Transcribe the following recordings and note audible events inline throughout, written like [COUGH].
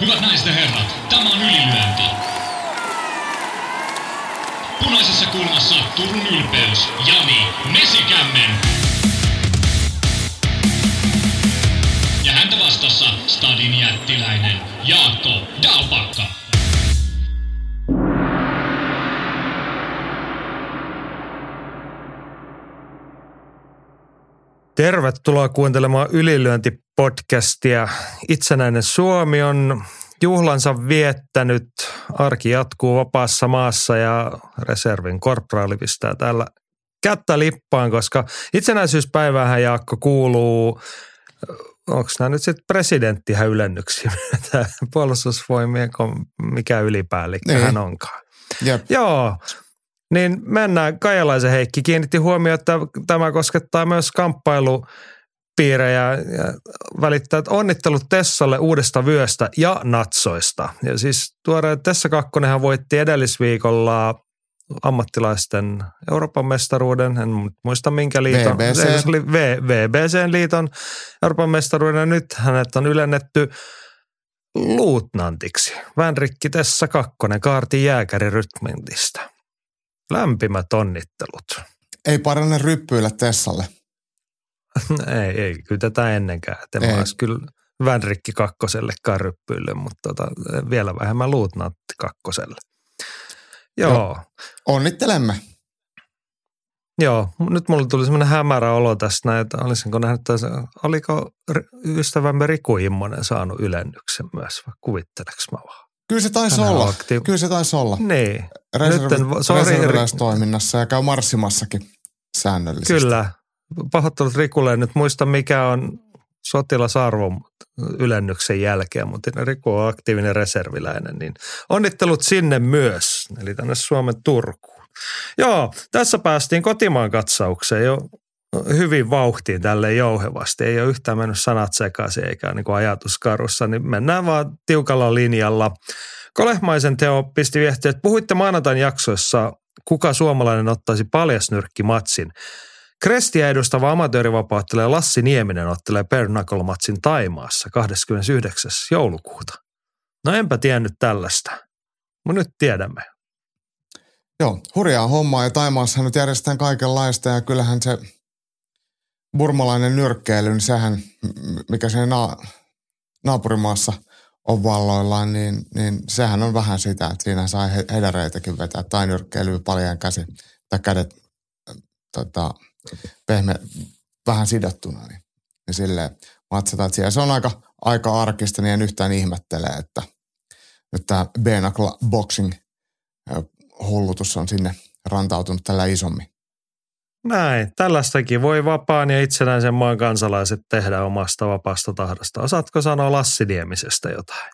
Hyvät naiset ja herrat, tämä on ylilyönti. Punaisessa kulmassa Turun ylpeys, Jani Mesikämmen. Ja häntä vastassa Stadin jättiläinen Jaakko Dalpakka. Tervetuloa kuuntelemaan Ylilyönti-podcastia. Itsenäinen Suomi on juhlansa viettänyt. Arki jatkuu vapaassa maassa ja reservin korporaali pistää täällä kättä lippaan, koska itsenäisyyspäivähän Jaakko kuuluu, onko nämä nyt sitten presidenttihän ylennyksiä, [LAUGHS] puolustusvoimien, mikä ylipäällikkö Niin. hän onkaan. Jep. Joo, niin mennään. Kajalaisen Heikki kiinnitti huomioon, että tämä koskettaa myös kamppailupiirejä ja välittää että onnittelut Tessalle uudesta vyöstä ja natsoista. Ja siis tuore Tessa Kakkonenhan voitti edellisviikolla ammattilaisten Euroopan mestaruuden, en muista minkä liiton. VBC. Ei, Se oli v, VBCn liiton Euroopan mestaruuden ja nyt hänet on ylennetty luutnantiksi. Vänrikki Tessa Kakkonen kaarti jääkärirykmentistä. Lämpimät onnittelut. Ei parane ryppyillä Tessalle. [LAUGHS] ei, ei, kyllä tätä ennenkään. Et En Ei. mä olisi kyllä Vänrikki kakkosellekaan ryppyille, mutta tota, vielä vähemmän luutnantti kakkoselle. Joo, Joo. Onnittelemme. joo. Nyt mulla tuli semmoinen hämärä olo tästä näin, että olisinko nähnyt, tässä, oliko ystävämme Riku Immonen saanut ylennyksen myös, vai kuvitteleks mä vaan? Kyllä se taisi Hänhän on olla. aktiiv- Kyllä se taisi olla. Niin, Reservi, Nytten- reserviläistoiminnassa ja käy marssimassakin säännöllisesti. Kyllä. Pahoittelut Rikulle, en nyt muista mikä on sotilasarvon ylennyksen jälkeen, mutta Riku on aktiivinen reserviläinen, niin onnittelut sinne myös, eli tänne Suomen Turkuun. Joo, tässä päästiin kotimaan katsaukseen jo hyvin vauhtiin tälle jouhevasti. Ei ole yhtään mennyt sanat sekaisin eikä niin kuin ajatus karussa, niin mennään vaan tiukalla linjalla. Kolehmaisen Teo pisti viestiä, että puhuitte maanantain jaksoissa, kuka suomalainen ottaisi paljasnyrkkimatsin. Krestiä edustava amatöörivapauttelija Lassi Nieminen ottelee Pernacle-matsin Taimaassa 29. joulukuuta. No enpä tiennyt tällaista. Mutta nyt tiedämme. Joo, hurjaa hommaa ja Taimaassa nyt järjestetään kaikenlaista ja kyllähän se burmalainen nyrkkeily, niin sehän, mikä se na, naapurimaassa on valloillaan, niin, niin sehän on vähän sitä, että siinä saa he, hedareitäkin vetää tai nyrkkeilyä paljon käsi tai kädet tota, pehme, vähän sidottuna, niin, niin silleen matsataan siellä. Se on aika, aika arkista, niin en yhtään ihmettele, että nyt tämä Benakla Boxing hullutus on sinne rantautunut tällä isommin. Näin, tällaistakin voi vapaan ja itsenäisen maan kansalaiset tehdä omasta vapaasta tahdosta. Osaatko sanoa Lassi Niemisestä jotain?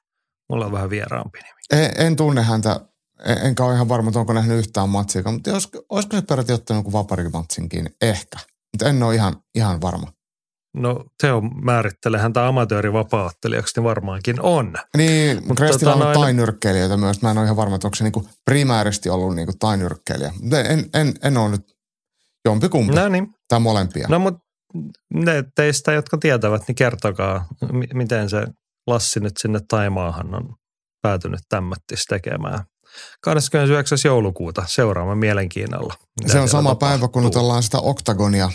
Mulla on vähän vieraampi nimi. En, en tunne häntä, enkä ole ihan varma, että onko nähnyt yhtään matsia, mutta olisiko, olisiko se peräti ottanut jonkun vaparimatsinkin? Ehkä, mutta en ole ihan, ihan varma. No Teo määrittelee häntä amatöörivapaattelijaksi, niin varmaankin on. Niin, Mut mutta Krestillä tota on noin- tainyrkkeilijöitä myös. Mä en ole ihan varma, että onko se niinku primääristi ollut niinku tainyrkkeilijä. Mutta en, en, en ole nyt jompikumpi No niin, tai molempia. no mutta ne teistä, jotka tietävät, niin kertokaa, m- miten se Lassi nyt sinne Taimaahan on päätynyt tämmöttis tekemään. 29. joulukuuta seuraamme mielenkiinnolla. mitä Se on sama päivä, kun tapahtuu. otellaan sitä oktagonia,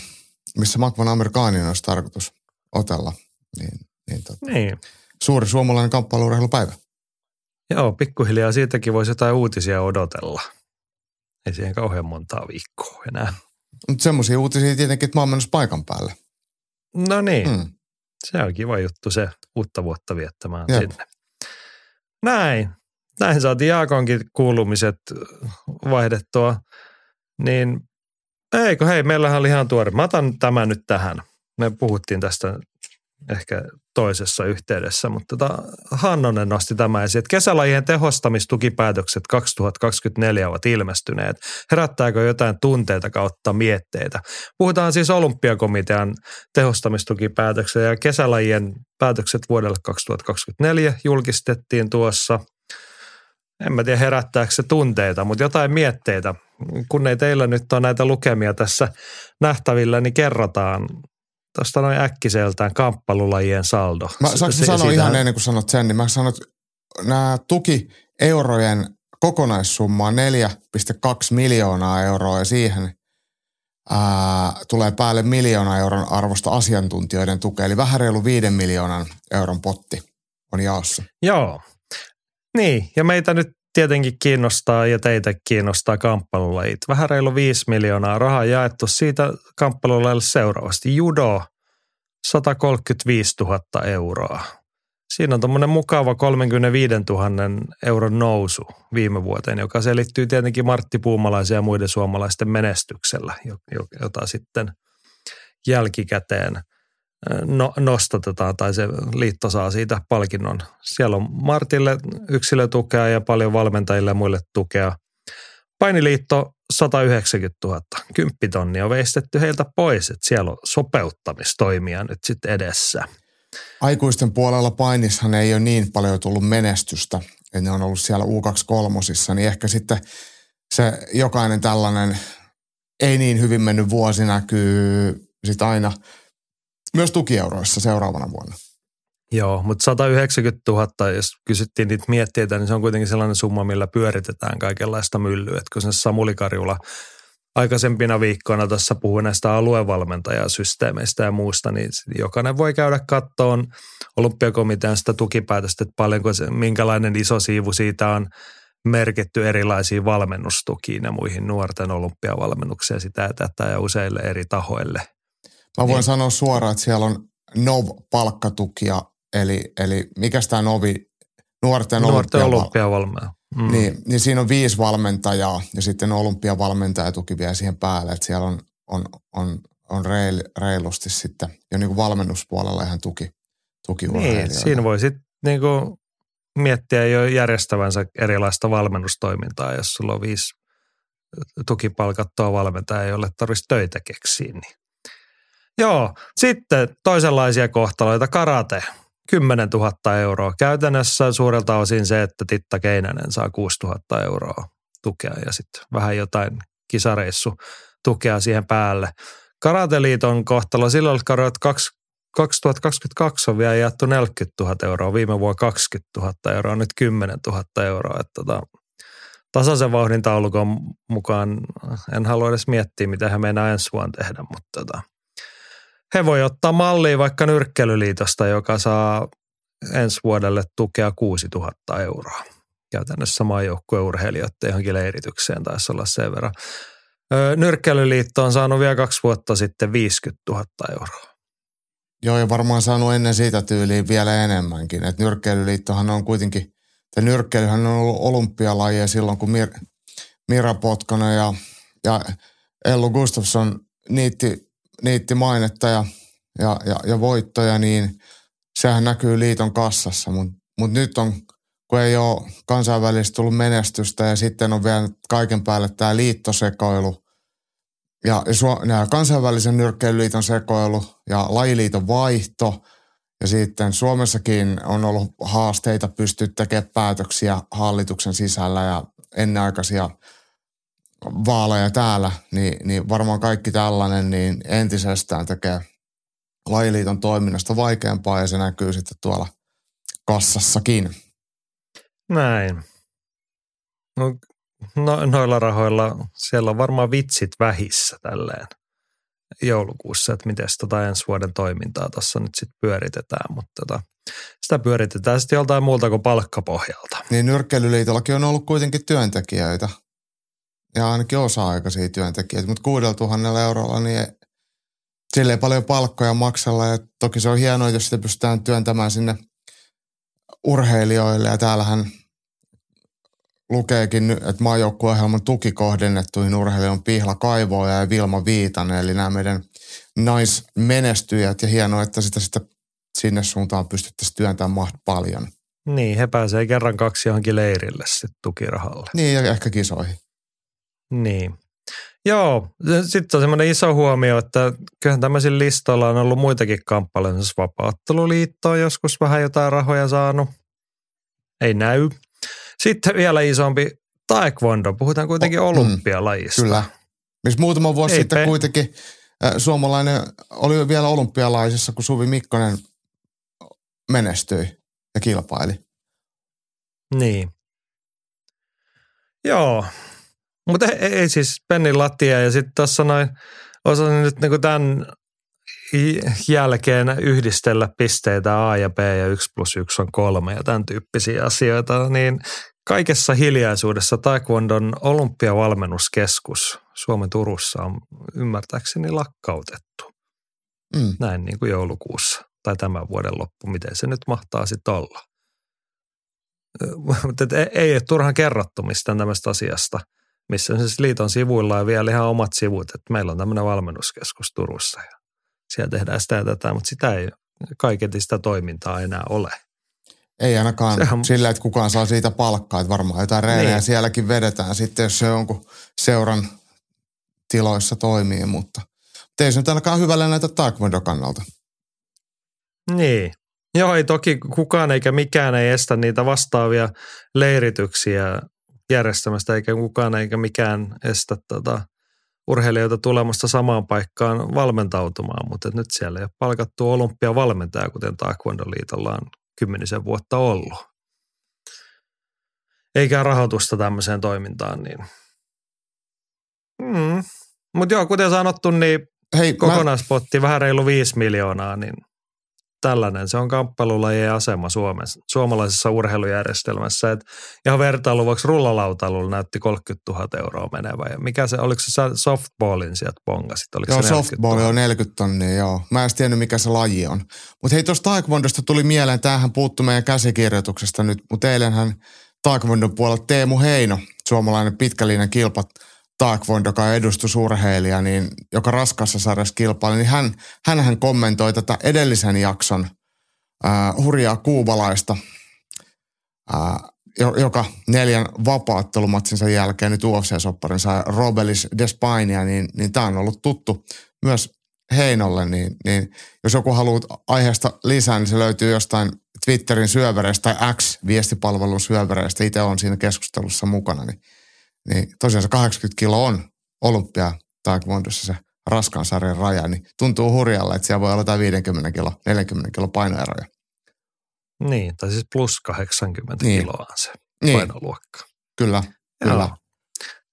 missä Makvan Amerikaanin olisi tarkoitus otella. Niin, niin tota. Niin, Suuri suomalainen kamppailuurheilupäivä. joo, pikkuhiljaa siitäkin voisi jotain uutisia odotella. Ei siihen kauhean montaa viikkoa enää. Mutta semmoisia uutisia tietenkin, että mä oon paikan päälle. No niin. Mm. se on kiva juttu se uutta vuotta viettämään Jep. sinne. Näin. Näin saatiin Jaakonkin kuulumiset vaihdettua. Niin eikö hei, meillähän oli ihan tuore. Mä otan tämän nyt tähän. Me puhuttiin tästä ehkä toisessa yhteydessä, mutta tota, Hannonen nosti tämä esiin, että kesälajien tehostamistukipäätökset 2024 ovat ilmestyneet. Herättääkö jotain tunteita kautta mietteitä? Puhutaan siis olympiakomitean tehostamistukipäätöksen ja kesälajien päätökset vuodelle 2024 julkistettiin tuossa. En mä tiedä herättääkö se tunteita, mutta jotain mietteitä. Kun ei teillä nyt ole näitä lukemia tässä nähtävillä, niin kerrotaan tuosta noin äkkiseltään kamppailulajien saldo. Mä, saanko mä sanoa ihan ennen kuin sanot sen, niin mä sanon, että nämä tuki eurojen kokonaissumma on 4,2 miljoonaa euroa ja siihen ää, tulee päälle miljoona euron arvosta asiantuntijoiden tukea. Eli vähän reilu viiden miljoonan euron potti on jaossa. Joo. Niin, ja meitä nyt tietenkin kiinnostaa ja teitä kiinnostaa kamppailulajit. Vähän reilu 5 miljoonaa rahaa jaettu siitä kamppailulajille seuraavasti. Judo 135 000 euroa. Siinä on tuommoinen mukava 35 000 euron nousu viime vuoteen, joka selittyy tietenkin Martti Puumalaisen ja muiden suomalaisten menestyksellä, jota sitten jälkikäteen no, nostatetaan tai se liitto saa siitä palkinnon. Siellä on Martille yksilötukea ja paljon valmentajille ja muille tukea. Painiliitto 190 000, 10 tonnia on veistetty heiltä pois, että siellä on sopeuttamistoimia nyt sitten edessä. Aikuisten puolella painissahan ei ole niin paljon tullut menestystä, että ne on ollut siellä U23, niin ehkä sitten se jokainen tällainen ei niin hyvin mennyt vuosi näkyy sitten aina – myös tukieuroissa seuraavana vuonna. Joo, mutta 190 000, jos kysyttiin niitä mietteitä, niin se on kuitenkin sellainen summa, millä pyöritetään kaikenlaista myllyä. Että kun se Samuli Karjula aikaisempina viikkoina tässä puhui näistä aluevalmentajasysteemeistä ja muusta, niin jokainen voi käydä kattoon olympiakomitean sitä tukipäätöstä, että paljonko se, minkälainen iso siivu siitä on merkitty erilaisiin valmennustukiin ja muihin nuorten olympiavalmennuksiin sitä ja tätä ja useille eri tahoille – Mä voin niin. sanoa suoraan, että siellä on NOV-palkkatukia, eli, eli mikä tämä NOVI, nuorten, nuorten olympiavalmentaja. Mm. Niin, niin siinä on viisi valmentajaa ja sitten olympiavalmentajatuki vielä siihen päälle, että siellä on, on, on, on reil, reilusti sitten jo niin kuin valmennuspuolella ihan tuki, tuki Niin, siinä voi sitten niin kuin miettiä jo järjestävänsä erilaista valmennustoimintaa, jos sulla on viisi tukipalkattua valmentajaa, jolle tarvitsisi töitä keksiä, niin Joo, sitten toisenlaisia kohtaloita, karate, 10 000 euroa. Käytännössä suurelta osin se, että Titta Keinänen saa 6 000 euroa tukea ja sitten vähän jotain kisareissu tukea siihen päälle. Karateliiton kohtalo silloin että 2022 on vielä jaettu 40 000 euroa, viime vuonna 20 000 euroa, nyt 10 000 euroa. Että tota, tasaisen vauhdin taulukon mukaan en halua edes miettiä, mitä he meinaa ensi vuonna tehdä, mutta tota, he voi ottaa mallia vaikka nyrkkelyliitosta, joka saa ensi vuodelle tukea 6000 euroa. Käytännössä maajoukkueurheilijoiden johonkin leiritykseen taisi olla sen verran. Nyrkkelyliitto on saanut vielä kaksi vuotta sitten 50 000 euroa. Joo, ja varmaan saanut ennen siitä tyyliin vielä enemmänkin. Et nyrkkeilyliittohan on kuitenkin, se nyrkkeilyhän on ollut olympialaji silloin, kun Mir, Mira Potkonen ja, ja Ellu Gustafsson niitti niitti mainetta ja, ja, ja, ja voittoja, niin sehän näkyy liiton kassassa. Mutta mut nyt on, kun ei ole kansainvälisesti tullut menestystä ja sitten on vielä kaiken päälle tämä liittosekoilu ja, ja kansainvälisen nyrkkeilyliiton sekoilu ja lajiliiton vaihto. Ja sitten Suomessakin on ollut haasteita pystyä tekemään päätöksiä hallituksen sisällä ja ennenaikaisia vaaleja täällä, niin, niin varmaan kaikki tällainen niin entisestään tekee lajiliiton toiminnasta vaikeampaa ja se näkyy sitten tuolla kassassakin. Näin. No, no, noilla rahoilla siellä on varmaan vitsit vähissä tälleen joulukuussa, että miten tota ensi vuoden toimintaa tuossa nyt sitten pyöritetään, mutta tota, sitä pyöritetään sitten joltain muulta kuin palkkapohjalta. Niin nyrkkeilyliitollakin on ollut kuitenkin työntekijöitä ja ainakin osa-aikaisia työntekijöitä, mutta kuudella tuhannella eurolla niin sille ei paljon palkkoja maksella ja toki se on hienoa, jos sitä pystytään työntämään sinne urheilijoille ja täällähän lukeekin, että maajoukkueohjelman tuki kohdennettuihin urheilijoihin Pihla Kaivoja ja Vilma Viitanen, eli nämä meidän naismenestyjät ja hienoa, että sitä, sitä sinne suuntaan pystyttäisiin työntämään maht paljon. Niin, he pääsee kerran kaksi johonkin leirille sitten tukirahalle. Niin, ja ehkä kisoihin. Niin. Joo, sitten on semmoinen iso huomio, että kyllähän tämmöisillä listoilla on ollut muitakin kamppailuja. Siis vapaatteluliitto on joskus vähän jotain rahoja saanut. Ei näy. Sitten vielä isompi taekwondo. Puhutaan kuitenkin oh, olympialajista. Mm, kyllä. Missä muutama vuosi Ei sitten pe- kuitenkin äh, suomalainen oli vielä olympialaisissa, kun Suvi Mikkonen menestyi ja kilpaili. Niin. Joo, mutta ei, ei siis pennin lattia ja sitten tuossa noin osasin nyt niinku tämän jälkeen yhdistellä pisteitä A ja B ja 1 plus 1 on kolme ja tämän tyyppisiä asioita, niin kaikessa hiljaisuudessa Taekwondon olympiavalmennuskeskus Suomen Turussa on ymmärtääkseni lakkautettu. Mm. Näin niin kuin joulukuussa tai tämän vuoden loppu, miten se nyt mahtaa sitten olla. [LAUGHS] Mutta ei ole turhan kerrottu mistään tämmöistä asiasta, missä on siis liiton sivuilla ja vielä ihan omat sivut, että meillä on tämmöinen valmennuskeskus Turussa ja siellä tehdään sitä ja tätä, mutta sitä ei kaiketi sitä toimintaa enää ole. Ei ainakaan Sehän... sillä, että kukaan saa siitä palkkaa, että varmaan jotain reenejä niin. sielläkin vedetään sitten, jos se jonkun seuran tiloissa toimii, mutta, mutta ei se nyt ainakaan hyvällä näitä taekwondo kannalta. Niin. Joo, ei toki kukaan eikä mikään ei estä niitä vastaavia leirityksiä järjestämästä, eikä kukaan eikä mikään estä tota, urheilijoita tulemasta samaan paikkaan valmentautumaan, mutta nyt siellä ei ole palkattu olympiavalmentaja, kuten Taekwondo-liitolla on kymmenisen vuotta ollut. Eikä rahoitusta tämmöiseen toimintaan, niin mm. Mutta joo, kuten sanottu, niin Hei, kokonaispotti mä... vähän reilu 5 miljoonaa, niin tällainen. Se on kamppailulajien asema Suomessa, suomalaisessa urheilujärjestelmässä. Et ihan vertailuvuoksi rullalautailulla näytti 30 000 euroa menevä. Ja mikä se, oliko se softballin sieltä bongasit? Oliko joo, se softball on 40 tonnia, joo. Mä en tiennyt, mikä se laji on. Mutta hei, tuosta taekwondosta tuli mieleen, tämähän puuttu meidän käsikirjoituksesta nyt, mutta eilenhän taekwondon puolella Teemu Heino, suomalainen pitkäliinen kilpat, Taekwondo, joka on edustusurheilija, niin, joka raskassa sarjassa kilpaili, niin hän, hänhän kommentoi tätä edellisen jakson äh, hurjaa kuubalaista, äh, joka neljän vapaattelumatsinsa jälkeen nyt UFC-sopparin sai Robelis Despainia, niin, niin tämä on ollut tuttu myös Heinolle, niin, niin jos joku haluaa aiheesta lisää, niin se löytyy jostain Twitterin syövereistä tai X-viestipalvelun syövereistä. Itse on siinä keskustelussa mukana, niin niin tosiaan se 80 kilo on olympia taekwondossa se raskaan sarjan raja, niin tuntuu hurjalla, että siellä voi olla jotain 50 kilo, 40 kilo painoeroja. Niin, tai siis plus 80 niin. kiloa se niin. painoluokka. Kyllä, kyllä. Joo.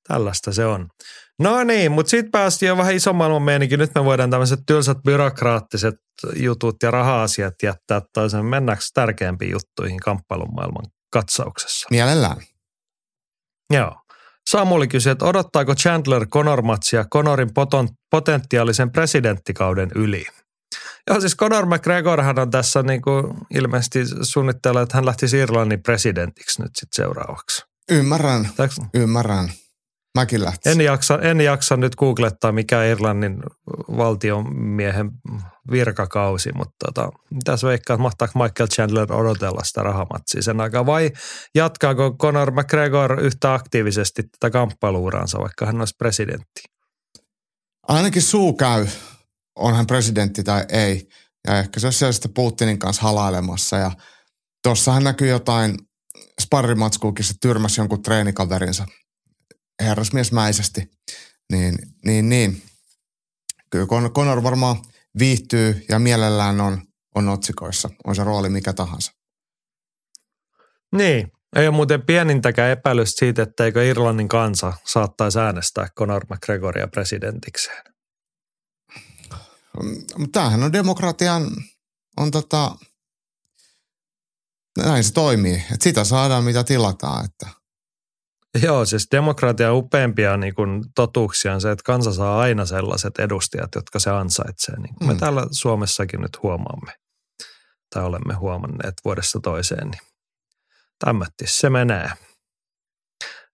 Tällaista se on. No niin, mutta sitten päästiin jo vähän isomman meininkin. Nyt me voidaan tämmöiset tylsät byrokraattiset jutut ja raha-asiat jättää toisen. Mennäänkö tärkeämpiin juttuihin kamppailun maailman katsauksessa? Mielellään. Joo. Samuli kysyi, että odottaako Chandler Conor-matsia Conorin poton, potentiaalisen presidenttikauden yli? Joo, siis Conor McGregorhan on tässä niin kuin ilmeisesti suunnitteilla, että hän lähtisi Irlannin presidentiksi nyt sitten seuraavaksi. Ymmärrän, Täks? ymmärrän. Mäkin lähtisin. En jaksa, en jaksa nyt googlettaa, mikä Irlannin valtionmiehen virkakausi, mutta tota, tässä veikkaa, että mahtaako Michael Chandler odotella sitä rahamatsia sen aikaa vai jatkaako Conor McGregor yhtä aktiivisesti tätä kamppailuuransa, vaikka hän olisi presidentti? Ainakin suu käy, on hän presidentti tai ei. Ja ehkä se olisi siellä Putinin kanssa halailemassa ja tuossahan näkyy jotain sparrimatskuukin, se tyrmäsi jonkun treenikaverinsa herrasmiesmäisesti. Niin, niin, niin. Kyllä Conor varmaan viihtyy ja mielellään on, on otsikoissa, on se rooli mikä tahansa. Niin, ei ole muuten pienintäkään epäilystä siitä, etteikö Irlannin kansa saattaisi äänestää Conor McGregoria presidentikseen. Tämähän on demokratian, on tota, näin se toimii. Että sitä saadaan mitä tilataan. Että Joo, siis demokratia upeampia niin kuin totuuksia on se, että kansa saa aina sellaiset edustajat, jotka se ansaitsee. Niin kuin mm. me täällä Suomessakin nyt huomaamme tai olemme huomanneet vuodesta toiseen, niin tämmötti se menee.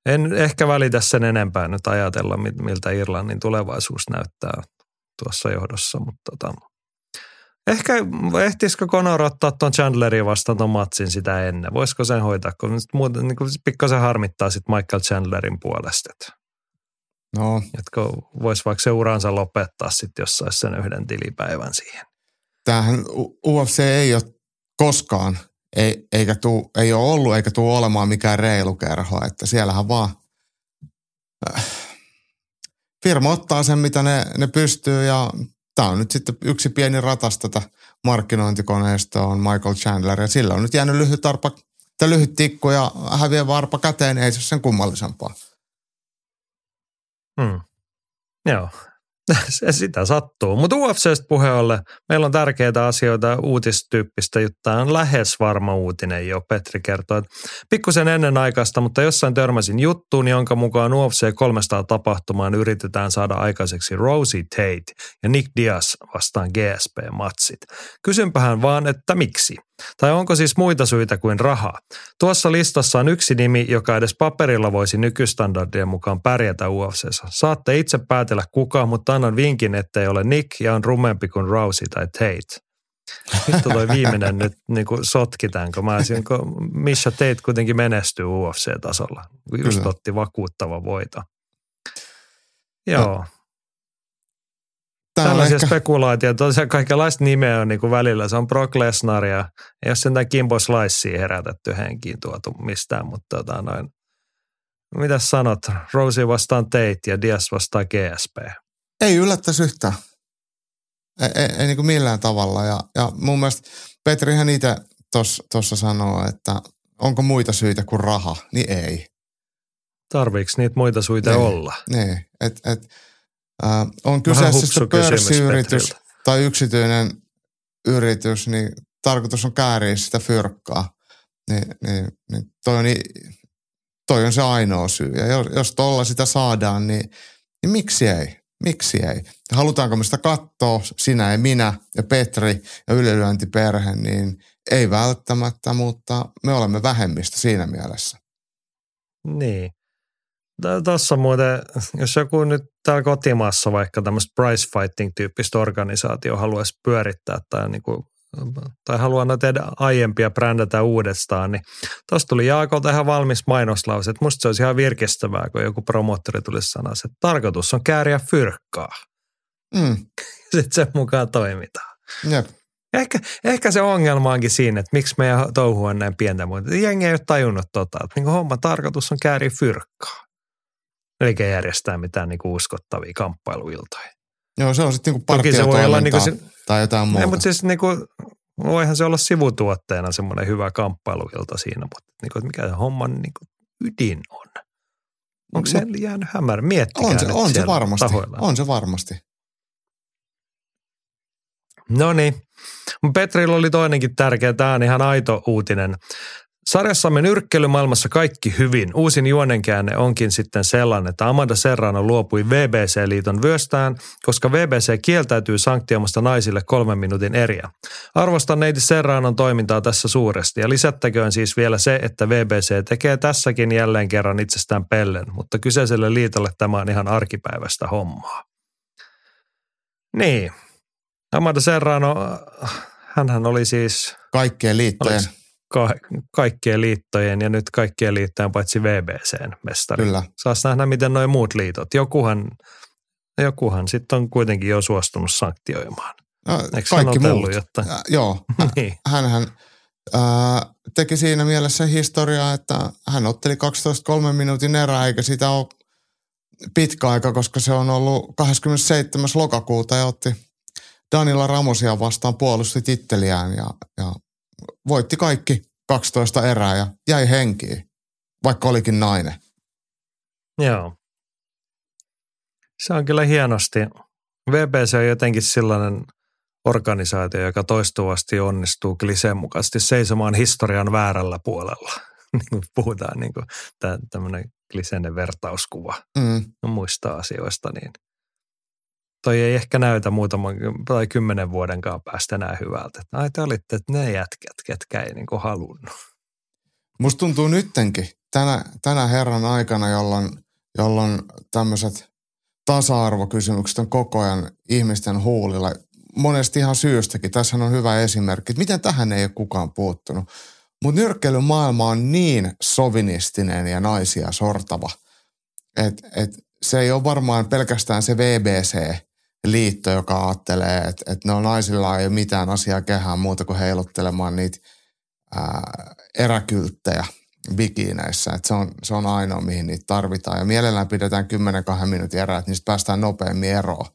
En ehkä välitä sen enempää nyt ajatella, miltä Irlannin tulevaisuus näyttää tuossa johdossa, mutta tota, Ehkä ehtisikö Conor ottaa tuon Chandlerin vastaan tuon matsin sitä ennen? Voisiko sen hoitaa, kun nyt muuten niin pikkasen harmittaa sitten Michael Chandlerin puolesta. No. Että voisi vaikka seuraansa lopettaa sitten, jos saisi sen yhden tilipäivän siihen. Tämähän UFC ei ole koskaan, ei, eikä tuu, ei ole ollut eikä tule olemaan mikään reilu kerho, että siellähän vaan äh, firma ottaa sen, mitä ne, ne pystyy ja tämä on nyt sitten yksi pieni ratas tätä markkinointikoneistoa on Michael Chandler ja sillä on nyt jäänyt lyhyt arpa että lyhyt tikku ja häviä varpa käteen, ei se sen kummallisempaa. Hmm. Joo, [LAUGHS] sitä sattuu. Mutta UFCstä puheolle, meillä on tärkeitä asioita, uutistyyppistä juttua. On lähes varma uutinen jo, Petri kertoo. Pikkusen ennen aikaista, mutta jossain törmäsin juttuun, jonka mukaan UFC 300 tapahtumaan yritetään saada aikaiseksi Rosie Tate ja Nick Diaz vastaan GSP-matsit. Kysynpähän vaan, että miksi? Tai onko siis muita syitä kuin rahaa? Tuossa listassa on yksi nimi, joka edes paperilla voisi nykystandardien mukaan pärjätä UFCssä. Saatte itse päätellä kuka, mutta annan vinkin, ettei ole Nick ja on rumempi kuin Rousey tai Tate. Nyt toi viimeinen nyt niin kuin sotkitaan, kun mä olisin, kun Misha Tate kuitenkin menestyy UFC-tasolla. Just Kyllä. otti vakuuttava voito. Joo. No. Tämä Tällaisia ehkä... spekulaatioita, tosiaan kaikenlaista nimeä on niin kuin välillä. Se on Brock Lesnar ja ei ole sentään Kimbo Slicea herätetty henkiin tuotu mistään, mutta tota noin. Mitä sanot? Rosie vastaan Tate ja Diaz vastaan GSP. Ei yllättäisi yhtään. Ei, ei, ei niin kuin millään tavalla. Ja, ja mun mielestä Petrihän itse tuossa sanoo, että onko muita syitä kuin raha, niin ei. Tarviiko niitä muita syitä niin, olla? Niin, että et, äh, on kyseessä sitten pörssiyritys tai yksityinen yritys, niin tarkoitus on kääriä sitä fyrkkaa. Niin, niin, niin toi, on, toi on se ainoa syy. Ja jos, jos tuolla sitä saadaan, niin, niin miksi ei? Miksi ei? Halutaanko me sitä katsoa, sinä ja minä ja Petri ja ylilyöntiperhe, niin ei välttämättä, mutta me olemme vähemmistä siinä mielessä. Niin. Tuossa muuten, jos joku nyt täällä kotimaassa vaikka tämmöistä price fighting-tyyppistä organisaatio haluaisi pyörittää tai, niin kuin, tai haluaa noita aiempia brändätä uudestaan, niin tuossa tuli Jaakolta ihan valmis mainoslause, että musta se olisi ihan virkistävää, kun joku promottori tulisi sanoa, että tarkoitus on kääriä fyrkkaa. Mm. [LAUGHS] Sitten sen mukaan toimitaan. Jep. Ehkä, ehkä se ongelma onkin siinä, että miksi meidän touhu on näin pientä, mutta jengi ei ole tajunnut tota, että niin homma tarkoitus on kääriä fyrkkaa eikä järjestää mitään niinku uskottavia kamppailuiltoja. Joo, se on sitten niinku Toki se voi olla niinku se, tai jotain muuta. Ei, mutta siis niinku, voihan se olla sivutuotteena semmoinen hyvä kamppailuilta siinä, mutta niinku, mikä se homman niinku ydin on. Onko se no, jäänyt hämärä? Miettikää on se, on se varmasti. Tahoilla. On se varmasti. No niin. Petrillä oli toinenkin tärkeä, tämä on ihan aito uutinen. Sarjassamme nyrkkeilymaailmassa kaikki hyvin. Uusin juonenkäänne onkin sitten sellainen, että Amanda Serrano luopui VBC-liiton vyöstään, koska VBC kieltäytyy sanktioimasta naisille kolmen minuutin eriä. Arvostan neiti Serranon toimintaa tässä suuresti ja lisättäköön siis vielä se, että VBC tekee tässäkin jälleen kerran itsestään pellen, mutta kyseiselle liitolle tämä on ihan arkipäiväistä hommaa. Niin, Amanda Serrano, hänhän oli siis... Kaikkien liittojen. Olisi, ka- kaikkien liittojen ja nyt kaikkien liittojen paitsi VBCn mestari. Kyllä. Saas nähdä, miten nuo muut liitot. Jokuhan, jokuhan sitten on kuitenkin jo suostunut sanktioimaan. No, Eikö kaikki muut. Jotta... Äh, joo, [LAUGHS] niin. hänhän äh, teki siinä mielessä historiaa, että hän otteli 12-3 minuutin erää, eikä sitä ole pitkä aika, koska se on ollut 27. lokakuuta ja otti Danila Ramosia vastaan puolusti titteliään ja, ja voitti kaikki 12 erää ja jäi henkiin, vaikka olikin nainen. Joo. Se on kyllä hienosti. VBC on jotenkin sellainen organisaatio, joka toistuvasti onnistuu kliseen mukaisesti seisomaan historian väärällä puolella. [LAUGHS] niin kuin puhutaan niin kuin tämmöinen kliseinen vertauskuva mm. muista asioista, niin – toi ei ehkä näytä muutaman tai kymmenen vuodenkaan päästä enää hyvältä. Ai te olitte ne jätkät, ketkä ei niin halunnut. Musta tuntuu nyttenkin, tänä, tänä herran aikana, jolloin, jolloin tämmöiset tasa-arvokysymykset on koko ajan ihmisten huulilla. Monesti ihan syystäkin. Tässä on hyvä esimerkki, miten tähän ei ole kukaan puuttunut. Mutta nyrkkeilymaailma on niin sovinistinen ja naisia sortava, että et se ei ole varmaan pelkästään se VBC – liitto, joka ajattelee, että, että no naisilla ei ole mitään asiaa kehään muuta kuin heiluttelemaan niitä ää, eräkylttejä bikineissä. Että se, on, se on ainoa, mihin niitä tarvitaan. Ja mielellään pidetään 10-2 minuutin erää, että niistä päästään nopeammin eroon.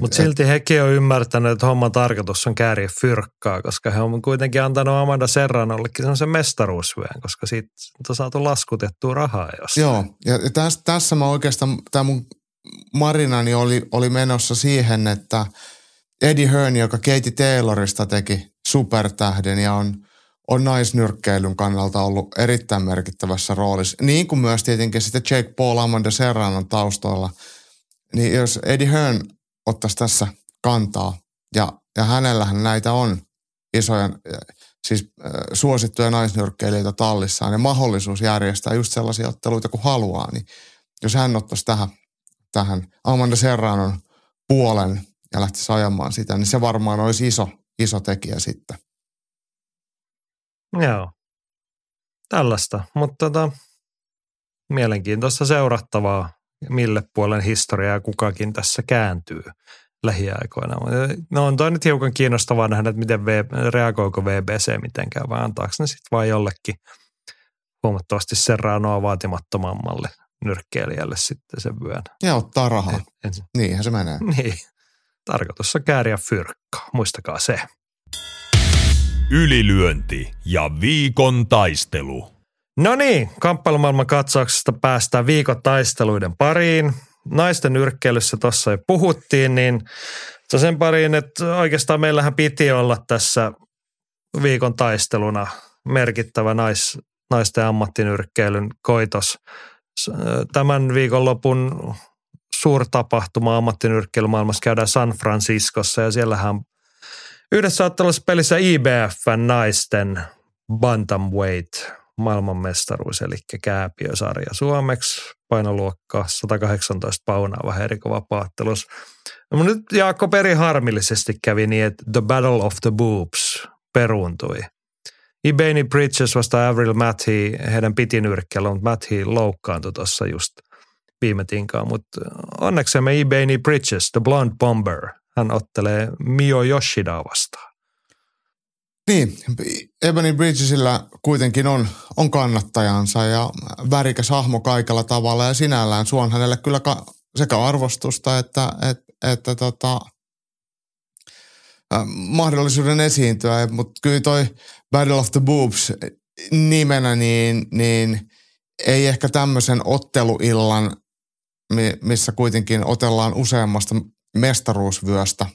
Mutta silti hekin on ymmärtänyt, että homman tarkoitus on kääriä fyrkkaa, koska he on kuitenkin antanut Amanda Serranollekin sellaisen mestaruusvyön, koska siitä on saatu laskutettua rahaa jostain. Joo, ja tässä, tässä mä oikeastaan, tämä mun marinani oli, oli menossa siihen, että Eddie Hearn, joka Katie Taylorista teki supertähden ja on, on naisnyrkkeilyn kannalta ollut erittäin merkittävässä roolissa, niin kuin myös tietenkin sitten Jake Paul Amanda Serranon taustoilla, niin jos Eddie Hearn ottaisi tässä kantaa. Ja, ja hänellähän näitä on isoja, siis äh, suosittuja naisnyrkkeilijöitä tallissaan ja mahdollisuus järjestää just sellaisia otteluita kuin haluaa, niin jos hän ottaisi tähän Amanda Serranon puolen ja lähtisi ajamaan sitä, niin se varmaan olisi iso, iso tekijä sitten. Joo, tällaista, mutta tota, mielenkiintoista seurattavaa mille puolen historiaa kukakin tässä kääntyy lähiaikoina. No on toi nyt hiukan kiinnostavaa nähdä, että miten v, reagoiko VBC mitenkään, vai antaako ne sitten vain jollekin huomattavasti serraanoa vaatimattomammalle nyrkkeilijälle sitten sen vyön. Ja ottaa rahaa. En, en, Niinhän se menee. Niin. Tarkoitus on kääriä fyrkkaa. Muistakaa se. Ylilyönti ja viikon taistelu. No niin, kamppailumaailman katsauksesta päästään viikon taisteluiden pariin. Naisten nyrkkeilyssä tuossa jo puhuttiin, niin se sen pariin, että oikeastaan meillähän piti olla tässä viikon taisteluna merkittävä nais, naisten ammattinyrkkeilyn koitos. Tämän viikonlopun suurtapahtuma ammattinyrkkeilymaailmassa käydään San Franciscossa ja siellähän yhdessä ottelussa pelissä IBFn naisten bantamweight maailmanmestaruus, eli kääpiösarja suomeksi, painoluokka 118 paunaa, vähän eri kova paattelus. No, nyt Jaakko Peri harmillisesti kävi niin, että The Battle of the Boobs peruuntui. Ibeni Bridges vasta Avril Matthew, heidän piti nyrkkeellä, mutta Matthew loukkaantui tuossa just viime tinkaan. Mutta onneksemme Ibeni Bridges, The Blonde Bomber, hän ottelee Mio Yoshidaa vastaan. Niin, Ebony Bridgesillä kuitenkin on, on kannattajansa ja värikäs hahmo kaikella tavalla ja sinällään suon hänelle kyllä ka, sekä arvostusta että, että, että tota, äh, mahdollisuuden esiintyä, mutta kyllä toi Battle of the Boobs nimenä niin, niin ei ehkä tämmöisen otteluillan, missä kuitenkin otellaan useammasta mestaruusvyöstä,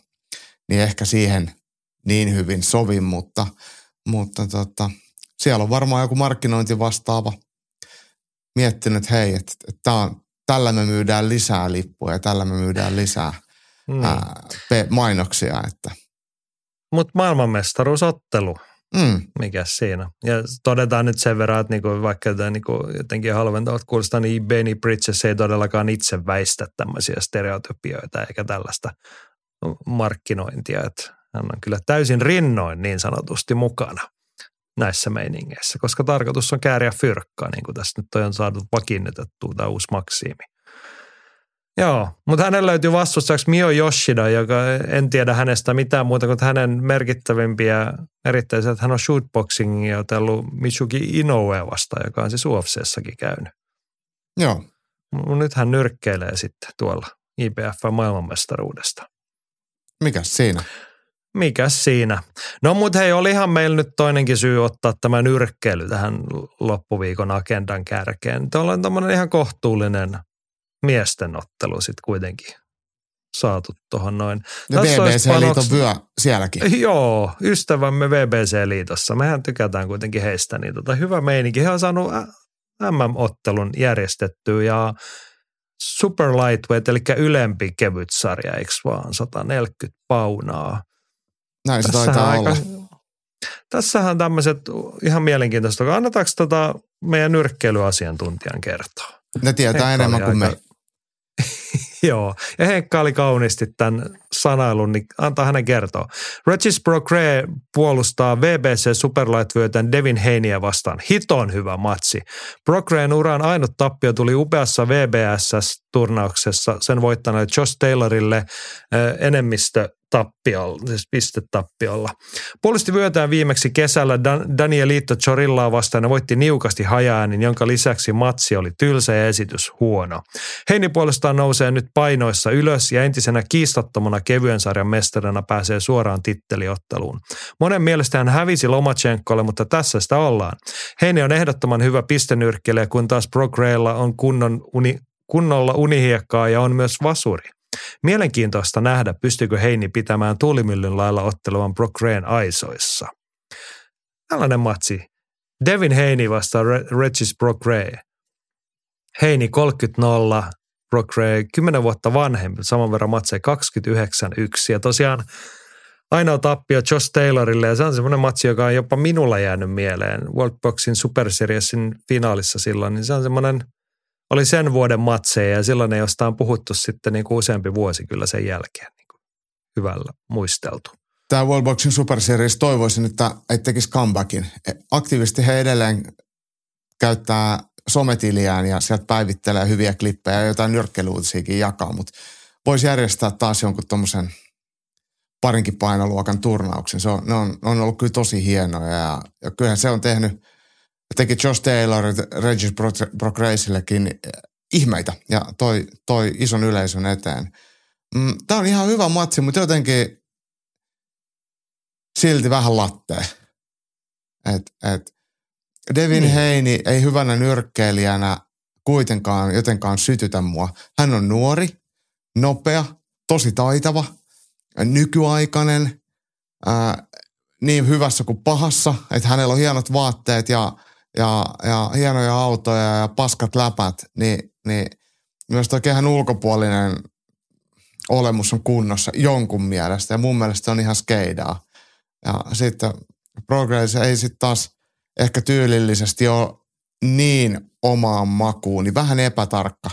niin ehkä siihen – niin hyvin sovi, mutta, mutta tota, siellä on varmaan joku markkinointi vastaava miettinyt, että hei, että, että on, tällä me myydään lisää lippuja ja tällä me myydään lisää mm. ää, mainoksia. Että. Mutta maailmanmestaruusottelu, mm. mikä siinä. Ja todetaan nyt sen verran, että niinku, vaikka tämä niinku jotenkin halventavat kuulostaa, niin Benny Bridges ei todellakaan itse väistä tämmöisiä stereotypioita eikä tällaista markkinointia. Että hän on kyllä täysin rinnoin niin sanotusti mukana näissä meiningeissä, koska tarkoitus on kääriä fyrkkaa, niin kuin tässä nyt on saatu vakiinnitettua tämä uusi maksiimi. Joo, mutta hänen löytyy vastustajaksi Mio Yoshida, joka en tiedä hänestä mitään muuta kuin hänen merkittävimpiä erittäin että hän on shootboxingia otellut Michuki Inoue vastaan, joka on siis UFCssäkin käynyt. Joo. Nyt hän nyrkkeilee sitten tuolla IBF maailmanmestaruudesta. Mikä siinä? Mikäs siinä? No mutta hei, olihan meillä nyt toinenkin syy ottaa tämä nyrkkeily tähän loppuviikon agendan kärkeen. Tuolla on tämmöinen ihan kohtuullinen miesten ottelu sitten kuitenkin saatu tuohon noin. Ja VBC-liiton vyö sielläkin. Joo, ystävämme VBC-liitossa. Mehän tykätään kuitenkin heistä. Niin tota, hyvä meininki. He on saanut MM-ottelun järjestettyä ja super lightweight, eli ylempi kevyt sarja, eikö vaan, 140 paunaa. Näin se taitaa aika, olla. Tässähän tämmöiset ihan mielenkiintoista. Annetaanko tota meidän nyrkkeilyasiantuntijan kertoa? Ne tietää Henkka enemmän kuin aika... me. [LAUGHS] Joo, ja Henkka oli kauniisti tämän sanailun, niin antaa hänen kertoa. Regis Procre puolustaa VBC Superlight-vyötän Devin Heiniä vastaan. Hiton hyvä matsi. Procreen uran ainut tappio tuli upeassa VBS-turnauksessa sen voittaneelle Josh Taylorille enemmistö tappiolla, siis pistetappiolla. Puolusti vyötään viimeksi kesällä Dan- Danielito Chorillaa vastaan ja voitti niukasti hajaanin, jonka lisäksi matsi oli tylsä ja esitys huono. Heini puolestaan nousee nyt painoissa ylös ja entisenä kiistattomana vuonna kevyen sarjan mestarina pääsee suoraan titteliotteluun. Monen mielestä hän hävisi Lomachenkolle, mutta tässä sitä ollaan. Heini on ehdottoman hyvä pistenyrkkelijä, kun taas Brock Raylla on kunnon uni, kunnolla unihiekkaa ja on myös vasuri. Mielenkiintoista nähdä, pystyykö Heini pitämään tuulimyllyn lailla ottelevan Brock Rayn aisoissa. Tällainen matsi. Devin Heini vastaa Regis Brock Ray. Heini 30-0, Brock Ray 10 vuotta vanhempi, saman verran matseja 29-1. Ja tosiaan ainoa tappio Josh Taylorille ja se on semmoinen matsi, joka on jopa minulla jäänyt mieleen. World Boxin Super Seriesin finaalissa silloin, niin se on semmoinen, oli sen vuoden matseja ja silloin ei jostain puhuttu sitten niin kuin useampi vuosi kyllä sen jälkeen niin kuin hyvällä muisteltu. Tämä World Boxing Super Series toivoisin, että ei tekisi comebackin. Aktiivisesti he edelleen käyttää sometiliään ja sieltä päivittelee hyviä klippejä ja jotain nyrkkeiluutisiakin jakaa, mutta voisi järjestää taas jonkun tuommoisen parinkin painoluokan turnauksen. Se on, ne on, on ollut kyllä tosi hienoja ja, ja kyllähän se on tehnyt, teki Josh Taylor, Regis Progressillekin eh, ihmeitä ja toi, toi ison yleisön eteen. Mm, Tämä on ihan hyvä matsi, mutta jotenkin silti vähän lattee. Et, et, Devin niin. Heini ei hyvänä nyrkkeilijänä kuitenkaan jotenkaan sytytä mua. Hän on nuori, nopea, tosi taitava, nykyaikainen, ää, niin hyvässä kuin pahassa, että hänellä on hienot vaatteet ja, ja, ja hienoja autoja ja paskat läpät, niin, niin myös tuo kehän ulkopuolinen olemus on kunnossa jonkun mielestä ja mun mielestä se on ihan skeidaa. Ja sitten Progress ei sitten taas – ehkä tyylillisesti ole niin omaan makuun, niin vähän epätarkka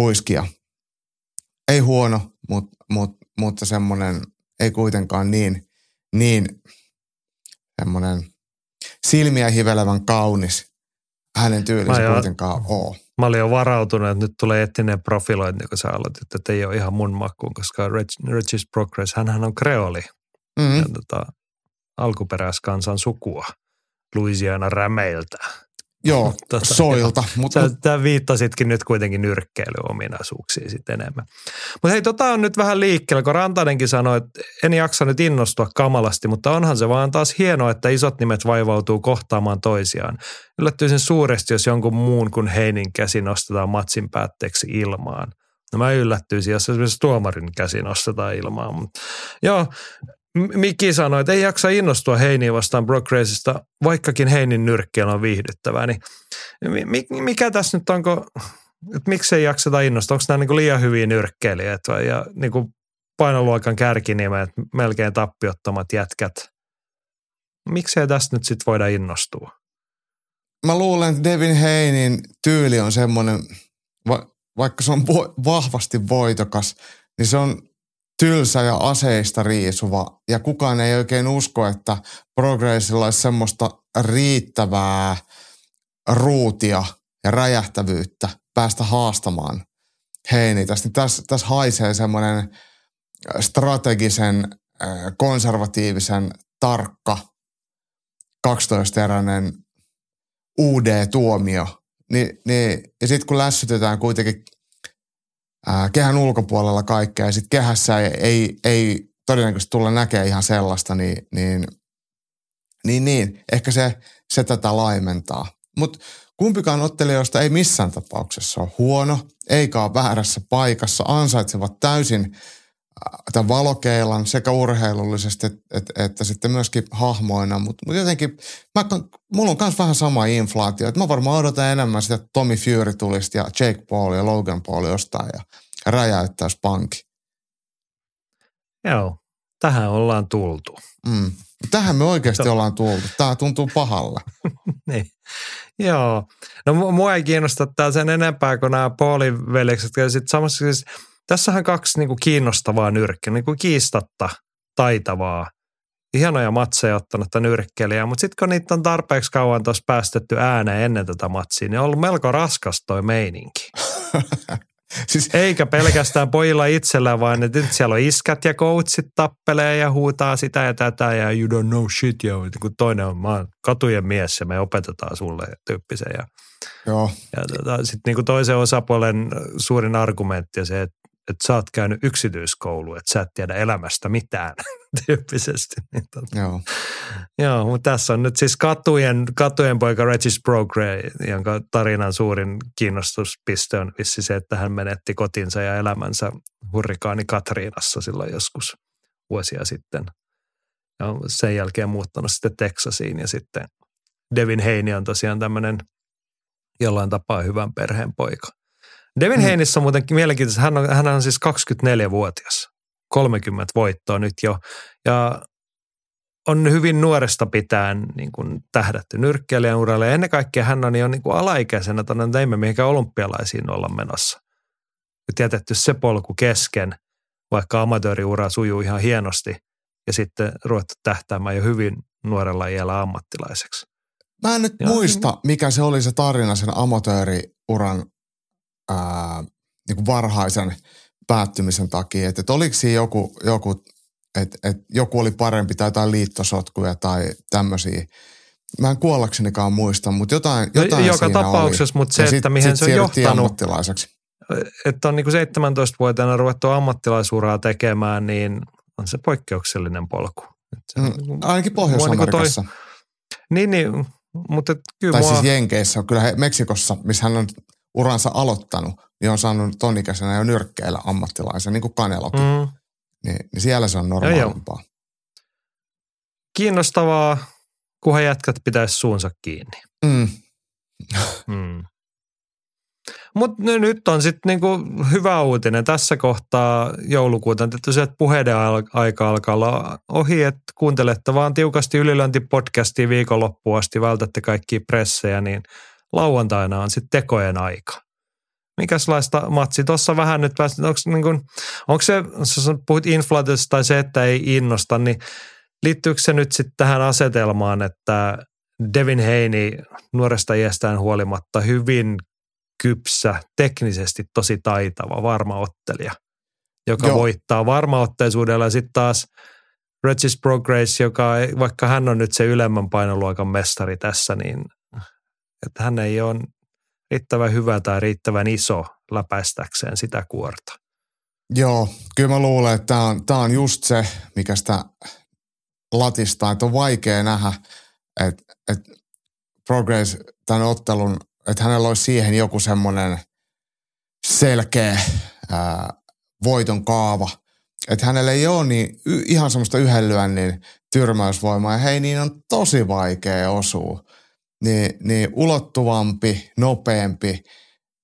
huiskia. Ei huono, mutta, mutta, mutta semmoinen ei kuitenkaan niin, niin semmoinen silmiä hivelevän kaunis hänen tyylinsä jo, kuitenkaan ole. Mä olin jo varautunut, että nyt tulee etninen profilointi, kun sä aloitit, että ei ole ihan mun makuun, koska Regis Progress, hän on kreoli. Mm-hmm. Ja tota, alkuperäiskansan sukua. Louisiana rämeiltä. Joo, [LAUGHS] tota, soilta. Mutta... Sä, sä viittasitkin nyt kuitenkin nyrkkeilyominaisuuksiin sitten enemmän. Mutta hei, tota on nyt vähän liikkeellä, kun Rantanenkin sanoi, että en jaksa nyt innostua kamalasti, mutta onhan se vaan taas hienoa, että isot nimet vaivautuu kohtaamaan toisiaan. Yllättyisin suuresti, jos jonkun muun kuin Heinin käsi nostetaan matsin päätteeksi ilmaan. No mä yllättyisin, jos esimerkiksi tuomarin käsi nostetaan ilmaan. Mutta joo, Miki sanoi, että ei jaksa innostua Heiniä vastaan Brock Raceista, vaikkakin Heinin nyrkkeellä on viihdyttävää. Niin mikä tässä nyt onko, että miksei jakseta innostua? Onko nämä niin liian hyviä nyrkkeilijät ja niin kuin painoluokan kärkinimet, melkein tappiottomat jätkät? Miksei tästä nyt sitten voida innostua? Mä luulen, että Devin Heinin tyyli on semmoinen, va- vaikka se on vo- vahvasti voitokas, niin se on tylsä ja aseista riisuva. Ja kukaan ei oikein usko, että progressilla olisi semmoista riittävää ruutia ja räjähtävyyttä päästä haastamaan heini. Tässä, tässä, tässä haisee semmoinen strategisen, konservatiivisen, tarkka, 12-eräinen UD-tuomio. Ni, niin, ja sitten kun lässytetään kuitenkin ää, kehän ulkopuolella kaikkea. Ja sitten kehässä ei, ei, ei todennäköisesti tulla näkemään ihan sellaista, niin, niin, niin, niin. Ehkä se, se tätä laimentaa. Mutta kumpikaan ottelijoista ei missään tapauksessa ole huono, eikä ole väärässä paikassa, ansaitsevat täysin tämän valokeilan sekä urheilullisesti että, että, että sitten myöskin hahmoina, mutta mut jotenkin mä, mulla on myös vähän sama inflaatio, että mä varmaan odotan enemmän sitä, että Tommy Fury tulisi ja Jake Paul ja Logan Paul jostain ja räjäyttäisi pankki. Joo, tähän ollaan tultu. Mm. Tähän me oikeasti ollaan tultu. Tämä tuntuu pahalle. [LAUGHS] niin. Joo. No mua ei kiinnosta tämä sen enempää kuin nämä Paulin veljekset. Sitten samassa siis, tässähän kaksi niinku kiinnostavaa nyrkkiä, niinku kiistatta taitavaa. Hienoja matseja ottanutta nyrkkeliä, mutta sitten kun niitä on tarpeeksi kauan tuossa päästetty ääneen ennen tätä matsia, niin on ollut melko raskas toi meininki. [LAUGHS] Siis... Eikä pelkästään pojilla itsellään, vaan että nyt siellä on iskät ja coachit tappelee ja huutaa sitä ja tätä ja you don't know shit. Ja kun toinen on, mä oon katujen mies ja me opetetaan sulle tyyppisen. Ja, Joo. ja tota, sitten niin toisen osapuolen suurin argumentti on se, että että sä oot käynyt yksityiskoulu, että sä et tiedä elämästä mitään [LAUGHS] tyyppisesti. Niin tota. Joo. Joo, mutta tässä on nyt siis katujen, katujen poika Regis Progre, jonka tarinan suurin kiinnostuspiste on vissi se, että hän menetti kotinsa ja elämänsä hurrikaani Katriinassa silloin joskus vuosia sitten. Ja sen jälkeen muuttanut sitten Texasiin ja sitten Devin Heini on tosiaan tämmöinen jollain tapaa hyvän perheen poika. Devin mm. Heinissä on muutenkin mielenkiintoista, hän on, hän on siis 24-vuotias, 30 voittoa nyt jo ja on hyvin nuoresta pitäen niin kuin tähdätty nyrkkeilijän uralle. Ja ennen kaikkea hän on jo niin kuin alaikäisenä tuonne teimme mihinkä olympialaisiin olla menossa. Nyt jätetty se polku kesken, vaikka amatööriura sujuu ihan hienosti ja sitten ruvettu tähtäämään jo hyvin nuorella iällä ammattilaiseksi. Mä en nyt Joo. muista, mikä se oli se tarina sen amatööriuran ää, niin kuin varhaisen päättymisen takia. Että et oliko siinä joku, joku että et joku oli parempi tai jotain liittosotkuja tai tämmöisiä. Mä en kuollaksenikaan muista, mutta jotain, No, jotain joka siinä tapauksessa, oli. mutta se, Ja että mihin se on johtanut. ammattilaiseksi. Että on niin kuin 17-vuotiaana ruvettu ammattilaisuraa tekemään, niin on se poikkeuksellinen polku. Se Mm, niin kuin- Ainakin mua niin kuin Pohjois-Amerikassa. Niin, niin, mutta kyllä tai mua, siis Jenkeissä. Kyllä he, Meksikossa, missä hän on uransa aloittanut, niin on saanut tonikäisenä jo nyrkkeillä ammattilaisen, niin kuin Kanelokin. Mm. Niin, niin siellä se on normaalimpaa. kiinnostavaa, kunhan jätkät pitäisi suunsa kiinni. Mm. Mm. Mutta nyt on sitten niinku hyvä uutinen tässä kohtaa joulukuuta. Että puheiden al- aika alkaa olla ohi, että kuuntelette vaan tiukasti ylilöintipodcastia viikonloppuun asti, vältätte kaikki pressejä, niin lauantaina on sitten tekojen aika. Mikäslaista matsi? Tuossa vähän nyt päästä, onko niinku, onko se, jos puhut inflaatiosta tai se, että ei innosta, niin liittyykö se nyt sitten tähän asetelmaan, että Devin Heini nuoresta iästään huolimatta hyvin kypsä, teknisesti tosi taitava, varma ottelija, joka Joo. Voittaa varmaotteisuudella. Ja sitten taas Regis Progress, joka vaikka hän on nyt se ylemmän painoluokan mestari tässä, niin että hän ei ole riittävän hyvä tai riittävän iso läpäistäkseen sitä kuorta. Joo, kyllä mä luulen, että tämä on, tää on just se, mikä sitä latistaa, että on vaikea nähdä, että, että Progress tämän ottelun, että hänellä olisi siihen joku semmoinen selkeä ää, voiton kaava. Että hänellä ei ole niin, ihan semmoista yhden lyönnin tyrmäysvoimaa ja hei, niin on tosi vaikea osua. Niin, niin ulottuvampi, nopeampi,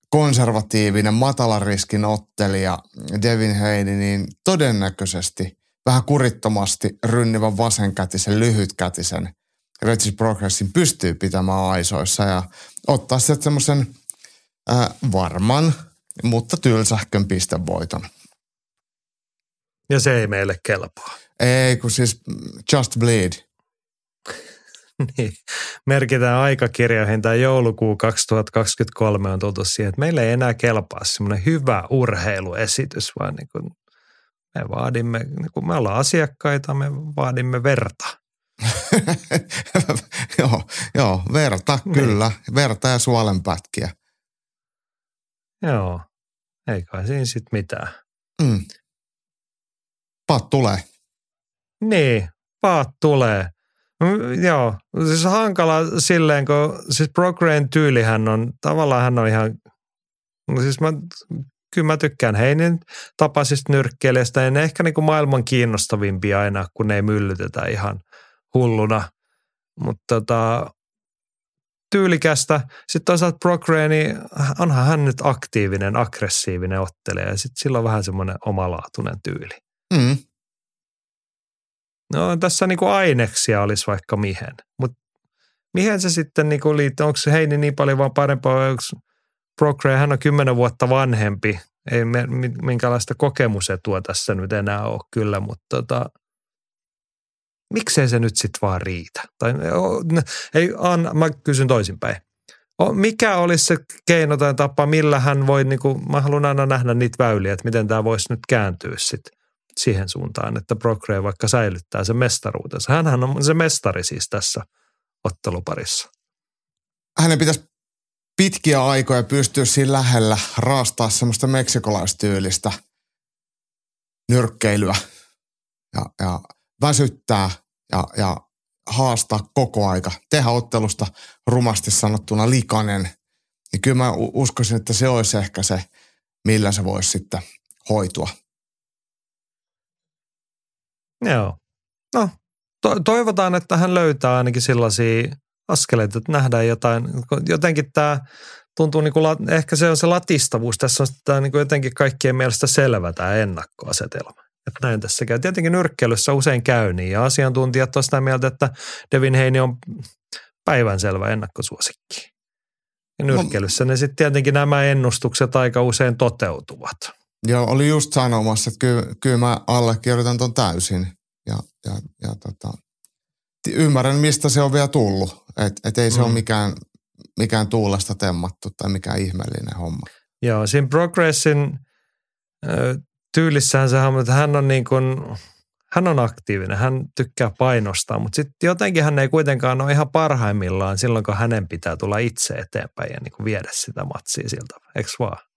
konservatiivinen, matalan riskin ottelija Devin Heini, niin todennäköisesti vähän kurittomasti rynnivän vasenkätisen, lyhytkätisen Regis Progressin pystyy pitämään aisoissa ja ottaa sieltä semmoisen äh, varman, mutta tylsähkön pistevoiton. Ja se ei meille kelpaa. Ei, kun siis just bleed. [LAUGHS] Niin. Merkitään aikakirjoihin tämä joulukuu 2023 on tultu siihen, että meillä ei enää kelpaa semmoinen hyvä urheiluesitys, vaan niin kuin me vaadimme, niin kuin me ollaan asiakkaita, me vaadimme verta. [LAUGHS] joo, joo, verta, Niin. kyllä. Verta ja suolenpätkiä. Joo, ei kai siinä sitten mitään. Mm. Pat tulee. Niin, paat tulee. Mm, Joo, siis hankala silleen, kun siis Procrain tyylihän on, tavallaan hän on ihan, no siis mä, kyllä mä tykkään Heinin tapaisista nyrkkeilijästä, ja ne ehkä niin kuin maailman kiinnostavimpia aina, kun ne ei myllytetä ihan hulluna. Mutta tota, tyylikästä. Sitten toisaalta Procrain, niin onhan hän nyt aktiivinen, aggressiivinen ottelija, ja sitten sillä on vähän semmoinen omalaatuinen tyyli. Mm. No tässä niinku aineksia olisi vaikka mihin, mutta mihin se sitten niinku liittyy? Onko se Heini niin paljon vaan parempaa onko Procre, hän on kymmenen vuotta vanhempi. Ei me, mi- minkälaista kokemusetua tässä nyt enää ole kyllä, mutta tota, miksei se nyt sitten vaan riitä? Tai, ei, Anna, mä kysyn toisinpäin. Mikä olisi se keino tai tapa, millä hän voi, niinku, mä haluan aina nähdä niitä väyliä, että miten tämä voisi nyt kääntyä sitten siihen suuntaan, että Procre vaikka säilyttää sen mestaruutensa. Hänhän on se mestari siis tässä otteluparissa. hänen pitäisi pitkiä aikoja pystyä siinä lähellä raastaa semmoista meksikolaistyylistä nyrkkeilyä ja, ja väsyttää ja, ja haastaa koko aika, tehdä ottelusta rumasti sanottuna likainen, niin kyllä mä uskoisin, että se olisi ehkä se, millä se voisi sitten hoitua. Joo. No, to- toivotaan, että hän löytää ainakin sellaisia askeleita, että nähdään jotain. Jotenkin tämä tuntuu, niin kuin, ehkä se on se latistavuus. Tässä on tämä niin kuin jotenkin kaikkien mielestä selvä tämä ennakkoasetelma. Että näin tässä käy. Tietenkin nyrkkeilyssä usein käy niin, ja asiantuntijat ovat sitä mieltä, että Devin Heini on päivänselvä ennakkosuosikki. Ja nyrkkeilyssä ne sitten tietenkin nämä ennustukset aika usein toteutuvat. Joo, oli just sanomassa, että kyllä, kyllä mä allekirjoitan ton täysin. Ja, ja, ja tota, ymmärrän, mistä se on vielä tullut. Että et ei se mm. ole mikään, mikään tuulesta temmattu tai mikään ihmeellinen homma. Joo, siinä Progressin tyylissään se että hän on niin kuin, hän on aktiivinen, hän tykkää painostaa, mutta sitten jotenkin hän ei kuitenkaan ole ihan parhaimmillaan silloin, kun hänen pitää tulla itse eteenpäin ja niin kuin viedä sitä matsia siltä, eikö vaan?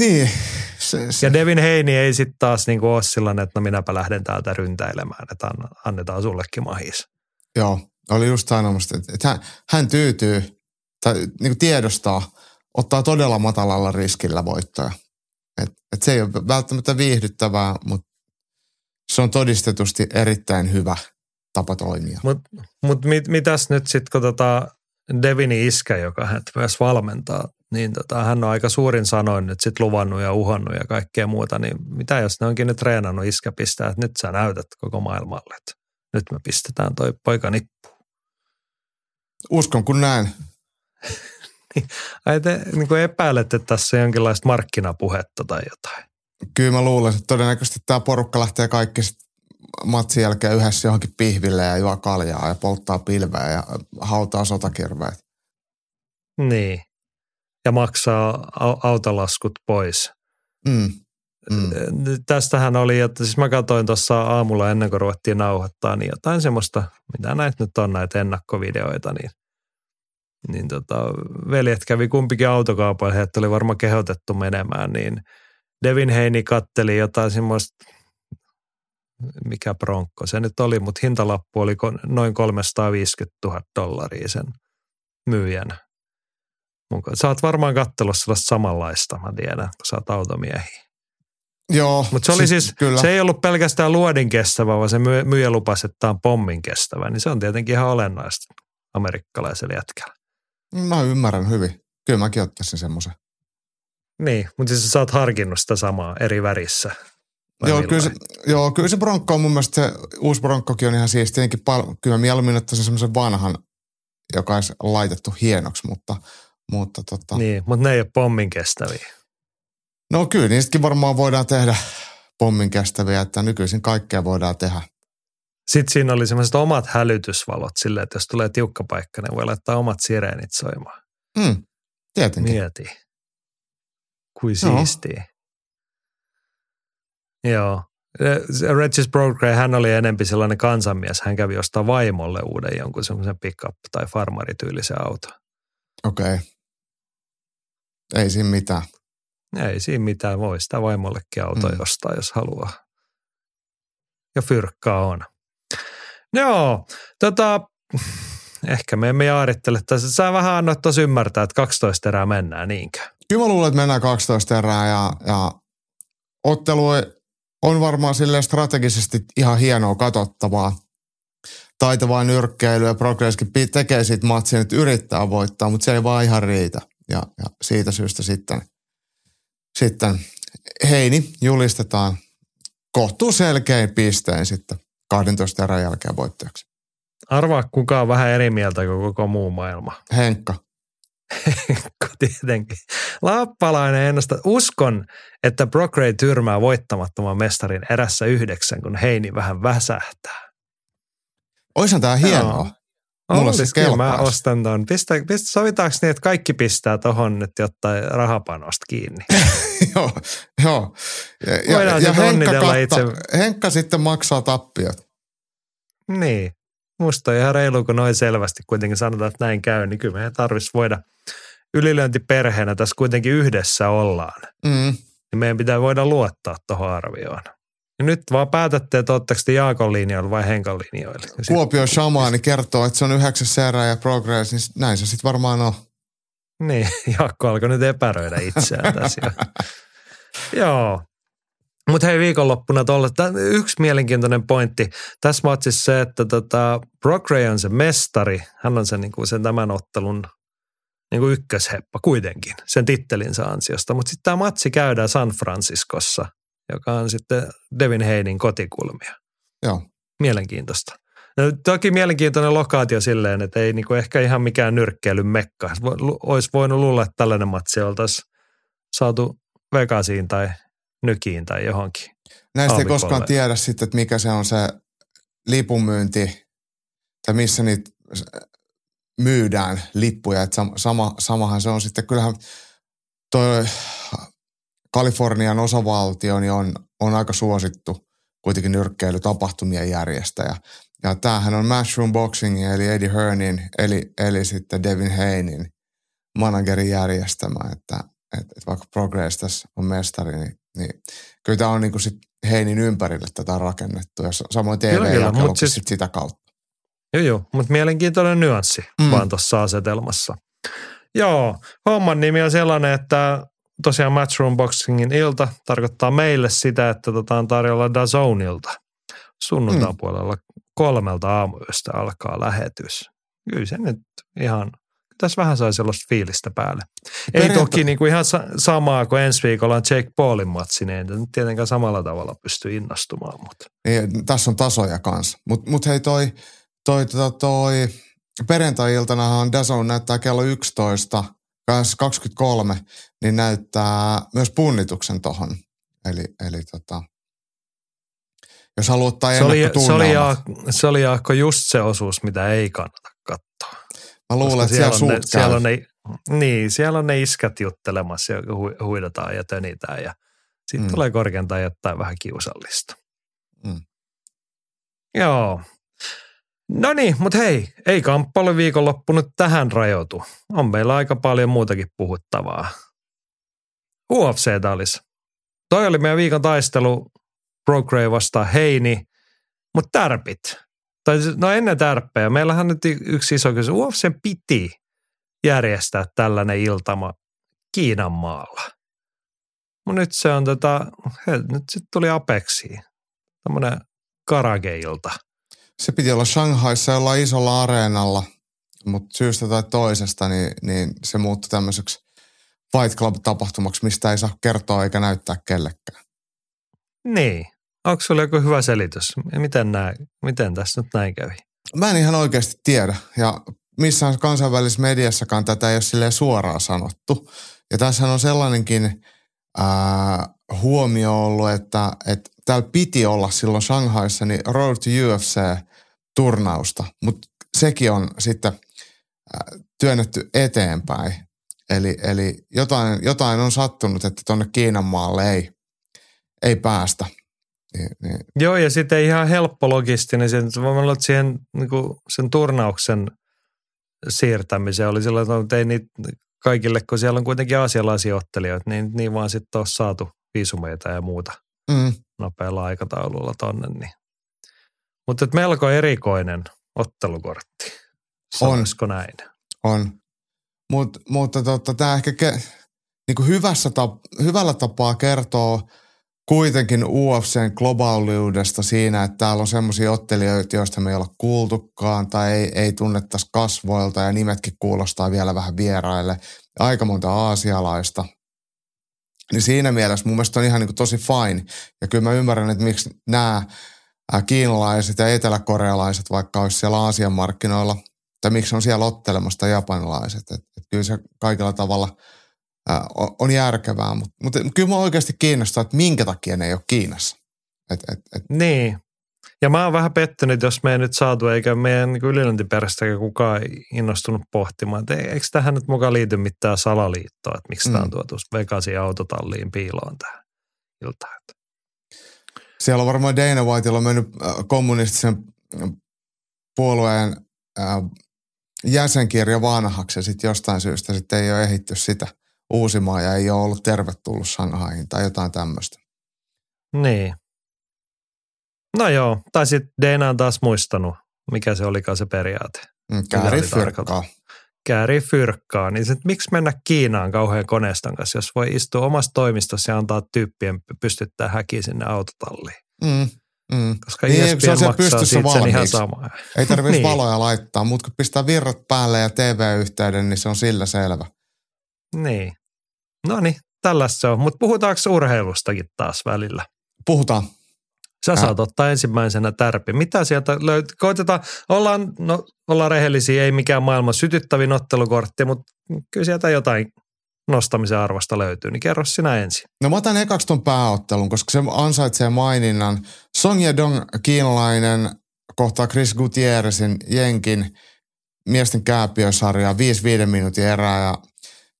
Niin. Se, se. Ja Devin Heini ei sitten taas niin ole sellainen, että no minäpä lähden täältä ryntäilemään, että annetaan sullekin mahis. Joo, oli just sanomassa, että hän, hän tyytyy tai niin kuin tiedostaa, ottaa todella matalalla riskillä voittoja. Et, et se ei ole välttämättä viihdyttävää, mutta se on todistetusti erittäin hyvä tapa toimia. Mutta mut mit, mitäs nyt sitten, kun tota Devini iskä, joka hän myös valmentaa, niin tota, hän on aika suurin sanoin nyt sitten luvannut ja uhannut ja kaikkea muuta, niin mitä jos ne onkin nyt treenannut iskä pistää, että nyt sä näytät koko maailmalle, että nyt me pistetään toi poika nippuun. Uskon kun näin. [LAUGHS] Niin, ai te niin kuin epäilette tässä jonkinlaista markkinapuhetta tai jotain? Kyllä mä luulen, että todennäköisesti tämä porukka lähtee kaikki matsin jälkeen yhdessä johonkin pihville ja juo kaljaa ja polttaa pilveä ja hautaa sotakirveet. Niin. Ja maksaa autolaskut pois. Mm. Mm. Tästähän oli, että siis mä katsoin tuossa aamulla ennen kuin ruvettiin nauhoittaa, niin jotain semmoista, mitä näitä nyt on näitä ennakkovideoita, niin niin tota, veljet kävi kumpikin autokaupalla, heitä oli varmaan kehotettu menemään, niin Devin Heini katteli jotain semmoista, mikä bronkko se nyt oli, mutta hintalappu oli noin 350 000 dollaria sen myyjän. Sä oot varmaan kattelussa sellaista samanlaista, mä tiedän, kun sä oot automiehiä. Joo. Mutta se oli siis, siis kyllä. se ei ollut pelkästään luodin kestävä, vaan se myyjä lupasi, että tämä on pommin kestävä. Niin se on tietenkin ihan olennaista amerikkalaiselle jätkällä. Mä ymmärrän hyvin. Kyllä mäkin ottaisin semmoisen. Niin, mutta siis sä oot harkinnut sitä samaa eri värissä. Joo kyllä, se, joo, kyllä se Bronkko on mun mielestä se uusi Bronkkokin on ihan siisti. Tietenkin pal- kyllä mä mieluummin ottaisin semmoisen vanhan, joka olisi laitettu hienoksi, mutta, mutta tota. Niin, mutta ne ei ole pommin kestäviä. No kyllä, niistäkin varmaan voidaan tehdä pommin kestäviä, että nykyisin kaikkea voidaan tehdä. Sitten siinä oli semmoiset omat hälytysvalot silleen, että jos tulee tiukka paikka, niin voi laittaa omat sireenit soimaan. Mm, tietenkin. Mieti. Kuin siistiä. Joo. Regis Brogray, hän oli enempi sellainen kansanmies. Hän kävi ostaa vaimolle uuden jonkun semmoisen pickup- tai farmarityylisen auto. Okei. Okay. Ei siinä mitään. Ei siinä mitään. Voi sitä vaimollekin auto mm. ostaa, jos haluaa. Ja fyrkkaa on. Joo, tota, ehkä me emme jaarittele tässä. Sä vähän annoit tuossa ymmärtää, että 12 erää mennään, niinkö? Kyllä mä luulen, että mennään 12 erää ja, ja ottelu on varmaan sille strategisesti ihan hienoa katsottavaa. Taitavaa nyrkkeilyä ja progresskin tekee siitä matsia, että yrittää voittaa, mutta se ei vaan ihan riitä. Ja, ja siitä syystä sitten, sitten Heini julistetaan kohtuu selkein pistein sitten 12 erän jälkeen voittajaksi. Arvaa kuka on vähän eri mieltä kuin koko muu maailma. Henkka. [LAUGHS] Henkka tietenkin. Lappalainen ennustaa. Uskon, että Brock tyrmää voittamattoman mestarin erässä yhdeksän, kun Heini vähän väsähtää. Oishan tämä hienoa. No. Mulla siis kyllä mä ostan ton. Pistä, pistä, sovitaanko niin, että kaikki pistää tohon nyt jotain rahapanosta kiinni? [LAUGHS] joo, joo. Ja, Voidaan ja, ja Henkka, katta, itse. Henkka sitten maksaa tappiot. Niin. Musta on ihan reilu, kun noin selvästi kuitenkin sanotaan, että näin käy, niin kyllä meidän tarvitsisi voida ylilöintiperheenä tässä kuitenkin yhdessä ollaan. Mm. niin meidän pitää voida luottaa tuohon arvioon. Ja nyt vaan päätätte, että oletteko te Jaakon linjoilla vai Henkan linjoilla. Kuopio Shamaani kertoo, että se on yhdeksäs erä ja progress, niin näin se sitten varmaan on. Niin, [LAUGHS] Jaakko alkoi nyt epäröidä itseään tässä. jo. [LAUGHS] Joo. Mutta hei viikonloppuna tuolla, yksi mielenkiintoinen pointti tässä matsissa se, että tota, Brock Ray on se mestari. Hän on se, niinku, sen tämän ottelun niinku ykkösheppa kuitenkin sen tittelinsä ansiosta. Mutta sitten tämä matsi käydään San Franciscossa, joka on sitten Devin Heinin kotikulmia. Joo. Mielenkiintoista. No, toki mielenkiintoinen lokaatio silleen, että ei niinku ehkä ihan mikään nyrkkeilyn mekka. Olisi voinut luulla, että tällainen matsi oltaisiin saatu Vegasiin tai Nykiin tai johonkin. Näistä ei koskaan tiedä sitten, että mikä se on se lipunmyynti tai missä niitä myydään lippuja. Että sam- sama, samahan se on sitten, kyllähän toi Kalifornian osavaltio niin on, on aika suosittu kuitenkin nyrkkeilytapahtumien järjestäjä. Ja tämähän on Matchroom Boxing eli Eddie Hearnin eli, eli sitten Devin Heinin managerin järjestämä, että, että, että vaikka Progress tässä on mestari, niin, niin kyllä tämä on niin kuin sit Heinin ympärille tätä rakennettu ja sa- samoin mut siis- sit sitä kautta. Joo, joo, mutta mielenkiintoinen nyanssi mm. vaan tuossa asetelmassa. Joo, homman nimi on sellainen, että tosiaan Matchroom Boxingin ilta tarkoittaa meille sitä, että tota on tarjolla Dazonilta. Sunnuntain Mm. puolella kolmelta aamuyöstä alkaa lähetys. Kyllä se nyt ihan, tässä vähän sai sellaista fiilistä päälle. Ei Perjantai- toki niin kuin ihan sa- samaa kuin ensi viikolla on Jake Paulin matsi, niin ei tietenkään samalla tavalla pysty innostumaan, mutta Niin, tässä on tasoja kanssa. Mutta mut hei toi, toi, toi, toi perjantai-iltanahan Dazon näyttää kello 11, 23, niin näyttää myös punnituksen tohon. Eli, eli tota, jos haluat ottaa se oli, se, oli. Jaakko, se oli Jaakko just se osuus, mitä ei kannata katsoa. Mä luulen, että siellä, on suut ne, siellä on ne, niin, siellä on ne iskät juttelemassa ja hu- huidataan ja tönitään ja sitten mm. tulee korkeintaan jotain vähän kiusallista. Mm. Joo. No niin, mutta hei, ei kamppailu viikonloppu nyt tähän rajoitu. On meillä aika paljon muutakin puhuttavaa. UFCtä olisi. Toi oli meidän viikon taistelu Broke Ray vastaan Heini, mutta tärpit. Tai siis- no ennen tärppejä. Meillähän nyt yksi iso kysymys. UFC piti järjestää tällainen iltama Kiinan maalla. Mutta nyt se on tota, he, nyt sitten tuli Apexiin. Tämmöinen karageilta. Se piti olla Shanghaissa jollain isolla areenalla, mutta syystä tai toisesta niin, niin se muuttui tämmöiseksi Fight Club-tapahtumaksi, mistä ei saa kertoa eikä näyttää kellekään. Niin. Onko sulla joku hyvä selitys? Miten, nää, miten tässä nyt näin kävi? Mä en ihan oikeasti tiedä ja missään kansainvälisessä mediassakaan tätä ei ole suoraan sanottu. Ja tässä on sellainenkin ää, huomio ollut, että, että täällä piti olla silloin Shanghaissa niin Road to UFC-turnausta, mutta sekin on sitten ää, työnnetty eteenpäin. Eli, eli jotain, jotain on sattunut, että tuonne Kiinan maalle ei, ei päästä. Niin, niin, Joo, ja sitten ihan helppo logistinen. Sen, että siihen niin kuin sen turnauksen siirtämiseen oli sellainen, että ei niitä kaikille, kun siellä on kuitenkin aasialaisia ottelijoita, niin, niin vaan sitten on saatu viisumeita ja muuta mm, nopealla aikataululla tonne. Niin. Mutta melko erikoinen ottelukortti. Sanoisiko näin? On. Mut, mutta tota, tämä ehkä ke, niinku hyvässä tap, hyvällä tapaa kertoo kuitenkin UFCn globaaliudesta siinä, että täällä on semmoisia ottelijoita, joista me ei olla kuultukaan tai ei, ei tunnettaisi kasvoilta ja nimetkin kuulostaa vielä vähän vieraille. Aika monta aasialaista. Niin siinä mielessä mun mielestä on ihan niin tosi fine. Ja kyllä mä ymmärrän, että miksi nämä kiinalaiset ja eteläkorealaiset, vaikka olisi siellä Aasian markkinoilla, tai miksi on siellä ottelemassa tai japanilaiset. Et, et kyllä se kaikilla tavalla ää, on, on järkevää, mutta mut, kyllä mä oikeasti kiinnostaa, että minkä takia ne ei ole Kiinassa. Et, et, et, Niin. Ja mä oon vähän pettynyt, jos me ei nyt saatu, eikä meidän niin ylilöntiperästäkään kukaan innostunut pohtimaan, että ei- eikö tähän nyt mukaan liity mitään salaliittoa, että miksi mm. tämä on tuotu Vegasin autotalliin piiloon tähän iltaan. siellä on varmaan Dana Whiteilla mennyt äh, kommunistisen äh, puolueen äh, jäsenkirja vanhaksi ja sitten jostain syystä sitten ei ole ehitty sitä uusimaan ja ei ole ollut tervetullut Shanghaihin tai jotain tämmöistä. Niin. No joo, tai sitten Dana on taas muistanut, mikä se olikaan se periaate. Mm, Kääri fyrkkaa. Kääri fyrkkaa, niin sit, miksi mennä Kiinaan kauhean koneiston kanssa, jos voi istua omassa toimistossa ja antaa tyyppien pystyttää häkiä sinne autotalliin. Mm, mm. Koska Niin, ESPN se on siellä pystyssä sen ihan valmiiksi. sama. Ei tarvitse [LAUGHS] Niin. valoja laittaa, mutta kun pistää virrat päälle ja TV-yhteyden, niin se on sillä selvä. Niin. No niin, tällaista se on. Mutta puhutaanko urheilustakin taas välillä? Puhutaan. Sä Äh. saat ottaa ensimmäisenä tärpi. Mitä sieltä löytyy? Koitetaan, ollaan, no, ollaan rehellisiä, ei mikään maailman sytyttävin ottelukortti, mutta kyllä sieltä jotain nostamisen arvosta löytyy, niin kerro sinä ensin. No mä otan ekaksi ton pääottelun, koska se ansaitsee maininnan. Song Yedong kiinalainen kohtaa Chris Gutierrezin jenkin miesten kääpiösarjaa 5-5 minuutin erää. Ja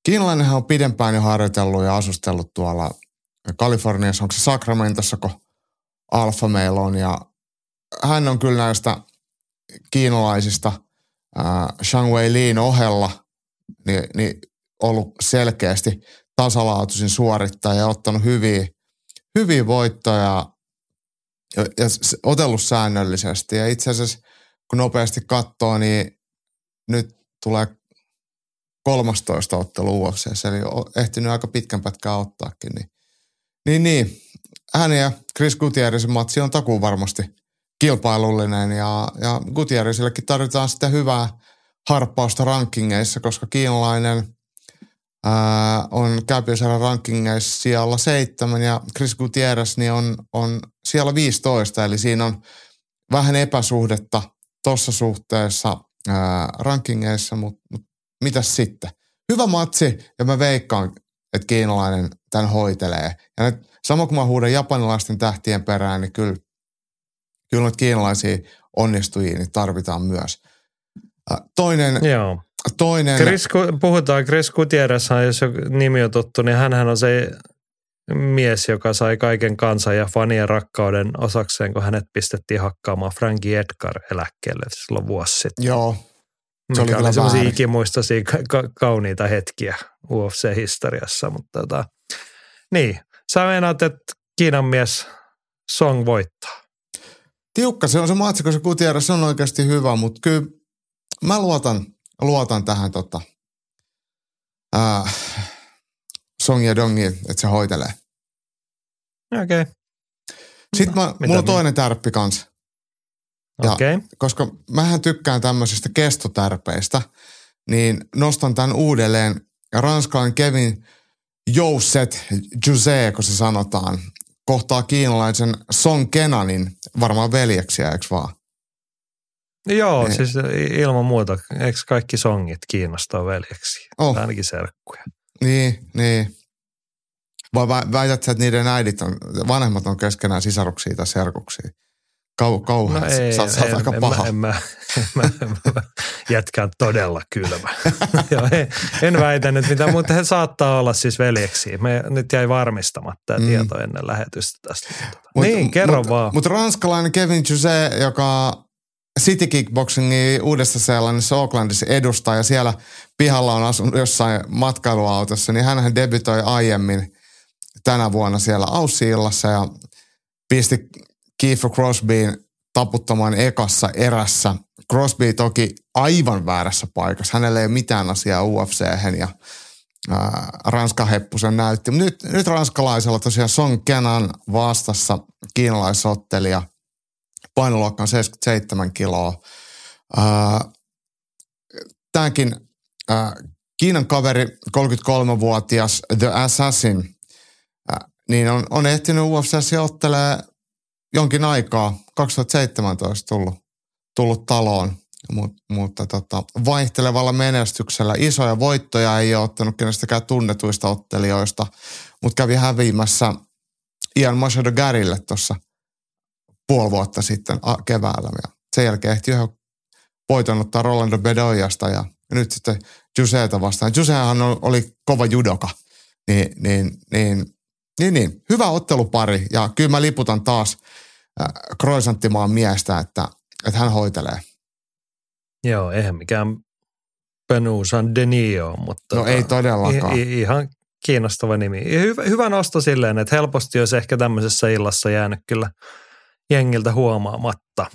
kiinalainenhan on pidempään jo harjoitellut ja asustellut tuolla Kaliforniassa, onko se Sacramentossa, kun Alfa meillä on. Ja hän on kyllä näistä kiinalaisista äh, Shang Wei Lin ohella niin, niin ollut selkeästi tasalaatuisin suorittaja ja ottanut hyviä, hyviä voittoja ja, ja otellut säännöllisesti. Ja itse asiassa kun nopeasti katsoo, niin nyt tulee 13 ottelu UFC, eli on ehtinyt aika pitkän pätkän ottaakin. Niin, niin, niin. Hän ja Chris Gutierrezin matsi on takuun varmasti kilpailullinen ja, ja Gutierrezillekin tarvitaan sitä hyvää harppausta rankingeissa, koska kiinalainen ää, on kääpiösarjan rankingeissa siellä seitsemän ja Chris Gutierrez niin on, on siellä 15, eli siinä on vähän epäsuhdetta tuossa suhteessa ää, rankingeissa, mutta mut, mitäs sitten? Hyvä matsi ja mä veikkaan, että kiinalainen tämän hoitelee. Ja nyt, sama kun mä huudan japanilaisten tähtien perään, niin kyllä, kyllä noita kiinalaisia onnistujia niin tarvitaan myös. Toinen, Joo. toinen Chris, puhutaan Chris Gutierrez, jos jo nimi on tuttu, niin hänhän on se mies, joka sai kaiken kansan ja fanien rakkauden osakseen, kun hänet pistettiin hakkaamaan Frankie Edgar eläkkeelle silloin vuosi sitten. joo, Se oli oli semmoisia väärin. ikimuistoisia ka- ka- kauniita hetkiä UFC-historiassa, mutta tota, niin. Sä meinaat, että Kiinan mies Song voittaa. tiukka se on se matsi, kun se Gutierrez on oikeasti hyvä, mutta kyllä mä luotan, luotan tähän tota, ää, Song ja Dongiin, että se hoitelee. Okei, okay. Sitten mä, Mitä mulla on toinen tärppi kanssa, Ja- okei. Okay. koska mähän tykkään tämmöisistä kestotärpeistä, niin nostan tämän uudelleen. Ranskalainen Kevin Jousset Jose, kun se sanotaan, kohtaa kiinalaisen Song Kenanin, varmaan veljeksiä, eikö vaan? Joo, Niin. siis ilman muuta. Eikö kaikki songit kiinnostaa veljeksi? Oh. Ainakin serkkuja. Niin, niin. Vai vä- väität sä, että niiden äidit on, vanhemmat on keskenään sisaruksia tai serkuksia? Kau, kauhean. No ei, sä, sä en, aika en, paha. En, mä, en, mä, [LAUGHS] en, mä, jätkä on todella kylmä. [LAUGHS] Joo, en, en väitä nyt mitään, mutta he saattaa olla siis veljeksiä. Me nyt jäi varmistamatta tämä Mm. tieto ennen lähetystä tästä. Mut- niin, kerro mut, vaan. Mutta ranskalainen Kevin Jose, joka City Kickboxingin uudessa seelannissa Aucklandissa edustaa ja siellä pihalla on asunut jossain matkailuautossa, niin hän debytoi aiemmin tänä vuonna siellä Aussi-illassa ja pisti Kiefer Crosbyin taputtamaan ekassa erässä. Crosby toki aivan väärässä paikassa. Hänellä ei ole mitään asiaa ufc ja ää, Ranskan heppusen näytti. Nyt, nyt ranskalaisella tosiaan Song Kenan vastassa kiinalaisottelija. Painoluokka on 77 kiloa. Ää, Tämänkin Kiinan kaveri, 33-vuotias The Assassin, niin on, on ehtinyt UFC ottelee jonkin aikaa, 2017 tullut, tullut taloon, Mut, mutta tota, vaihtelevalla menestyksellä isoja voittoja ei ole ottanut kenestäkään tunnetuista ottelijoista, mutta kävi häviämässä Ian Machado Garille tuossa puoli vuotta sitten keväällä. Ja sen jälkeen ehti yhden voiton ottaa Rolando Bedoyasta ja nyt sitten Juseeta vastaan. Jusehan oli kova judoka, niin, niin, niin, niin, niin. hyvä ottelupari ja kyllä mä liputan taas Kroisanttimaan miestä, että, että hän hoitelee. Joo, eihän mikään Penusan Denio, mutta No ei todellakaan. i- i- ihan kiinnostava nimi. Hyvä, hyvä nosto silleen, että helposti olisi ehkä tämmöisessä illassa jäänyt kyllä jengiltä huomaamatta.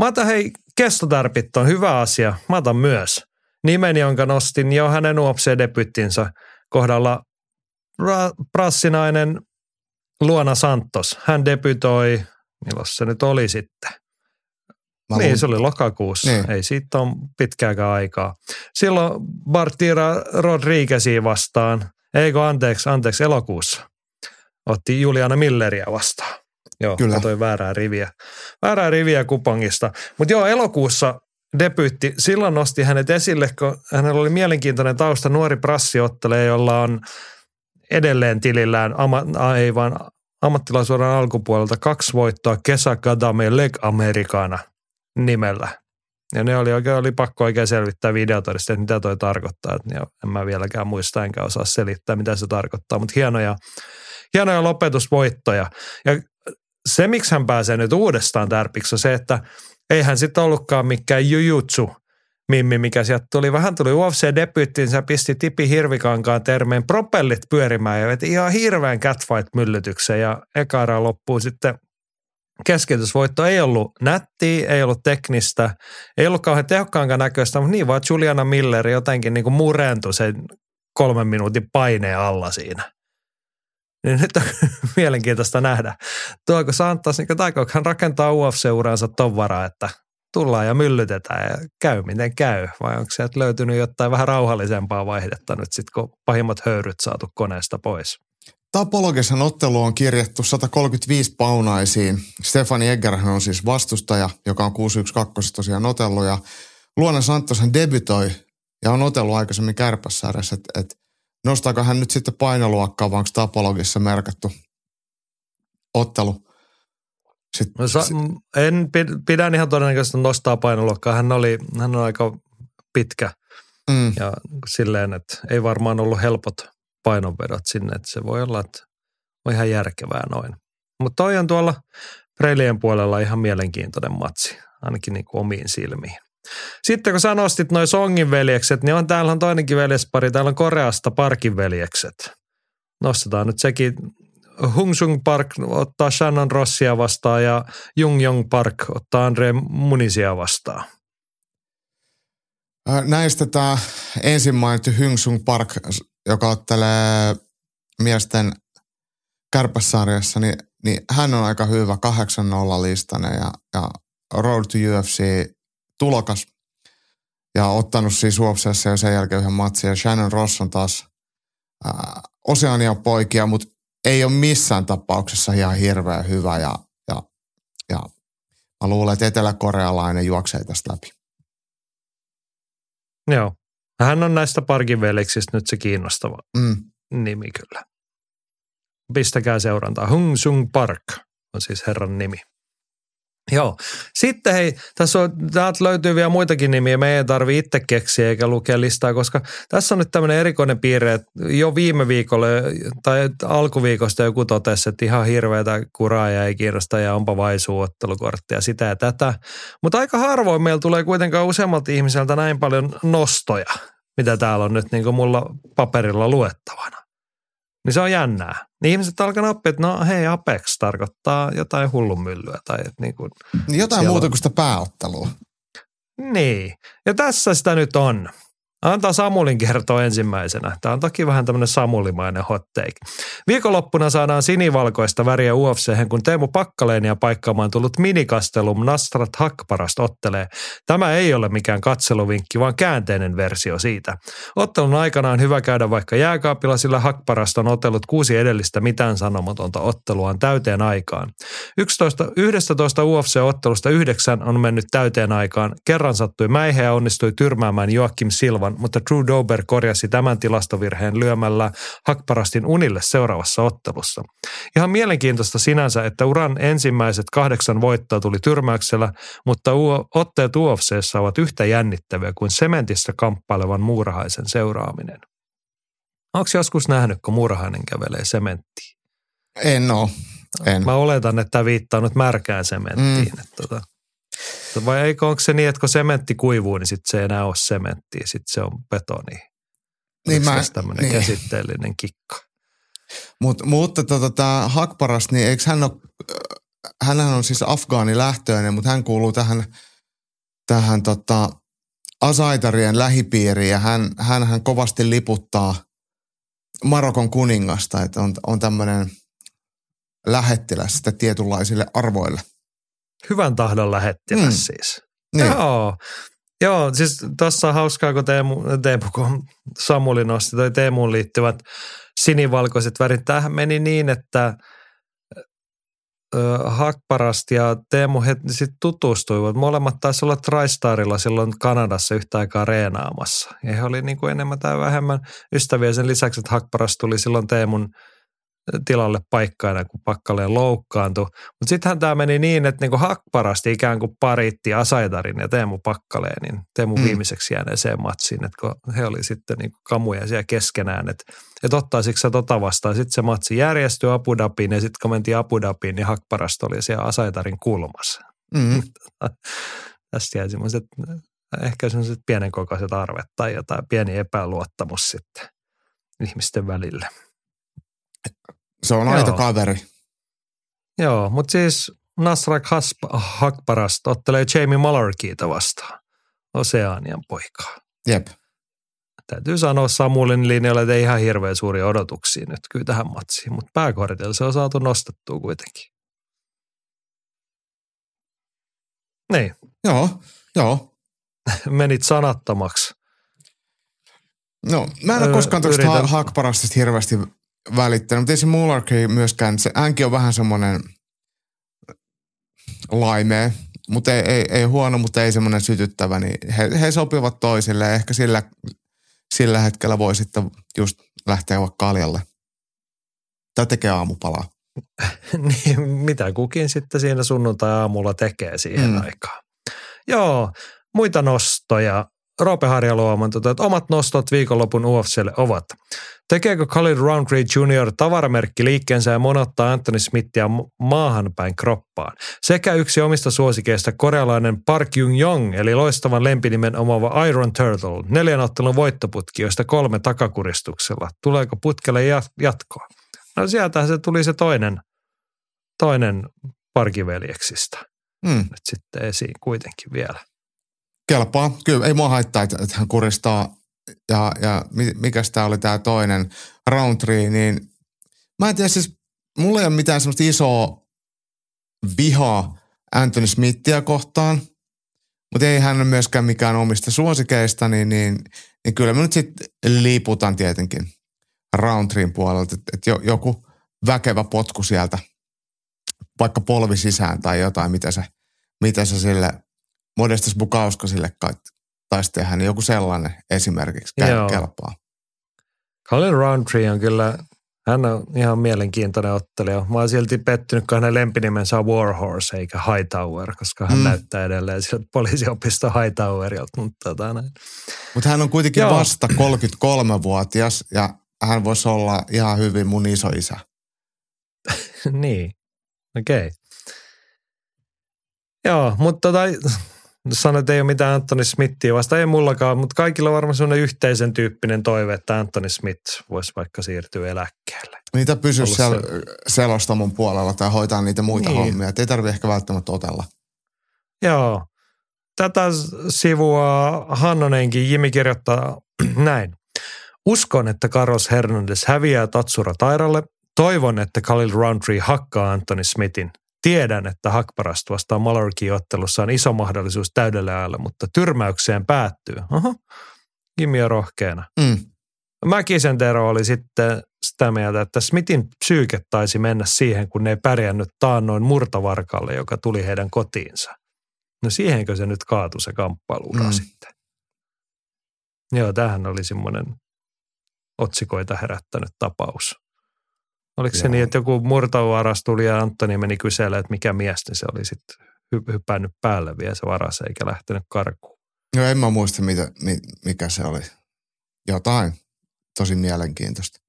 Mä otan hei, kestotärpit on hyvä asia. Mä otan myös nimen, jonka nostin jo hänen uopseen debyttinsä kohdalla. Ra- prassinainen Luona Santos. Hän debytoi, milloin se nyt oli sitten? Mä niin, se oli lokakuussa. Niin. Ei siitä ole pitkääkään aikaa. Silloin Bartira Rodriguezia vastaan, eikö anteeksi, anteeksi, elokuussa otti Juliana Milleriä vastaan. Joo, Kyllä. katsoin väärää riviä. Väärää riviä kupongista. Mutta joo, elokuussa debyytti. Silloin nosti hänet esille, kun hänellä oli mielenkiintoinen tausta. Nuori prassi ottelee, jolla on edelleen tilillään, ama, ei vaan ammattilaisuuden alkupuolelta kaksi voittoa Kesä Kadame Leg Americana nimellä. Ja ne oli oikein, oli pakko oikein selvittää videotodisteet, mitä toi tarkoittaa. Et, ja en mä vieläkään muista enkä osaa selittää, mitä se tarkoittaa, mutta hienoja, hienoja lopetusvoittoja. Ja se, miksi hän pääsee nyt uudestaan tärpiksi, on se, että eihän sitten ollutkaan mikään jujutsu mimmi, mikä sieltä tuli. Vähän tuli UFC-debyyttiin, se pisti Tipi Hirvikankaan termeen propellit pyörimään ja veti ihan hirveän catfight-myllytyksen ja eka erä loppuu sitten keskeytysvoitto ei ollut nättiä, ei ollut teknistä, ei ollut kauhean tehokkaankaan näköistä, mutta niin vaan Juliana Miller jotenkin niin kuin murentui sen kolmen minuutin paineen alla siinä. Niin nyt on [LAUGHS] mielenkiintoista nähdä. Tuoko Santos, niin taikooko hän rakentaa UFC-uransa ton varaa, että tullaan ja myllytetään ja käy miten käy. Vai onko sieltä löytynyt jotain vähän rauhallisempaa vaihdetta nyt sitten, kun pahimmat höyryt saatu koneesta pois? Tapologisen ottelu on kirjattu 135 paunaisiin. Stefani Eggerhän on siis vastustaja, joka on 612 tosiaan otellut. Ja Luona Santoshan debytoi ja on otellut aikaisemmin kärpässarjassa. Että et nostaako hän nyt sitten painoluokkaa, vai onko Tapologissa merkattu ottelu? Sitten, No, sa- en pid- pidän ihan todennäköisesti nostaa painoluokkaa. Hän, oli, hän on aika pitkä mm, ja silleen, että ei varmaan ollut helpot painonvedot sinne. Että se voi olla, että on ihan järkevää noin. Mutta toi on tuolla Preilien puolella ihan mielenkiintoinen matsi, ainakin niin kuin omiin silmiin. Sitten kun sä nostit noin Songin veljekset, niin on täällä on toinenkin veljespari. Täällä on Koreasta Parkin veljekset. Nostetaan nyt sekin. Hung Sung Park ottaa Shannon Rossia vastaan ja Jung Jong Park ottaa Andre Munisia vastaan. Ää, Näistä tämä ensin mainittu Hyngsung Park, joka ottelee miesten kärpässarjassa, niin, niin hän on aika hyvä 8-0 listainen ja, ja Road to UFC tulokas ja ottanut siis UFCssä jo sen jälkeen yhden matsin. Ja Shannon Ross on taas ää, Oseanian poikia, mutta ei ole missään tapauksessa ihan hirveän hyvä ja, ja, ja mä luulen, että eteläkorealainen juoksee tästä läpi. Joo. Hän on näistä Parkin veljeksistä nyt se kiinnostava Mm. nimi kyllä. Pistäkää seurantaa. Hung Sung Park on siis herran nimi. Joo. Sitten hei, tässä on, täältä löytyy vielä muitakin nimiä. Me ei tarvi itse keksiä eikä lukea listaa, koska tässä on nyt tämmöinen erikoinen piirre, että jo viime viikolla tai alkuviikosta joku totesi, että ihan hirveätä kuraa ja ei kiinnosta ja onpa vaisuu ottelukorttia sitä ja tätä. Mutta aika harvoin meillä tulee kuitenkaan useammalta ihmiseltä näin paljon nostoja, mitä täällä on nyt niin kuin mulla paperilla luettavana. Niin se on jännää. Niin ihmiset alkaa oppia, että no hei Apex tarkoittaa jotain hullunmyllyä. Tai että niin, kuin, Jotain Siellä muuta on- kuin sitä pääottelua. niin. Ja tässä sitä nyt on. Antaa Samulin kertoa ensimmäisenä. Tämä on toki vähän tämmöinen Samulimainen hot take. Viikonloppuna saadaan sinivalkoista väriä UFC, kun Teemu Pakkaleenia paikkaamaan tullut minikastelum Nastrat Hakparast ottelee. Tämä ei ole mikään katseluvinkki, vaan käänteinen versio siitä. Ottelun aikana on hyvä käydä vaikka jääkaapilla, sillä Hakparast on otellut kuusi edellistä mitään sanomatonta otteluaan täyteen aikaan. 11, 11 UFC-ottelusta yhdeksän on mennyt täyteen aikaan. Kerran sattui mäihe ja onnistui tyrmäämään Joakim Silvan, mutta Drew Dober korjasi tämän tilastovirheen lyömällä Hakparastin unille seuraavassa ottelussa. Ihan mielenkiintoista sinänsä, että uran ensimmäiset kahdeksan voittoa tuli tyrmäyksellä, mutta otteet UFCssä ovat yhtä jännittäviä kuin sementissä kamppailevan muurahaisen seuraaminen. Onko joskus nähnyt, kun muurahainen kävelee sementtiin? En oo. En. Mä oletan, että tämä viittaa nyt märkään sementtiin. Mm. Että tota, vai eikö onko se niin, että kun sementti kuivuu, niin sitten se ei enää ole sementtiä, sitten se on betoni. Niin mä- tämmöinen niin. käsitteellinen kikka. Mut, mutta tota, tämä Hakparas, niin eikö hän ole, hänhän on siis afgaani lähtöinen, mutta hän kuuluu tähän, tähän tota, Asaitarien lähipiiriin ja hän, hän kovasti liputtaa Marokon kuningasta, että on, on tämmöinen lähettiläs sitten tietynlaisille arvoille. Hyvän tahdon lähettiläs Mm. siis. Niin. Joo. Joo, siis tuossa on hauskaa, kun Teemu, Teemu kun Samuli nosti toi Teemuun liittyvät sinivalkoiset värit. Tämähän meni niin, että Hakparast ja Teemu he sitten tutustuivat. Molemmat taisi olla TriStarilla silloin Kanadassa yhtä aikaa reenaamassa. Ja he oli niin kuin enemmän tai vähemmän ystäviä sen lisäksi, että Hakparast tuli silloin Teemun tilalle paikkaina, kun Pakkaleen loukkaantui. Mutta sittenhän tämä meni niin, että niinku Hakparasti ikään kuin paritti Asaitarin ja Teemu Pakkaleenin, Teemu Mm. viimeiseksi jääneeseen matsiin, että kun he oli sitten niinku kamuja siellä keskenään, että et ottaisitko sä tota vastaan. Sitten se matsi järjestyi Abu Dhabiin ja sitten kun mentiin Abu Dhabiin, niin Hakparast oli siellä Asaitarin kulmassa. Mm. [LAUGHS] Tästä jäi semmoiset, ehkä semmoiset pienenkokoiset arvet tai jotain pieni epäluottamus sitten ihmisten välillä. Se on Joo. aito kaveri. Joo, mutta siis Nasrak Hakparast ottelee Jamie Mallarkeita vastaan. Oseanian poikaa. Jep. Täytyy sanoa Samulin linjalle, että ei ihan hirveän suuria odotuksia nyt kyllä tähän matsiin, mutta pääkortilla se on saatu nostettua kuitenkin. Niin, Joo, joo. [LAUGHS] menit sanattomaksi. No, mä en ole koskaan tuosta yritän- ha- Hakparastista hirveästi välittänyt, mutta ei se Mullarkey myöskään, se, hänkin on vähän semmoinen laimea, mutta ei, ei, ei huono, mutta ei semmoinen sytyttävä, niin he, he sopivat toisille ehkä sillä, sillä hetkellä voi sitten just lähteä vaikka kaljalle. Tai tekee aamupalaa. [LAUGHS] niin, mitä kukin sitten siinä sunnuntai-aamulla tekee siihen mm. aikaan. Joo, muita nostoja. Roope Harja Luoman, tota, että omat nostot viikonlopun UFClle ovat. Tekeekö Khalid Roundtree Jr. tavaramerkki liikkeensä ja monottaa Anthony Smithia ma- maahan päin kroppaan? Sekä yksi omista suosikeista korealainen Park Jung Jong, eli loistavan lempinimen omava Iron Turtle. Neljän ottelun voittoputki, joista kolme takakuristuksella. Tuleeko putkelle jat- jatkoa? No sieltä se tuli se toinen, toinen parkiveljeksistä Mm, nyt sitten esiin kuitenkin vielä. Kelpaa. Kyllä, ei mua haittaa, että, että hän kuristaa. Ja, ja mi- mikäs tämä oli tämä toinen, Roundtree, niin mä en tiedä siis, mulla ei ole mitään semmoista isoa vihaa Anthony Smithia kohtaan, mutta ei hän ole myöskään mikään omista suosikeista, niin, niin, niin kyllä mä nyt sitten liiputan tietenkin Roundtreen puolelta, että, jo, joku väkevä potku sieltä, vaikka polvi sisään tai jotain, mitä se, mitä se sille Modestas Bukauskasille kai taisi tehdä, niin joku sellainen esimerkiksi Joo. kelpaa. Colin Roundtree on kyllä, hän on ihan mielenkiintoinen ottelija. Mä oon silti pettynyt, kun hänen lempinimensä on Warhorse eikä Hightower, koska hän Mm. näyttää edelleen sieltä poliisiopisto Hightowerilta. Mutta tota, näin. Mutta hän on kuitenkin Joo. vasta 33-vuotias ja hän voisi olla ihan hyvin mun isoisä. [LAUGHS] niin, okei. Okay. Joo, mutta tota, sanoit, että ei ole mitään Anthony Smithia vasta, ei mullakaan, mutta kaikilla on varmaan sellainen yhteisen tyyppinen toive, että Anthony Smith voisi vaikka siirtyä eläkkeelle. Niitä pysyä Ollut siellä selostamon puolella tai hoitaa niitä muita Niin. hommia. Et ei tarvi ehkä välttämättä otella. Joo. Tätä sivua Hannonenkin Jimi kirjoittaa [CLEARS THROAT] näin. Uskon, että Carlos Hernandez häviää Tatsura Tairalle. Toivon, että Khalil Roundtree hakkaa Anthony Smithin. Tiedän, että Hakparast vastaan Malarkey-ottelussa on iso mahdollisuus täydelle ajalle, mutta tyrmäykseen päättyy. Oho. Jimi on rohkeana. Mm. Mäkisen Tero oli sitten sitä mieltä, että Smithin psyyke taisi mennä siihen, kun ne ei pärjännyt taannoin murtovarkalle, joka tuli heidän kotiinsa. No siihenkö se nyt kaatui se kamppailuura Mm. mm. sitten? Joo, tämähän oli semmoinen otsikoita herättänyt tapaus. Oliko se Joo. niin, että joku murtovaras tuli ja Antoni meni kyselemään, että mikä mies, niin se oli sitten hy- hypännyt päälle vielä se varas eikä lähtenyt karkuun. Joo, en mä muista, mitä, mi, mikä se oli. Jotain tosi mielenkiintoista.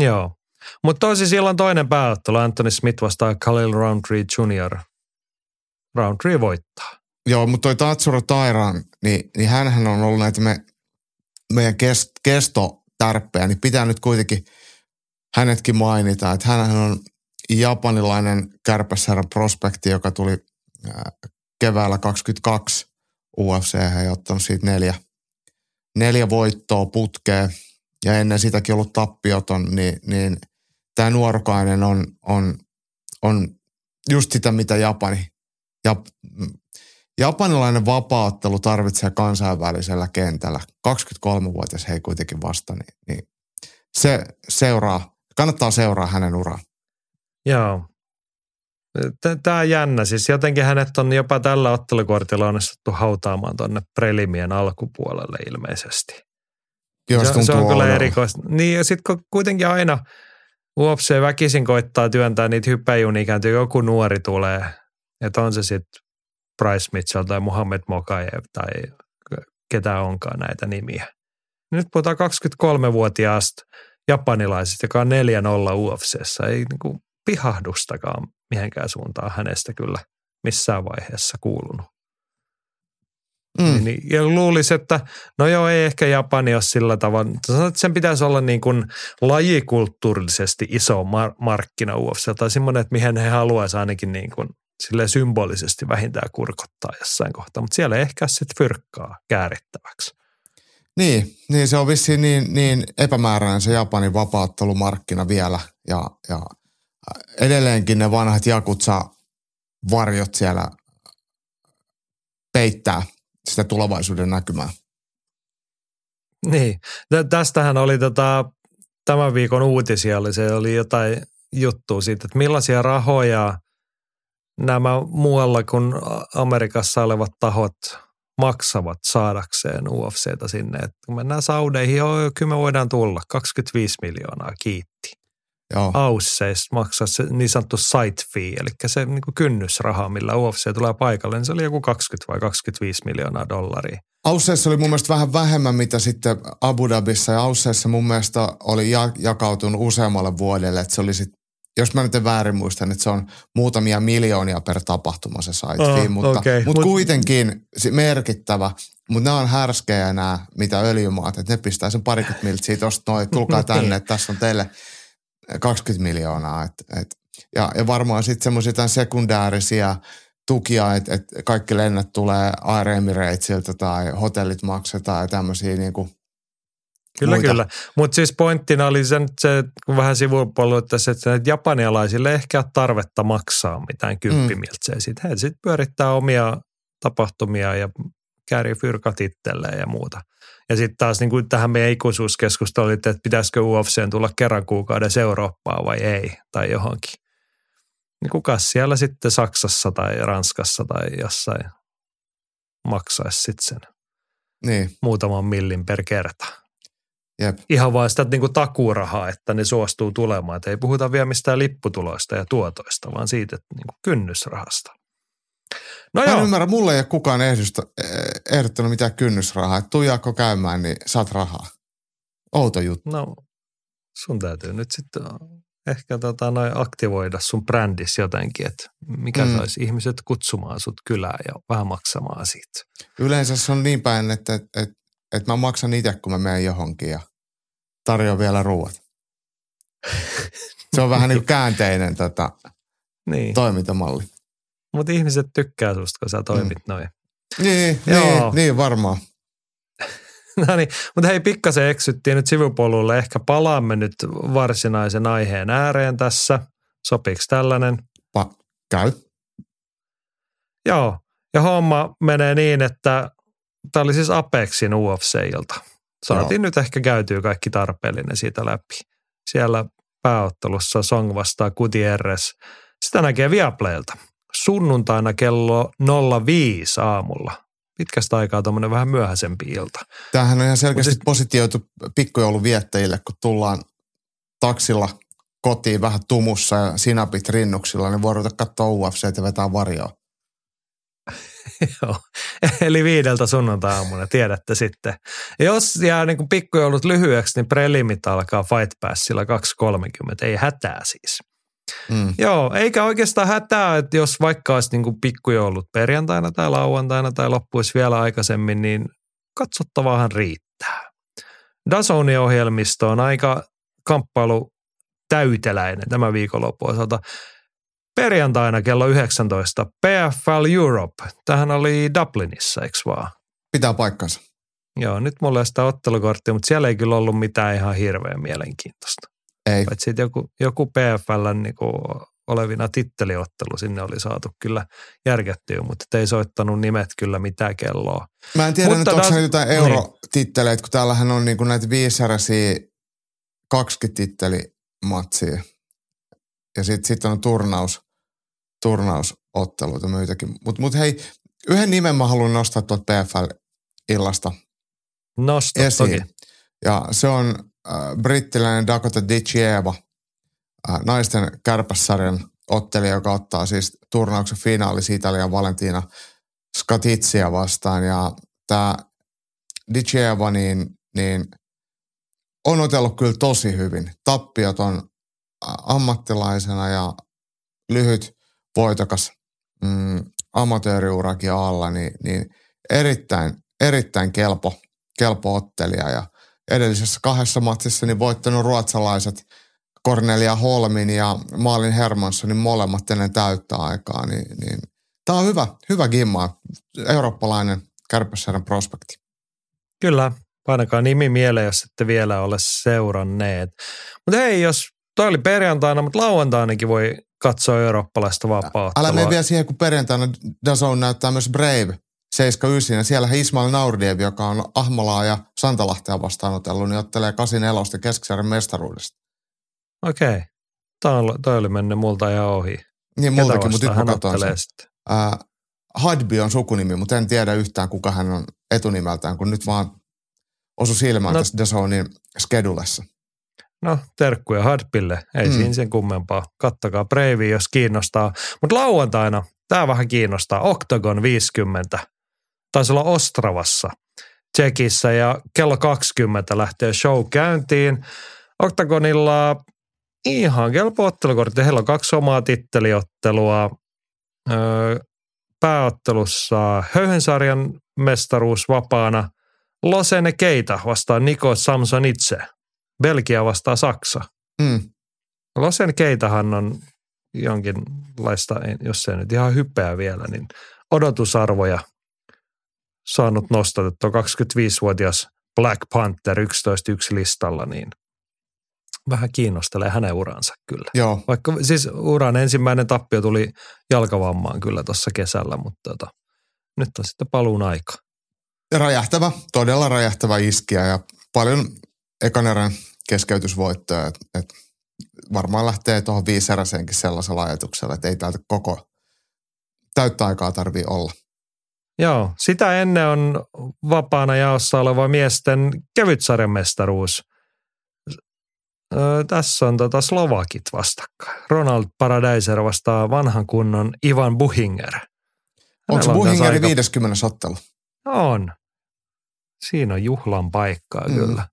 Joo. Mutta tosi silloin toinen pääottelu, Anthony Smith vastaa Khalil Roundtree Jr. Roundtree voittaa. Joo, mutta toi Tatsuro Tairan, niin, niin hänhän on ollut näitä me, meidän kest, kestotärppejä, niin pitää nyt kuitenkin hänetkin mainita, että hän on japanilainen kärpäsherran prospekti, joka tuli keväällä 22 UFC ja ottanut siitä neljä, neljä voittoa putkeen ja ennen sitäkin ollut tappioton, niin, niin tämä nuorukainen on, on, on just sitä, mitä Japani, Jap, japanilainen vapauttelu tarvitsee kansainvälisellä kentällä. 23-vuotias hei kuitenkin vasta, niin, niin se seuraa, kannattaa seuraa hänen uraa. Joo. Tämä on jännä. Siis jotenkin hänet on jopa tällä ottelukortilla onnistuttu hautaamaan tuonne prelimien alkupuolelle ilmeisesti. Joo, se, se on kyllä erikoista. Niin ja sitten kun kuitenkin aina UFC väkisin koittaa työntää niitä hyppäjunia, joku nuori tulee, että on se sitten Bryce Mitchell tai Muhammed Mokaev tai ketä onkaan näitä nimiä. Nyt puhutaan 23-vuotiaasta japanilaisesta, joka on 4-0 UFCssä. Ei niinku pihahdustakaan mihinkään suuntaan hänestä kyllä missään vaiheessa kuulunut. Mm. Niin, niin ja luulisi, että no joo, ei ehkä Japani ole sillä tavalla. Sanoit, että sen pitäisi olla niin kuin lajikulttuurillisesti iso mar- markkina UFC tai semmoinen, että mihin he haluaisivat ainakin niin kuin sille symbolisesti vähintään kurkottaa jossain kohtaa, mutta siellä ei ehkä sitten fyrkkaa käärittäväksi. Niin, niin se on vissiin niin, niin epämääräinen se Japanin vapaattelumarkkina vielä ja, ja edelleenkin ne vanhat Jakutsa varjot siellä peittää sitä tulevaisuuden näkymää. Niin, tästähän oli tota, tämän viikon uutisia, oli, se oli jotain juttua siitä, että millaisia rahoja nämä muualla kuin Amerikassa olevat tahot maksavat saadakseen UFCtä sinne. Että kun mennään Saudeihin, joo, kyllä me voidaan tulla. 25 miljoonaa, kiitti. Ausseista maksaa se niin sanottu site fee, eli se niin kuin kynnysraha, millä UFC tulee paikalle, niin se oli joku 20 vai 25 miljoonaa dollaria. Ausseissa oli mun mielestä vähän vähemmän, mitä sitten Abu Dhabissa, ja Ausseissa mun mielestä oli jakautunut useammalle vuodelle, että se oli sitten jos mä nyt en väärin muistan, että se on muutamia miljoonia per tapahtuma se site oh, mutta, okay. mutta kuitenkin merkittävä. Mutta nämä on härskejä nämä, mitä öljymaat, että ne pistää sen parikymmentä miltä siitä, noin, tulkaa [LAUGHS] tänne, että tässä on teille 20 miljoonaa. Et, et, ja, ja varmaan sitten semmoisia sekundäärisiä tukia, että et kaikki lennät tulee Air tai hotellit maksetaan ja tämmöisiä niin kuin Kyllä, muita. kyllä. Mutta siis pointtina oli se, se kun vähän sivupolluttaisi, että japanialaisille ehkä ole tarvetta maksaa mitään kymppimiltsejä. Mm. Sitten he sitten pyörittää omia tapahtumia ja käärii fyrkat itselleen ja muuta. Ja sitten taas niin kuin tähän meidän ikuisuuskeskusteluun, että pitäisikö UFCn tulla kerran kuukaudessa Eurooppaa vai ei, tai johonkin. Niin kuka siellä sitten Saksassa tai Ranskassa tai jossain maksaisi sitten sen niin. muutaman millin per kerta. Jep. Ihan vaan sitä niin kuin takuurahaa, että ne suostuu tulemaan. Että ei puhuta vielä mistään lipputuloista ja tuotoista, vaan siitä että niin kuin kynnysrahasta. No Mä en ymmärrä, mulle ei ole kukaan eh, ehdottanut mitään kynnysrahaa. Että tuijaako käymään, niin saat rahaa. Outo juttu. No, sun täytyy nyt sitten ehkä tota, noin aktivoida sun brändis jotenkin, että mikä mm. saisi ihmiset kutsumaan sut kylään ja vähän maksamaan siitä. Yleensä se on niin päin, että, että, että, että mä maksan itse, kun mä menen johonkin ja tarjoan vielä ruuat. Se on vähän niin kuin käänteinen tota, [LAUGHS] niin. toimintamalli. Mutta ihmiset tykkää susta, kun sä toimit mm. noin. Niin, niin, niin varmaan. [LAUGHS] no niin, mutta hei pikkasen eksyttiin nyt sivupolulle. Ehkä palaamme nyt varsinaisen aiheen ääreen tässä. Sopiks tällainen? Pa- käy. Joo, ja homma menee niin, että tämä oli siis Apexin UFC-ilta. Saatiin Joo. nyt ehkä käytyä kaikki tarpeellinen siitä läpi. Siellä pääottelussa Song vastaa Gutierrez. Sitä näkee Viaplaylta sunnuntaina kello 05 aamulla. Pitkästä aikaa tuommoinen vähän myöhäisempi ilta. Tämähän on ihan selkeästi siis, positioitu pikkujoulun viettäjille, kun tullaan taksilla kotiin vähän tumussa ja sinapit rinnuksilla, niin voi ruveta katsoa UFC ja vetää varjoa. [LAUGHS] Joo, eli viideltä sunnuntai-aamuna, tiedätte sitten. Jos jää niin pikkujoulut lyhyeksi, niin prelimit alkaa Fight Passilla 2.30, ei hätää siis. Mm. Joo, eikä oikeastaan hätää, että jos vaikka olisi niin pikkujoulut perjantaina tai lauantaina tai loppuisi vielä aikaisemmin, niin katsottavaahan riittää. Dazonin ohjelmisto on aika kamppailu täyteläinen tämä viikonloppu osalta. Perjantaina kello 19 PFL Europe. Tähän oli Dublinissa, eikö vaan? Pitää paikkansa. Joo, nyt mulla ei sitä ottelukorttia, mutta siellä ei kyllä ollut mitään ihan hirveän mielenkiintoista. Ei. Paitsi joku, joku PFL niinku olevina titteliottelu sinne oli saatu kyllä järkättyä, mutta ei soittanut nimet kyllä mitään kelloa. Mä en tiedä Mutta nyt, onko taas- se jotain niin. eurotitteleitä, kun täällähän on niinku näitä viisarisia 20 tittelimatsia. Ja sitten sit on turnaus, turnausotteluita myitäkin. Mutta mut hei, yhden nimen mä haluan nostaa tuolta PFL-illasta Nosta esiin. toki. Ja se on äh, brittiläinen Dakota Dichieva, äh, naisten kärpässarjan ottelija, joka ottaa siis turnauksen finaalissa Italian Valentina Skatitsia vastaan. Ja tämä Dichieva niin, niin on otellut kyllä tosi hyvin. Tappiot on ammattilaisena ja lyhyt voitokas mm, amatööriurakin alla, niin, niin erittäin, erittäin kelpo, kelpo ottelija ja edellisessä kahdessa matsissa niin voittanut ruotsalaiset Cornelia Holmin ja Maalin Hermanssonin molemmat ennen täyttä aikaa, niin, niin tämä on hyvä, hyvä gimma, eurooppalainen kärpäsärän prospekti. Kyllä, painakaa nimi mieleen, jos ette vielä ole seuranneet. Mutta hei, jos toi oli perjantaina, mutta lauantainakin voi katsoa eurooppalaista vapaa Älä mene vielä siihen, kun perjantaina Dazone näyttää myös Brave 79, ja siellähän Ismail Naurdiev, joka on Ahmalaa ja Santalahtea vastaanotellut, niin ottelee 84 keskisarjan mestaruudesta. Okei, toi, oli- toi oli mennyt multa ihan ohi. Niin Ketä multakin, mutta nyt mä katsoin sen. Hadby on sukunimi, mutta en tiedä yhtään, kuka hän on etunimeltään, kun nyt vaan osu silmään no. tässä Dazonin skedulessa. No, terkkuja Hadpille, ei mm. Siinä sen kummempaa. Kattakaa Bravea, jos kiinnostaa. Mutta lauantaina, tämä vähän kiinnostaa, Octagon 50. Taisi olla Ostravassa, Tsekissä ja kello 20 lähtee show käyntiin. Octagonilla ihan kelpo ottelukortti. Heillä on kaksi omaa titteliottelua. Öö, pääottelussa Höyhensarjan mestaruus vapaana. Losene Keita vastaa Niko Samson itse. Belgia vastaa Saksa. Mm. Losen Keitahan on jonkinlaista, jos ei nyt ihan hypeä vielä, niin odotusarvoja saanut nostatettua 25-vuotias Black Panther 11.1 listalla, niin vähän kiinnostelee hänen uransa kyllä. Joo, Vaikka siis uran ensimmäinen tappio tuli jalkavammaan kyllä tuossa kesällä, mutta tota, nyt on sitten paluun aika. räjähtävä, todella räjähtävä iskiä ja paljon ekan erän keskeytysvoittoja. Et, et varmaan lähtee tuohon viiseräseenkin sellaisella ajatuksella, että ei täältä koko täyttä aikaa tarvii olla. Joo, sitä ennen on vapaana jaossa oleva miesten kevytsarjan mestaruus. Öö, tässä on tota Slovakit vastakkain. Ronald Paradeiser vastaa vanhan kunnon Ivan Buhinger. Onko on Buhingeri aika- 50 ottelu? On. Siinä on juhlan paikkaa mm. kyllä.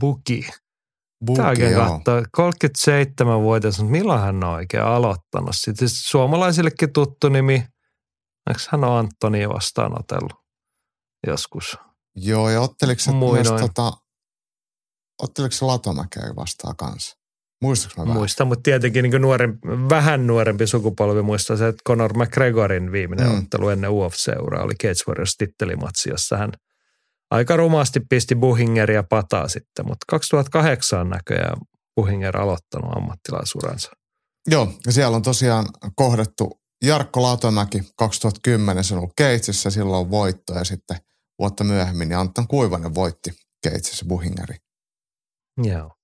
Buki. Buki, katsoo. 37-vuotias, mutta milloin hän on oikein aloittanut? Sitten siis suomalaisillekin tuttu nimi. Eikö hän ole Antoni vastaanotellut joskus? Joo, ja otteliko se myös tota, otteliko se Latomäkeä vastaan kanssa? Muistatko mä vähän? Muista, mutta tietenkin niin nuorempi, vähän nuorempi sukupolvi muistaa se, että Conor McGregorin viimeinen Mm. mm. ottelu ennen UFC-uraa oli Cage Warriors tittelimatsi, jossa hän aika rumasti pisti Buhingeria pataa sitten, mutta 2008 on näköjään Buhinger aloittanut ammattilaisuransa. Joo, ja siellä on tosiaan kohdattu Jarkko Latomäki 2010, se on ollut Keitsissä, silloin voitto ja sitten vuotta myöhemmin, niin Anton Kuivanen voitti Keitsissä Buhingeri. Joo.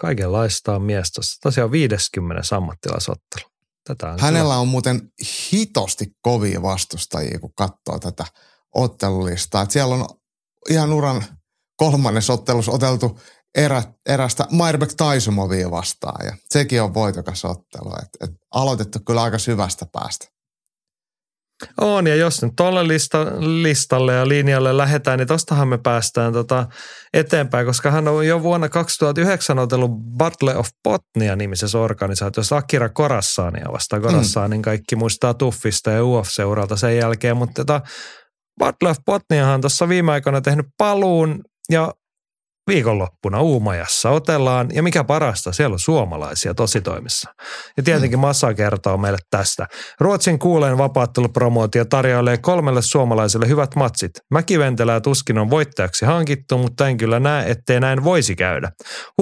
Kaikenlaista on mies tuossa. Tosiaan 50 ammattilaisottelu. Tätä on Hänellä on muuten hitosti kovia vastustajia, kun katsoo tätä ottelulistaa. Et siellä on ihan uran kolmannes ottelussa oteltu erä, erästä Mairbek Taisumovia vastaan ja sekin on voitokas ottelu. Et, et aloitettu kyllä aika syvästä päästä. On, ja jos nyt tuolle lista, listalle ja linjalle lähdetään, niin tostahan me päästään tota eteenpäin, koska hän on jo vuonna 2009 otellut Battle of Botnia nimisessä organisaatiossa Akira Korassania vastaan. Korassaanin kaikki muistaa Tuffista ja UFC-uralta sen jälkeen, mutta tota, Butler Botniahan on tuossa viime aikoina tehnyt paluun ja viikonloppuna Uumajassa otellaan. Ja mikä parasta, siellä on suomalaisia tositoimissa. Ja tietenkin Massa kertoo meille tästä. Ruotsin kuuleen vapaattelupromootio tarjoilee kolmelle suomalaiselle hyvät matsit. Mäkiventelää tuskin on voittajaksi hankittu, mutta en kyllä näe, ettei näin voisi käydä.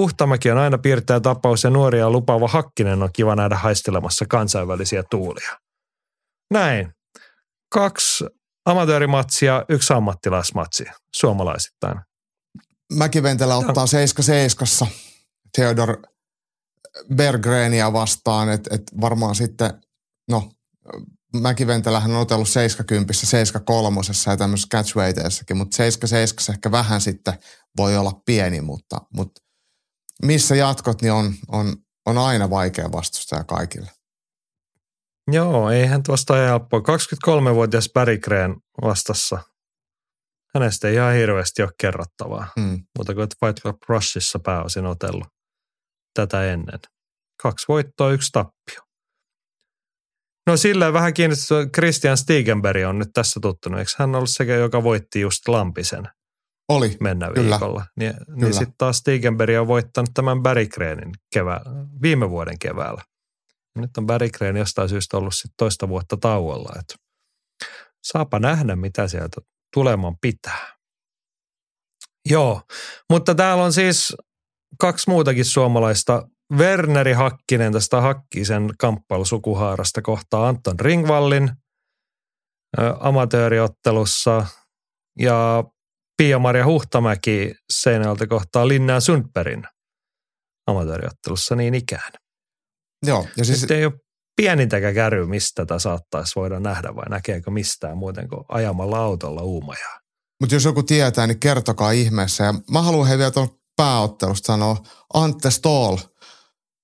Huhtamäki on aina piirtää tapaus ja nuoria lupaava Hakkinen on kiva nähdä haistelemassa kansainvälisiä tuulia. Näin. Kaksi amatöörimatsia, yksi ammattilaismatsi suomalaisittain. Mäkiventelä ottaa 7-7 Theodor Bergrenia vastaan, että et varmaan sitten, no Mäkiventelähän on otellut 70, 73 ja tämmöisessä catchweighteissäkin, mutta 77 ehkä vähän sitten voi olla pieni, mutta, mutta missä jatkot, niin on, on, on aina vaikea vastustaja kaikille. Joo, eihän tuosta helppoa. 23-vuotias Berggren vastassa hänestä ei ihan hirveästi ole kerrottavaa. Mm. Mutta kuin Fight Club Rushissa pääosin otellut tätä ennen. Kaksi voittoa, yksi tappio. No sillä vähän kiinnostunut, Christian Stigenberg on nyt tässä tuttunut. Eikö hän ollut sekä, joka voitti just Lampisen? Oli, Mennä kyllä. viikolla. Niin, niin sitten taas Stigenberg on voittanut tämän Berggrenin kevää, viime vuoden keväällä. Nyt on Berggren jostain syystä ollut sitten toista vuotta tauolla. Et saapa nähdä, mitä sieltä tuleman pitää. Joo, mutta täällä on siis kaksi muutakin suomalaista. Werneri Hakkinen tästä Hakkisen kamppailusukuhaarasta kohtaa Anton Ringvallin amatööriottelussa ja Pia-Maria Huhtamäki Seinältä kohtaa Linnea Sundbergin amatööriottelussa niin ikään. Joo, ja siis... Nyt ei ole pienintäkään käry, mistä tätä saattaisi voida nähdä vai näkeekö mistään muuten kuin ajamalla autolla uumajaa. Mutta jos joku tietää, niin kertokaa ihmeessä. Ja mä haluan he vielä tuon pääottelusta sanoa Ante Stoll,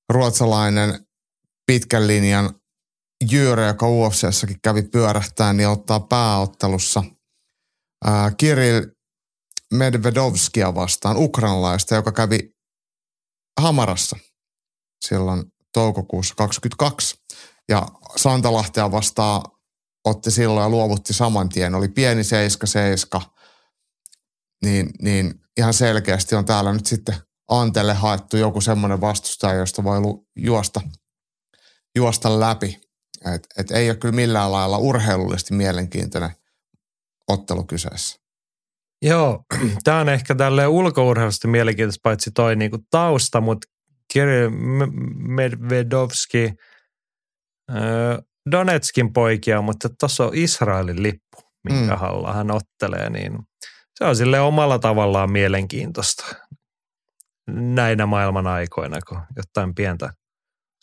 ruotsalainen pitkän linjan jyyrä, joka UFCssäkin kävi pyörähtään, niin ottaa pääottelussa ää, Kirill Medvedovskia vastaan, ukrainalaista, joka kävi Hamarassa silloin toukokuussa 22. Ja Santalahtea vastaan otti silloin ja luovutti saman tien. Oli pieni 7-7. Niin, niin ihan selkeästi on täällä nyt sitten Antelle haettu joku semmoinen vastustaja, josta voi juosta, juosta läpi. Et, et ei ole kyllä millään lailla urheilullisesti mielenkiintoinen ottelu kyseessä. Joo, [CLEARS THROAT] tämä on ehkä tälle ulkourheilusta mielenkiintoista paitsi toi niinku tausta, mutta Kirill Medvedovski, Donetskin poikia, mutta tuossa on Israelin lippu, minkä mm. halla hän ottelee, niin se on sille omalla tavallaan mielenkiintoista näinä maailman aikoina, kun jotain pientä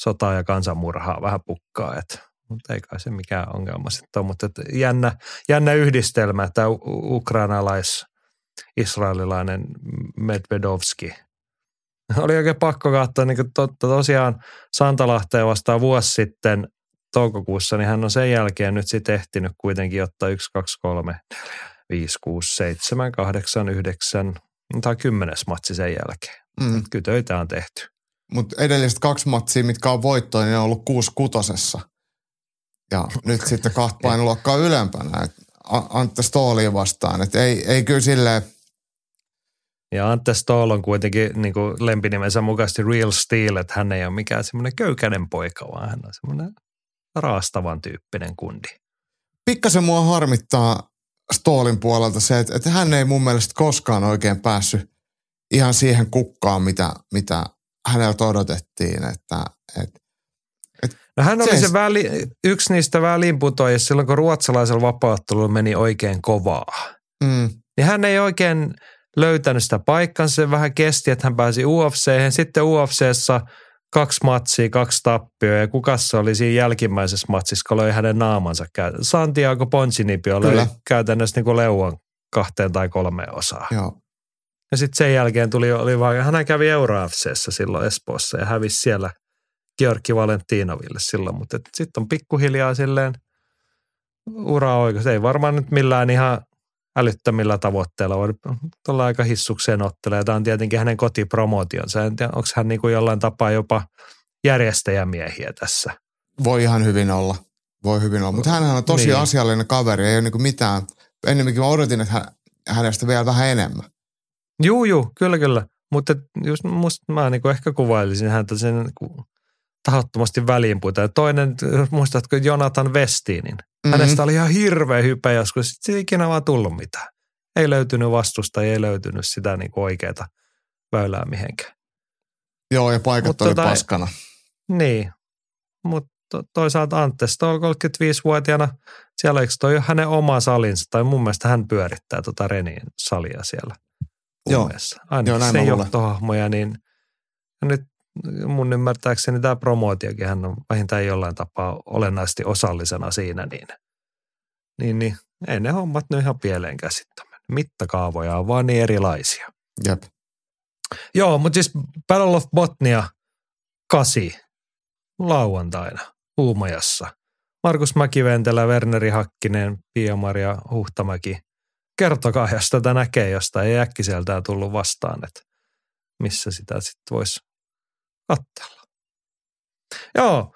sotaa ja kansanmurhaa vähän pukkaa, että mutta ei kai se mikään ongelma sitten ole, mutta että jännä, jännä yhdistelmä, että ukrainalais israelilainen Medvedovski – [LAUGHS] oli oikein pakko katsoa, niin kuin to, tosiaan Santalahteen vastaan vuosi sitten toukokuussa, niin hän on sen jälkeen nyt sitten ehtinyt kuitenkin ottaa 1, 2, 3, 4, 5, 6, 7, 8, 9, tai kymmenes matsi sen jälkeen. Mm. Kyllä töitä on tehty. Mutta edelliset kaksi matsia, mitkä on voittoja, niin ne on ollut kuusi kutosessa. Ja nyt sitten kahta [LAUGHS] painoluokkaa ylempänä. Antti Stooliin vastaan. Et ei, ei kyllä silleen – ja Ante Stoll on kuitenkin niin kuin lempinimensä mukaisesti real steel, että hän ei ole mikään semmoinen köykäinen poika, vaan hän on semmoinen raastavan tyyppinen kundi. Pikkasen mua harmittaa Stoolin puolelta se, että, että hän ei mun mielestä koskaan oikein päässyt ihan siihen kukkaan, mitä, mitä häneltä odotettiin. Että, että, että no hän oli se, se väli, yksi niistä väliinputoajista silloin, kun ruotsalaisella vapaattelulla meni oikein kovaa. Mm. Niin hän ei oikein – löytänyt sitä paikkansa. Se vähän kesti, että hän pääsi UFC. Sitten UFCssä kaksi matsia, kaksi tappioa ja kuka se oli siinä jälkimmäisessä matsissa, kun löi hänen naamansa. Santiago Ponsinipio löi käytännössä niin kuin leuan kahteen tai kolmeen osaan. Joo. Ja sitten sen jälkeen tuli, oli vaan, hän kävi Euro silloin Espoossa ja hävisi siellä Georgi Valentinoville silloin, mutta sitten on pikkuhiljaa silleen ura oikeus. Ei varmaan nyt millään ihan älyttömillä tavoitteilla. Voi tuolla aika hissukseen ottelee. Tämä on tietenkin hänen kotipromootionsa. En tiedä, onko hän niin kuin jollain tapaa jopa järjestäjämiehiä tässä. Voi ihan hyvin olla. Voi hyvin olla. Mutta hän on tosi niin. asiallinen kaveri. Ei ole niin mitään ennemminkin mä odotin, että hän, hänestä vielä vähän enemmän. Juu, juu, kyllä, kyllä. Mutta just musta mä niinku ehkä kuvailisin häntä sen niinku tahottomasti väliinpuita. Toinen, muistatko Jonathan Westinin? Mm-hmm. Hänestä oli ihan hirveä hype joskus. Sitten ei ikinä vaan tullut mitään. Ei löytynyt vastusta, ei löytynyt sitä niinku oikeaa väylää mihinkään. Joo, ja paikat Mut oli tota, paskana. Niin, mutta toisaalta Antte Stoll 35-vuotiaana, siellä eikö toi hänen oma salinsa, tai mun mielestä hän pyörittää tota Renin salia siellä. Joo, Joo näin se johtohahmoja, niin nyt mun ymmärtääkseni tämä promootiokin hän on vähintään jollain tapaa olennaisesti osallisena siinä, niin, niin, niin ei ne hommat nyt ihan pieleen käsittämään. Mittakaavoja on vaan niin erilaisia. Jep. Joo, mutta siis Battle of Botnia 8 lauantaina Uumajassa. Markus Mäkiventelä, Werneri Hakkinen, Pia-Maria Huhtamäki. Kertokaa, jos tätä näkee, josta ei äkkiseltään tullut vastaan, että missä sitä sitten voisi katsella. Joo,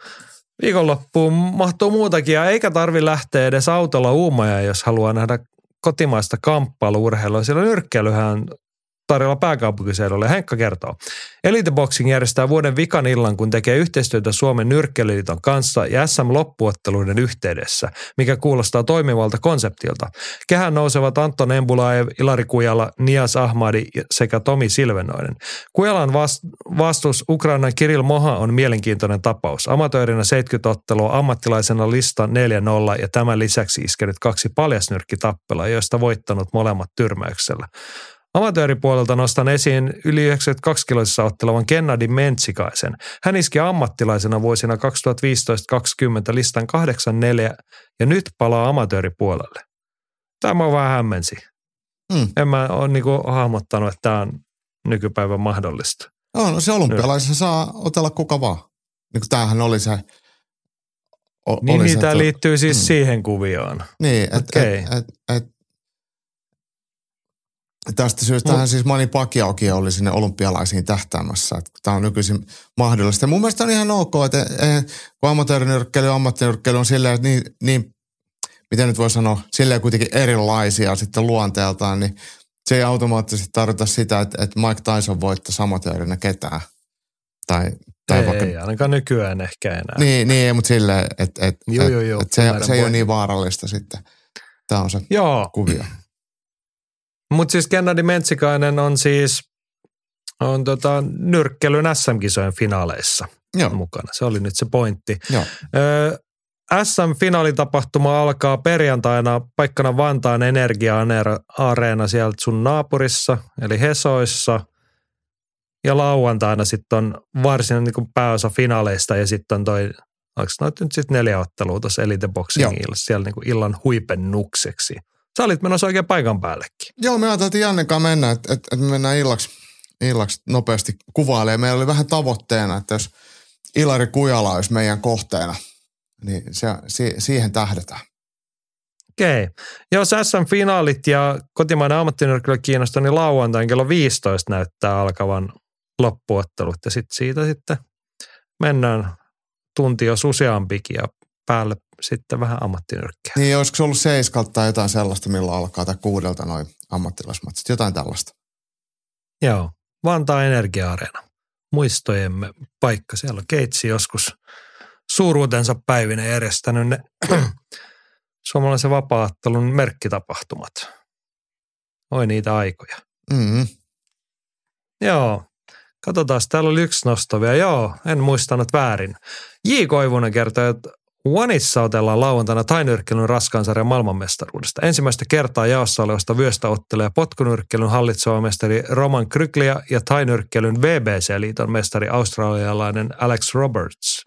viikonloppuun mahtuu muutakin ja eikä tarvi lähteä edes autolla uumaja, jos haluaa nähdä kotimaista kamppailuurheilua. Siellä nyrkkeilyhän tarjolla pääkaupunkiseudulle. Henkka kertoo. Elite Boxing järjestää vuoden vikan illan, kun tekee yhteistyötä Suomen nyrkkeilyliiton kanssa ja SM-loppuotteluiden yhteydessä, mikä kuulostaa toimivalta konseptilta. Kehän nousevat Anton Embulaev, Ilari Kujala, Nias Ahmadi sekä Tomi Silvenoinen. Kujalan vastus Ukrainan Kiril Moha on mielenkiintoinen tapaus. Amatöörinä 70 ottelua, ammattilaisena lista 4-0 ja tämän lisäksi iskenyt kaksi paljasnyrkkitappelua, joista voittanut molemmat tyrmäyksellä. Amatööripuolelta nostan esiin yli 92 kiloisessa ottelevan Kennedy Mentsikaisen. Hän iski ammattilaisena vuosina 2015-2020 listan 84 ja nyt palaa amatööripuolelle. Tämä on vähän hämmensi. Mm. En mä ole niinku hahmottanut, että tämä on nykypäivän mahdollista. No, no se olympialaisessa saa otella kuka vaan. Niin tämähän oli se o, niin, oli niin se, tämä liittyy siis mm. siihen kuvioon. Niin, että okay. et, et, et, Tästä syystä hän siis Mani Pakiaukin oli sinne olympialaisiin tähtäämässä. Että tämä on nykyisin mahdollista. Ja mun mielestä on ihan ok, että kun amatöörinyrkkeily ja ammattinyrkkeily on silleen, että niin, niin, miten nyt voi sanoa, silleen kuitenkin erilaisia sitten luonteeltaan, niin se ei automaattisesti tarkoita sitä, että, että Mike Tyson voittaisi amatöörinä ketään. Tai, tai ei, vaikka, ei, ainakaan nykyään ehkä enää. Niin, niin mutta silleen, että, että, joo, joo, joo, että se, se ei ole niin vaarallista sitten. Tämä on se joo. kuvio. Mutta siis Kennedy Mentsikainen on siis on tota, nyrkkelyn SM-kisojen finaaleissa Joo. mukana. Se oli nyt se pointti. Joo. SM-finaalitapahtuma alkaa perjantaina paikkana Vantaan Energia-areena sieltä sun naapurissa, eli Hesoissa. Ja lauantaina sitten on varsinainen niin pääosa finaaleista ja sitten on toi, onko nyt sitten neljä ottelua tuossa Elite Boxingilla, siellä niin kuin illan huipennukseksi – Sä olit menossa oikein paikan päällekin. Joo, me ajateltiin Jannenkaan mennä, että, että, että me mennään illaksi, illaksi nopeasti kuvailemaan. Meillä oli vähän tavoitteena, että jos Ilari Kujala olisi meidän kohteena, niin se, si, siihen tähdetään. Okei. Okay. Jos SM-finaalit ja kotimainen ammattinyrkkely kiinnostaa, niin lauantain kello 15 näyttää alkavan loppuottelut. Ja sitten siitä sitten mennään tunti jos useampikin ja päälle sitten vähän ammattinyrkkiä. Niin, olisiko se ollut seiskalta tai jotain sellaista, milloin alkaa, tai kuudelta noin ammattilaismatsit, jotain tällaista. Joo, Vantaa Energia-areena. Muistojemme paikka. Siellä on Keitsi joskus suuruutensa päivinä järjestänyt ne [CLEARS THROAT] suomalaisen vapaattelun merkkitapahtumat. Oi niitä aikoja. Mm-hmm. Joo, Katsotaan, täällä oli yksi nosto vielä. Joo, en muistanut väärin. J. Koivunen kertoo, että Oneissa otellaan lauantaina tainyrkkelyn raskaansarjan maailmanmestaruudesta. Ensimmäistä kertaa jaossa olevasta vyöstä ottelee potkunyrkkelyn hallitseva mestari Roman Kryklia ja tainyrkkelyn VBC-liiton mestari australialainen Alex Roberts.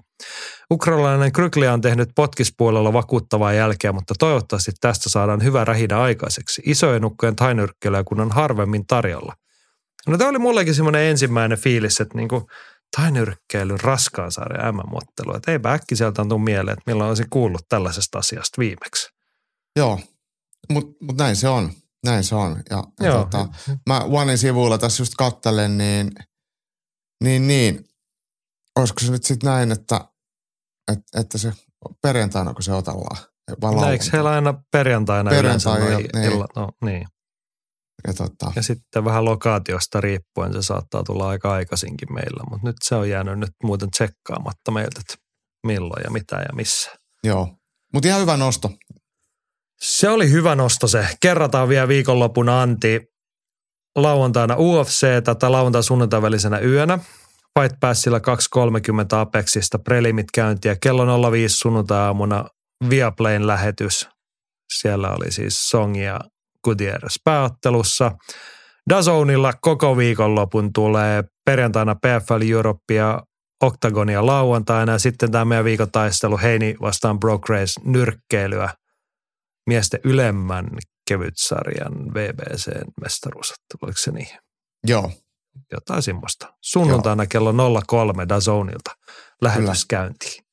Ukrainalainen Kryklia on tehnyt potkispuolella vakuuttavaa jälkeä, mutta toivottavasti tästä saadaan hyvä rähinä aikaiseksi. Isojen ukkojen tainyrkkelyä kun on harvemmin tarjolla. No tämä oli mullekin semmoinen ensimmäinen fiilis, että niinku – tai nyrkkeilyn raskaan sarjan MM-ottelu. Että eipä äkkiseltään tule mieleen, että milloin olisi kuullut tällaisesta asiasta viimeksi. Joo, mutta mut näin se on. Näin se on. Ja, ja Joo. Tota, mä Onein sivuilla tässä just kattelen, niin, niin, niin olisiko se nyt sitten näin, että, että, että se perjantaina, kun se otellaan, eikö heillä aina perjantaina Perjantai yleensä ja- noi niin. illat? No, niin. Ja tota, Ja sitten vähän lokaatiosta riippuen se saattaa tulla aika aikaisinkin meillä, mutta nyt se on jäänyt nyt muuten tsekkaamatta meiltä, että milloin ja mitä ja missä. joo. Mutta ihan hyvä nosto. Se oli hyvä nosto se. Kerrataan vielä viikonlopun Anti lauantaina UFC tai lauantai sunnuntai välisenä yönä. Fight Passilla 2.30 Apexista prelimit käyntiä. Kello 05 sunnuntai-aamuna Viaplayn lähetys. Siellä oli siis Song ja Gutierrez pääottelussa. Dazonilla koko viikonlopun tulee perjantaina PFL Europe ja Octagonia lauantaina ja sitten tämä meidän viikotaistelu Heini vastaan Broke Race nyrkkeilyä miesten ylemmän kevytsarjan BBC-mestaruusottelu, oliko se niin? Joo, Jotain semmoista. Sunnuntaina kello 03 Dazonilta lähetyskäyntiin.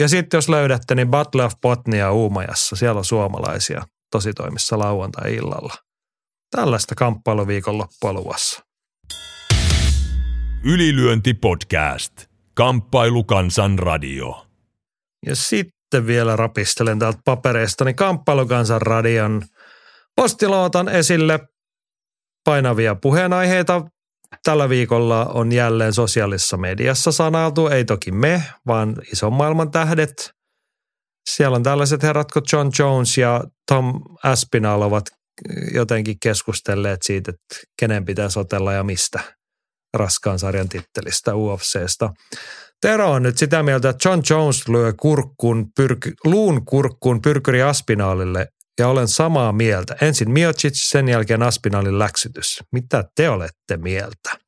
Ja sitten jos löydätte, niin Battle of Botnia Uumajassa, siellä on suomalaisia tositoimissa lauantai-illalla. Tällaista kamppailuviikonloppua luvassa. Ylilyönti podcast. Kamppailu kansan radio. Ja sitten vielä rapistelen täältä papereistani Kamppailukansan radion postilla otan esille painavia puheenaiheita. Tällä viikolla on jälleen sosiaalisessa mediassa sanailtu, ei toki me, vaan ison maailman tähdet. Siellä on tällaiset herrat kuin John Jones ja Tom Aspinall ovat jotenkin keskustelleet siitä, että kenen pitäisi otella ja mistä raskaan sarjan tittelistä UFCstä. Tero on nyt sitä mieltä, että John Jones lyö kurkkuun, pyrky, luun kurkkuun pyrkyri Aspinaalille ja olen samaa mieltä. Ensin Miocic, sen jälkeen Aspinaalin läksytys. Mitä te olette mieltä?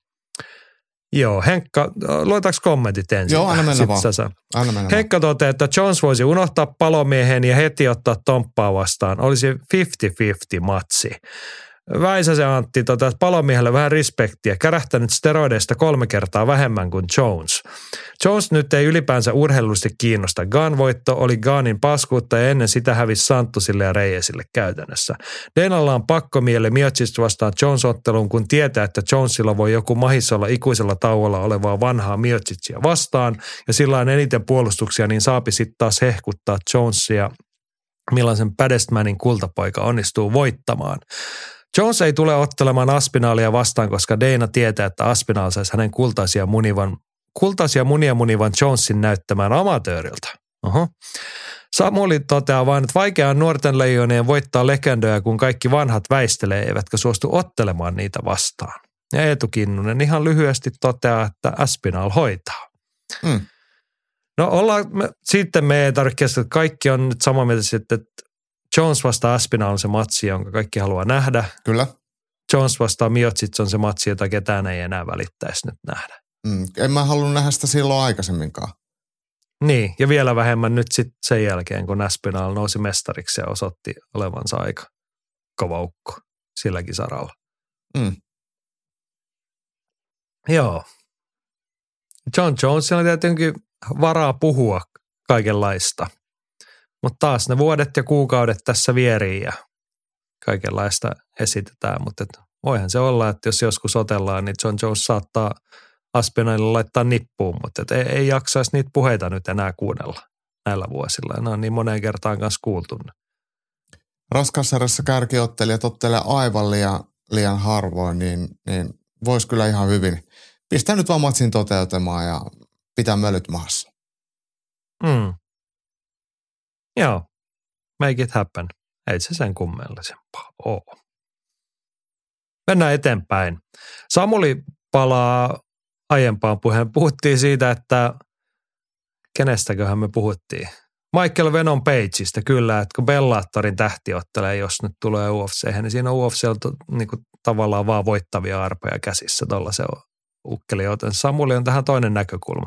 Joo, Henkka, luetaanko kommentit ensin? Joo, anna mennä vaan. sä. Anna mennä. Henkka toteaa, että Jones voisi unohtaa palomiehen ja heti ottaa tomppaa vastaan. Olisi 50-50 matsi. Väisäsen Antti tota, palomiehelle vähän respektiä. Kärähtänyt steroideista kolme kertaa vähemmän kuin Jones. Jones nyt ei ylipäänsä urheilullisesti kiinnosta. Gun voitto oli Gunin paskuutta ja ennen sitä hävisi Santtusille ja Reyesille käytännössä. Denalla on pakko miele Miocic vastaan Jones-otteluun, kun tietää, että Jonesilla voi joku mahissa olla ikuisella tauolla olevaa vanhaa Miocicia vastaan ja sillä on eniten puolustuksia, niin saapi sitten taas hehkuttaa Jonesia millaisen Padestmanin kultapoika onnistuu voittamaan. Jones ei tule ottelemaan Aspinaalia vastaan, koska Dana tietää, että Aspinaal saisi hänen kultaisia, munivan, kultaisia munia munivan Jonesin näyttämään amatööriltä. Oho. Samuli toteaa vain, että vaikea on nuorten leijonien voittaa legendoja, kun kaikki vanhat väistelee, eivätkä suostu ottelemaan niitä vastaan. Ja Eetu Kinnunen ihan lyhyesti toteaa, että Aspinal hoitaa. Mm. No ollaan, me, sitten me ei tarvitse että kaikki on nyt samaa mieltä että Jones vastaa Aspinall on se matsi, jonka kaikki haluaa nähdä. Kyllä. Jones vastaa Miocic on se matsi, jota ketään ei enää välittäisi nyt nähdä. Mm. En mä halunnut nähdä sitä silloin aikaisemminkaan. Niin, ja vielä vähemmän nyt sitten sen jälkeen, kun Aspinall nousi mestariksi ja osoitti olevansa aika kova ukko silläkin saralla. Mm. Joo. John Jonesilla tietenkin varaa puhua kaikenlaista. Mutta taas ne vuodet ja kuukaudet tässä vierii ja kaikenlaista esitetään. Mutta et voihan se olla, että jos joskus otellaan, niin John Jones saattaa Aspinallille laittaa nippuun, mutta et ei, ei jaksaisi niitä puheita nyt enää kuunnella näillä vuosilla. Ne on niin moneen kertaan kanssa kuultu. Raskassarjassa kärkiottelijat ottelee aivan liian, liian harvoin, niin, niin voisi kyllä ihan hyvin pistää nyt vaan matsin toteutumaan ja pitää mölyt maassa. Mm. Joo, make it happen. Ei se sen kummellisempaa ole. Mennään eteenpäin. Samuli palaa aiempaan puheen. Puhuttiin siitä, että kenestäköhän me puhuttiin. Michael Venom Pageista, kyllä, että kun Bellatorin tähti ottelee, jos nyt tulee UFC, niin siinä on UFC niin tavallaan vaan voittavia arpoja käsissä. Tuolla se on ukkeli, joten Samuli on tähän toinen näkökulma.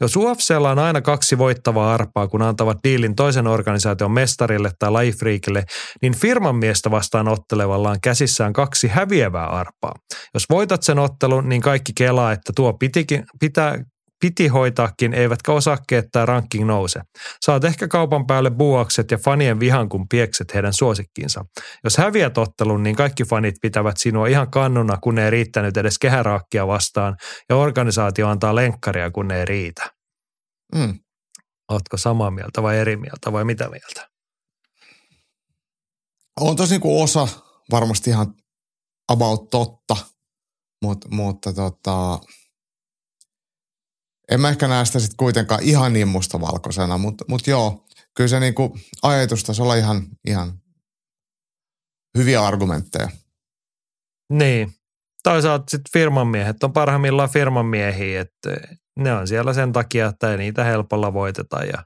Jos UFCllä on aina kaksi voittavaa arpaa, kun antavat diilin toisen organisaation mestarille tai lajifriikille, niin firman miestä vastaan ottelevalla on käsissään kaksi häviävää arpaa. Jos voitat sen ottelun, niin kaikki kelaa, että tuo pitikin, pitää, piti hoitaakin, eivätkä osakkeet tai ranking nouse. Saat ehkä kaupan päälle buokset ja fanien vihan, kun piekset heidän suosikkiinsa. Jos häviät ottelun, niin kaikki fanit pitävät sinua ihan kannuna, kun ei riittänyt edes kehäraakkia vastaan, ja organisaatio antaa lenkkaria, kun ei riitä. Mm. Ootko samaa mieltä vai eri mieltä vai mitä mieltä? on tosi niin osa varmasti ihan about totta, mutta, mutta tota, en mä ehkä näe sitä sitten kuitenkaan ihan niin mustavalkoisena, mutta, mutta joo, kyllä se niinku ajatustasolla ihan, ihan hyviä argumentteja. Niin. Toisaalta sitten firmanmiehet on parhaimmillaan firmanmiehiä, että ne on siellä sen takia, että ei niitä helpolla voiteta ja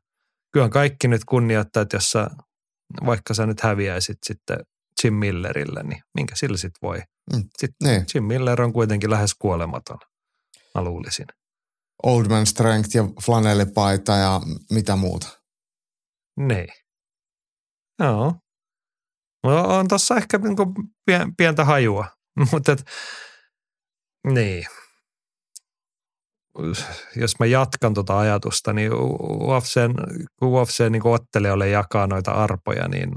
kyllä kaikki nyt kunnioittaa, että jos sä, vaikka sä nyt häviäisit sitten Jim Millerille, niin minkä sillä sitten voi. Mm, Sitten niin. Jim Miller on kuitenkin lähes kuolematon, mä luulisin. Old Man Strength ja flanellipaita ja mitä muuta. Niin. Joo. No, on tuossa ehkä niinku pien- pientä hajua, [LAUGHS] mutta et, niin. Jos mä jatkan tuota ajatusta, niin UFCn, kun UFC niin ottelijoille jakaa noita arpoja, niin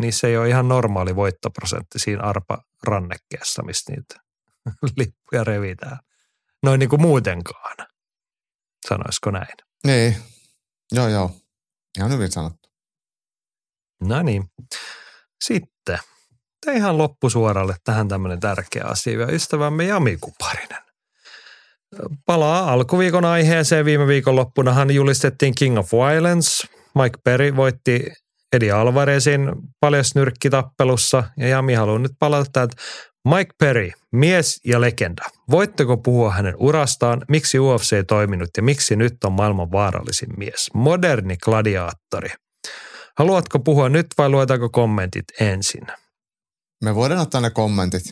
niissä ei ole ihan normaali voittoprosentti siinä arpa-rannekkeessa, mistä niitä [LAUGHS] lippuja revitään. Noin niin kuin muutenkaan, sanoisiko näin. Niin, joo joo, ihan hyvin sanottu. No niin. Sitten te ihan loppusuoralle tähän tämmöinen tärkeä asia. Ystävämme Jami Kuparinen. Palaa alkuviikon aiheeseen. Viime viikon loppunahan julistettiin King of Violence. Mike Perry voitti Eddie Alvarezin paljasnyrkkitappelussa. Ja Jami haluaa nyt palata täältä. Mike Perry, mies ja legenda. Voitteko puhua hänen urastaan, miksi UFC ei toiminut ja miksi nyt on maailman vaarallisin mies? Moderni gladiaattori. Haluatko puhua nyt vai luetaanko kommentit ensin? Me voidaan ottaa ne kommentit.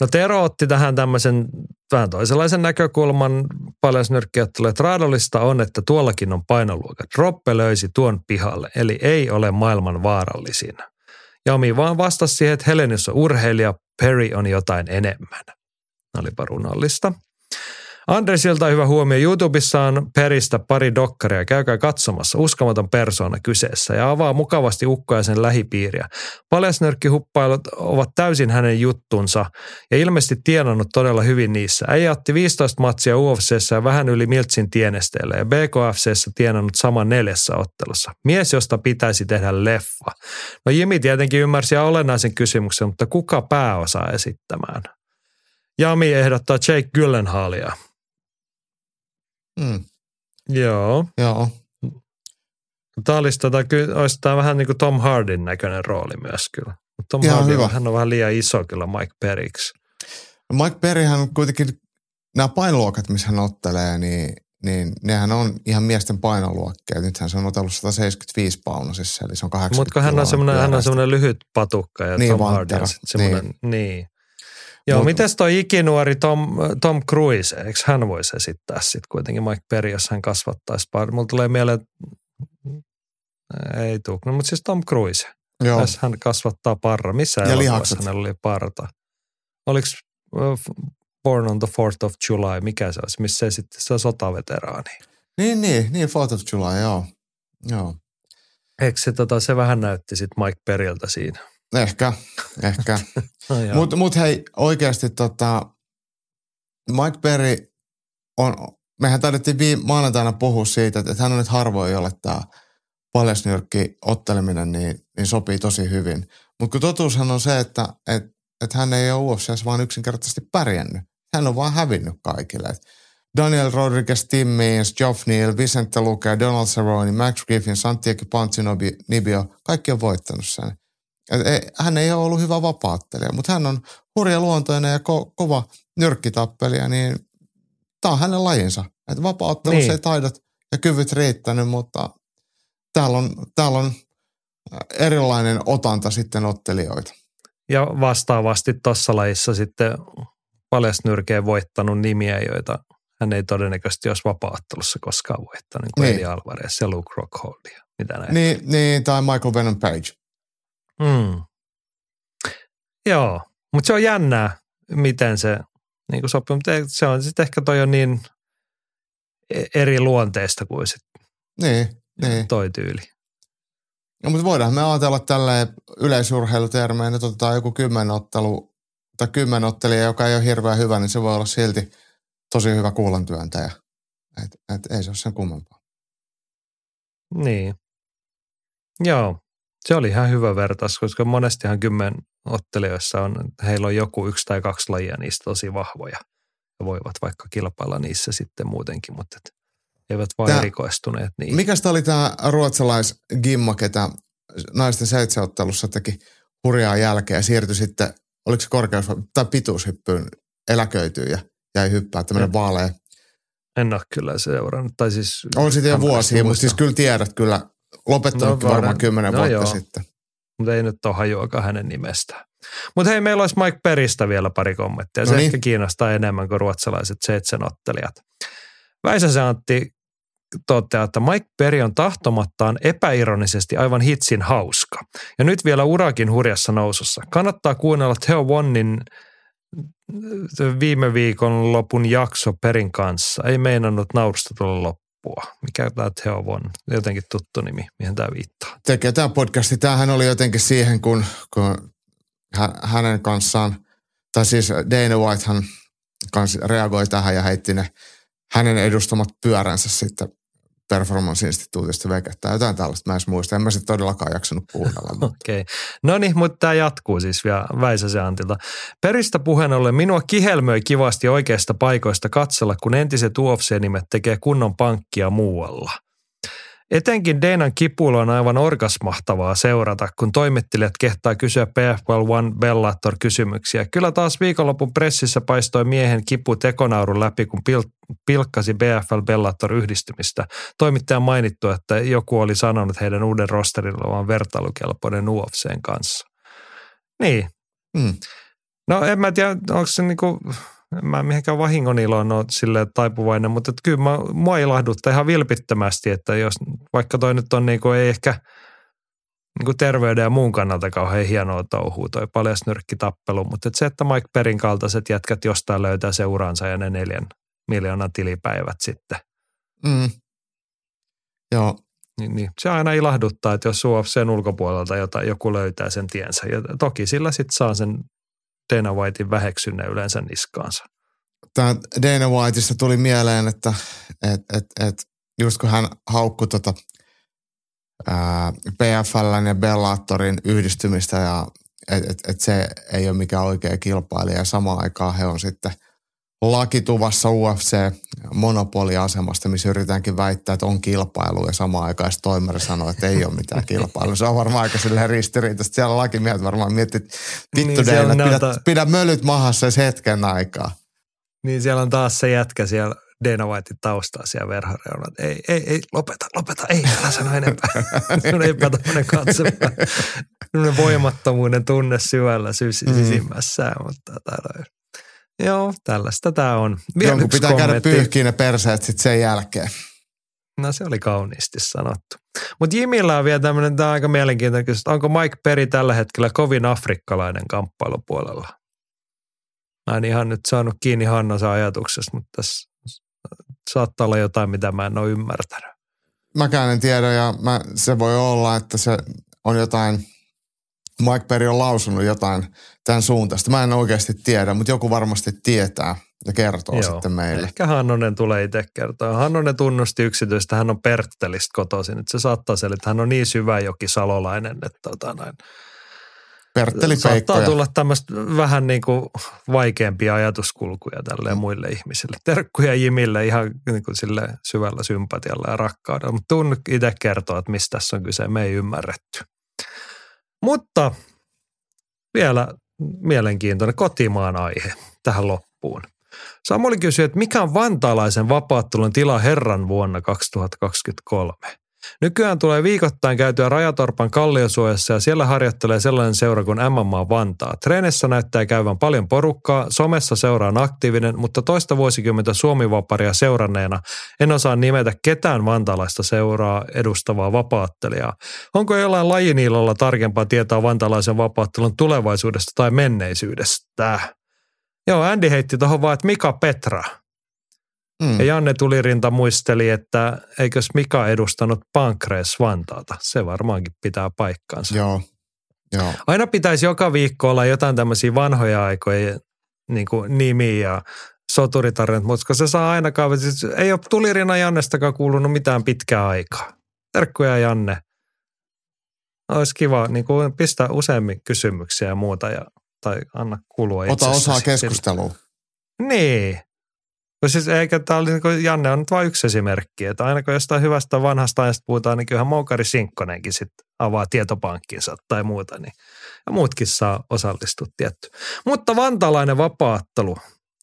No Tero otti tähän tämmöisen vähän toisenlaisen näkökulman paljasnyrkkiottelulle. että raadollista on, että tuollakin on painoluokat. Roppe löysi tuon pihalle, eli ei ole maailman vaarallisin. Jami vaan vastasi siihen, että Helenius on urheilija, Perry on jotain enemmän. Olipa runollista. Andresilta hyvä huomio. YouTubessa on Peristä pari dokkaria. Käykää katsomassa. Uskomaton persoona kyseessä ja avaa mukavasti ukkoja sen lähipiiriä. Paljasnyrkkihuppailut ovat täysin hänen juttunsa ja ilmeisesti tienannut todella hyvin niissä. Äijä otti 15 matsia UFCssä ja vähän yli Miltsin tienesteellä ja BKFCssä tienannut saman neljässä ottelussa. Mies, josta pitäisi tehdä leffa. No Jimi tietenkin ymmärsi olennaisen kysymyksen, mutta kuka pääosaa esittämään? Jami ehdottaa Jake Gyllenhaalia. Mm, Joo. joo, Tämä olisi, tota, ky- olisi tämä vähän niin kuin Tom Hardin näköinen rooli myös kyllä. Tom Ihan Hardy, hyvä. on- hän on vähän liian iso kyllä Mike Periksi. Mike Perryhän kuitenkin, nämä painoluokat, missä hän ottelee, niin, niin nehän on ihan miesten painoluokkia. Nythän se on otellut 175 paunasissa, eli se on 80 Mutta hän on semmoinen, hän on semmoinen lyhyt patukka ja Niin, Tom Hardy on semmoinen, niin. niin. Joo, Mut- mites toi ikinuori Tom, Tom Cruise, eikö hän voisi esittää sitten kuitenkin Mike Perry, jos hän kasvattaisi pari. Mulla tulee mieleen, ei tuu, no, mutta siis Tom Cruise. Joo, Jos hän kasvattaa parra. Missä Ja elokuvassa hänellä oli parta? Oliko Born on the 4th of July, mikä se olisi, missä sitten se on sotaveteraani? niin, niin, niin, 4th of July, joo. Joo, Eikö se, tota, se vähän näytti sitten Mike Periltä siinä? Ehkä, ehkä. [LAUGHS] No. Mutta mut hei, oikeasti tota, Mike Perry on, mehän taidettiin viime maanantaina puhua siitä, että hän on nyt harvoin, jolle tämä paljasnyrkki otteleminen niin, niin sopii tosi hyvin. Mutta kun totuushan on se, että et, et hän ei ole UFCssä vaan yksinkertaisesti pärjännyt. Hän on vaan hävinnyt kaikille. Et Daniel Rodriguez, Tim Means, Geoff Neal, Vicente Luque, Donald Cerrone, Max Griffin, Santiago Pantinibio, kaikki on voittanut sen. Hän ei ole ollut hyvä vapaattelija, mutta hän on hurja luontoinen ja ko- kova nyrkkitappelija, niin tämä on hänen lajinsa. Että vapaattelussa Niin. ei taidot ja kyvyt riittänyt, mutta täällä on, täällä on erilainen otanta sitten ottelijoita. ja vastaavasti tuossa lajissa sitten paljasnyrkeen voittanut nimiä, joita hän ei todennäköisesti olisi vapaattelussa koskaan voittanut, niin kuin Niin. Eddie Alvarez ja Luke Rockhold ja mitä näin. Niin, niin, tai Michael Venom Page. Mm. Joo, mutta se on jännää, miten se niin kuin sopii, mutta se on sitten ehkä toi on niin e- eri luonteesta kuin sit Niin, niin. toi tyyli. No, mutta voidaan me ajatella tälleen yleisurheilutermeen, että otetaan joku kymmenottelu tai kymmenottelija, joka ei ole hirveän hyvä, niin se voi olla silti tosi hyvä kuulantyöntäjä. Et, et ei se ole sen kummempaa. Niin. Joo. Se oli ihan hyvä vertaus, koska monestihan kymmen ottelijoissa on, heillä on joku yksi tai kaksi lajia niistä tosi vahvoja ja voivat vaikka kilpailla niissä sitten muutenkin, mutta et eivät vaan Tää- erikoistuneet niin. Mikäs tämä oli tämä ruotsalais Gimma, ketä naisten seitsemäottelussa teki hurjaa jälkeä ja siirtyi sitten, oliko se korkeus tai pituushyppyyn eläköityy ja jäi hyppää tämmöinen Mm. vaalea. En ole kyllä seurannut. Tai siis, On sitten jo vuosia, mutta siis kyllä tiedät kyllä, lopettanutkin No, varmaan kymmenen No vuotta joo. sitten. mutta ei nyt ole hajuakaan hänen nimestään. Mutta hei, meillä olisi Mike Peristä vielä pari kommenttia. Se No niin. ehkä kiinnostaa enemmän kuin ruotsalaiset seitsemänottelijat. Väisäsen Antti toteaa, että Mike Perry on tahtomattaan epäironisesti aivan hitsin hauska. Ja nyt vielä urakin hurjassa nousussa. Kannattaa kuunnella Theo Wonnin äh, viime viikon lopun jakso Perin kanssa. Ei meinannut naurusta tulla loppua. Mikä tämä Theo Won? Jotenkin tuttu nimi, mihin tämä viittaa. tekee tämä podcasti. Tämähän oli jotenkin siihen, kun, kun hä- hänen kanssaan, tai siis Dana Whitehan kanssa reagoi tähän ja heitti ne hänen edustamat pyöränsä sitten Performance-instituutista vekettää. Jotain tällaista mä en muista. En mä sitten todellakaan jaksanut kuunnella. [LAUGHS] Okei. Okay. No niin, mutta tämä jatkuu siis vielä Väisäsen Antilta. Peristä puheen ollen minua kihelmöi kivasti oikeista paikoista katsella, kun entiset UFC-nimet tekee kunnon pankkia muualla. Etenkin Deinan kipuilu on aivan orgasmahtavaa seurata, kun toimittelijat kehtaa kysyä PFL One Bellator kysymyksiä. Kyllä taas viikonlopun pressissä paistoi miehen kipu tekonaurun läpi, kun pil- pilkkasi BFL Bellator yhdistymistä. Toimittaja mainittu, että joku oli sanonut heidän uuden rosterilla olevan vertailukelpoinen UFCn kanssa. Niin. Mm. No en mä tiedä, onko se niinku, mä mihinkään vahingon iloon ole sille taipuvainen, mutta et kyllä mä, mua ilahduttaa ihan vilpittömästi, että jos vaikka toi nyt on niinku, ei ehkä niinku terveyden ja muun kannalta kauhean hienoa touhua toi paljas nyrkkitappelu, mutta et se, että Mike Perin kaltaiset jätkät jostain löytää seuransa ja ne neljän miljoonan tilipäivät sitten, Mm. Joo, niin, niin se aina ilahduttaa, että jos UFCn ulkopuolelta jotain, joku löytää sen tiensä. Ja toki sillä sitten saa sen Dana Whitein väheksynnän yleensä niskaansa. tämä Dana Whiteista tuli mieleen, että et, et, et, just kun hän haukkui tota, PFLn ja Bellatorin yhdistymistä ja että et, et se ei ole mikään oikea kilpailija ja samaan aikaan he on sitten lakituvassa UFC-monopoliasemasta, missä yritetäänkin väittää, että on kilpailu ja samaan aikaan toimari sanoo, että ei ole mitään kilpailua. Se on varmaan aika silleen ristiriitaista. Siellä lakimiehet varmaan miettii, että vittu Niin, niin, siellä Dana, pidä, näytä- pidä mölyt mahassa edes hetken aikaa. Niin siellä on taas se jätkä siellä Dana Whitein taustaa siellä verhoreunalla. että Ei, ei, ei, lopeta, lopeta, ei, älä sano enempää. [LAUGHS] Sellainen epätoinen katse. Sellainen voimattomuuden tunne syvällä sys- Mm. sisimmässään. Mutta tota, joo, tällaista tämä on. Vielä Jonkun pitää käydä kommentti. pyyhkiin ne perseet sitten sen jälkeen. No se oli kauniisti sanottu. Mutta Jimillä on vielä tämmöinen, tämä on aika mielenkiintoinen kysymys. Onko Mike Perry tällä hetkellä kovin afrikkalainen kamppailupuolella? Mä en ihan nyt saanut kiinni Hannosa ajatuksesta, mutta tässä saattaa olla jotain, mitä mä en ole ymmärtänyt. Mäkään en tiedä ja mä, se voi olla, että se on jotain, Mike Perry on lausunut jotain tämän suuntaista. Mä en oikeasti tiedä, mutta joku varmasti tietää ja kertoo Joo, sitten meille. Ehkä Hannonen tulee itse kertoa. Hannonen tunnusti yksityistä, hän on Perttelistä kotoisin. Että se saattaa selittää, että hän on niin syvä joki salolainen, että tota näin. Pertteli Saattaa tulla tämmöistä vähän niin kuin vaikeampia ajatuskulkuja tälle Mm. muille ihmisille. Terkkuja Jimille ihan niin kuin sille syvällä sympatialla ja rakkaudella. Mutta tuun itse kertoa, että mistä tässä on kyse. Me ei ymmärretty. Mutta vielä mielenkiintoinen kotimaan aihe tähän loppuun. Samuli kysyi, että mikä on vantaalaisen vapaattelun tila herran vuonna 2023? Nykyään tulee viikoittain käytyä Rajatorpan kalliosuojassa ja siellä harjoittelee sellainen seura kuin MMA Vantaa. Treenissä näyttää käyvän paljon porukkaa, somessa seura on aktiivinen, mutta toista vuosikymmentä Suomivaparia seuranneena en osaa nimetä ketään vantaalaista seuraa edustavaa vapaattelijaa. Onko jollain lajiniilolla tarkempaa tietoa vantaalaisen vapaattelun tulevaisuudesta tai menneisyydestä? Joo, Andy heitti tuohon vaan, että Mika Petra. Mm. Ja Janne Tulirinta muisteli, että eikös Mika edustanut Pankrees Vantaata. Se varmaankin pitää paikkansa. Joo, joo. Aina pitäisi joka viikko olla jotain tämmöisiä vanhoja aikoja niin kuin nimiä ja soturitarinat, mutta koska se saa ainakaan, siis ei ole Tulirina Jannestakaan kuulunut mitään pitkää aikaa. Terkkuja Janne. Olisi kiva niin kuin pistää useammin kysymyksiä ja muuta ja, tai anna kuulua Ota osaa keskusteluun. Niin. No siis eikä tää oli, niin Janne on nyt vain yksi esimerkki, että aina kun jostain hyvästä vanhasta ajasta puhutaan, niin kyllähän Moukari Sinkkonenkin sitten avaa tietopankkinsa tai muuta, niin ja muutkin saa osallistua tietty. Mutta vantalainen vapaattelu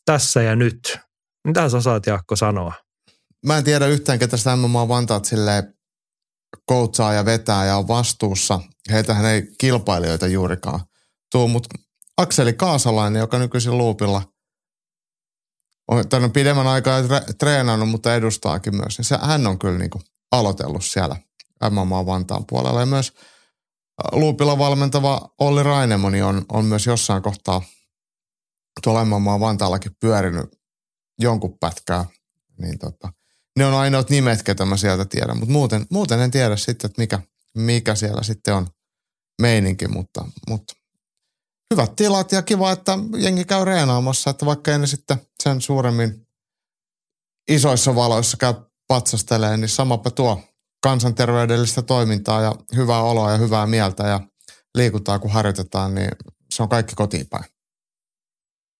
tässä ja nyt. Mitä sä osaat Jaakko sanoa? Mä en tiedä yhtään, ketä sitä MMA Vantaat silleen koutsaa ja vetää ja on vastuussa. Heitähän ei kilpailijoita juurikaan tuu, mutta Akseli Kaasalainen, joka nykyisin luupilla on tänne pidemmän aikaa treenannut, mutta edustaakin myös, niin se, hän on kyllä niinku aloitellut siellä MMA Vantaan puolella. Ja myös luupilla valmentava Olli Rainemoni on, on myös jossain kohtaa tuolla MMA Vantaallakin pyörinyt jonkun pätkää. Niin tota, ne on ainoat nimet, ketä mä sieltä tiedän, mutta muuten, muuten en tiedä sitten, että mikä, mikä siellä sitten on meininki, mutta, mutta hyvät tilat ja kiva, että jengi käy reenaamassa, että vaikka ei ne sitten sen suuremmin isoissa valoissa käy patsastelee, niin samapa tuo kansanterveydellistä toimintaa ja hyvää oloa ja hyvää mieltä ja liikutaan kun harjoitetaan, niin se on kaikki kotiin päin.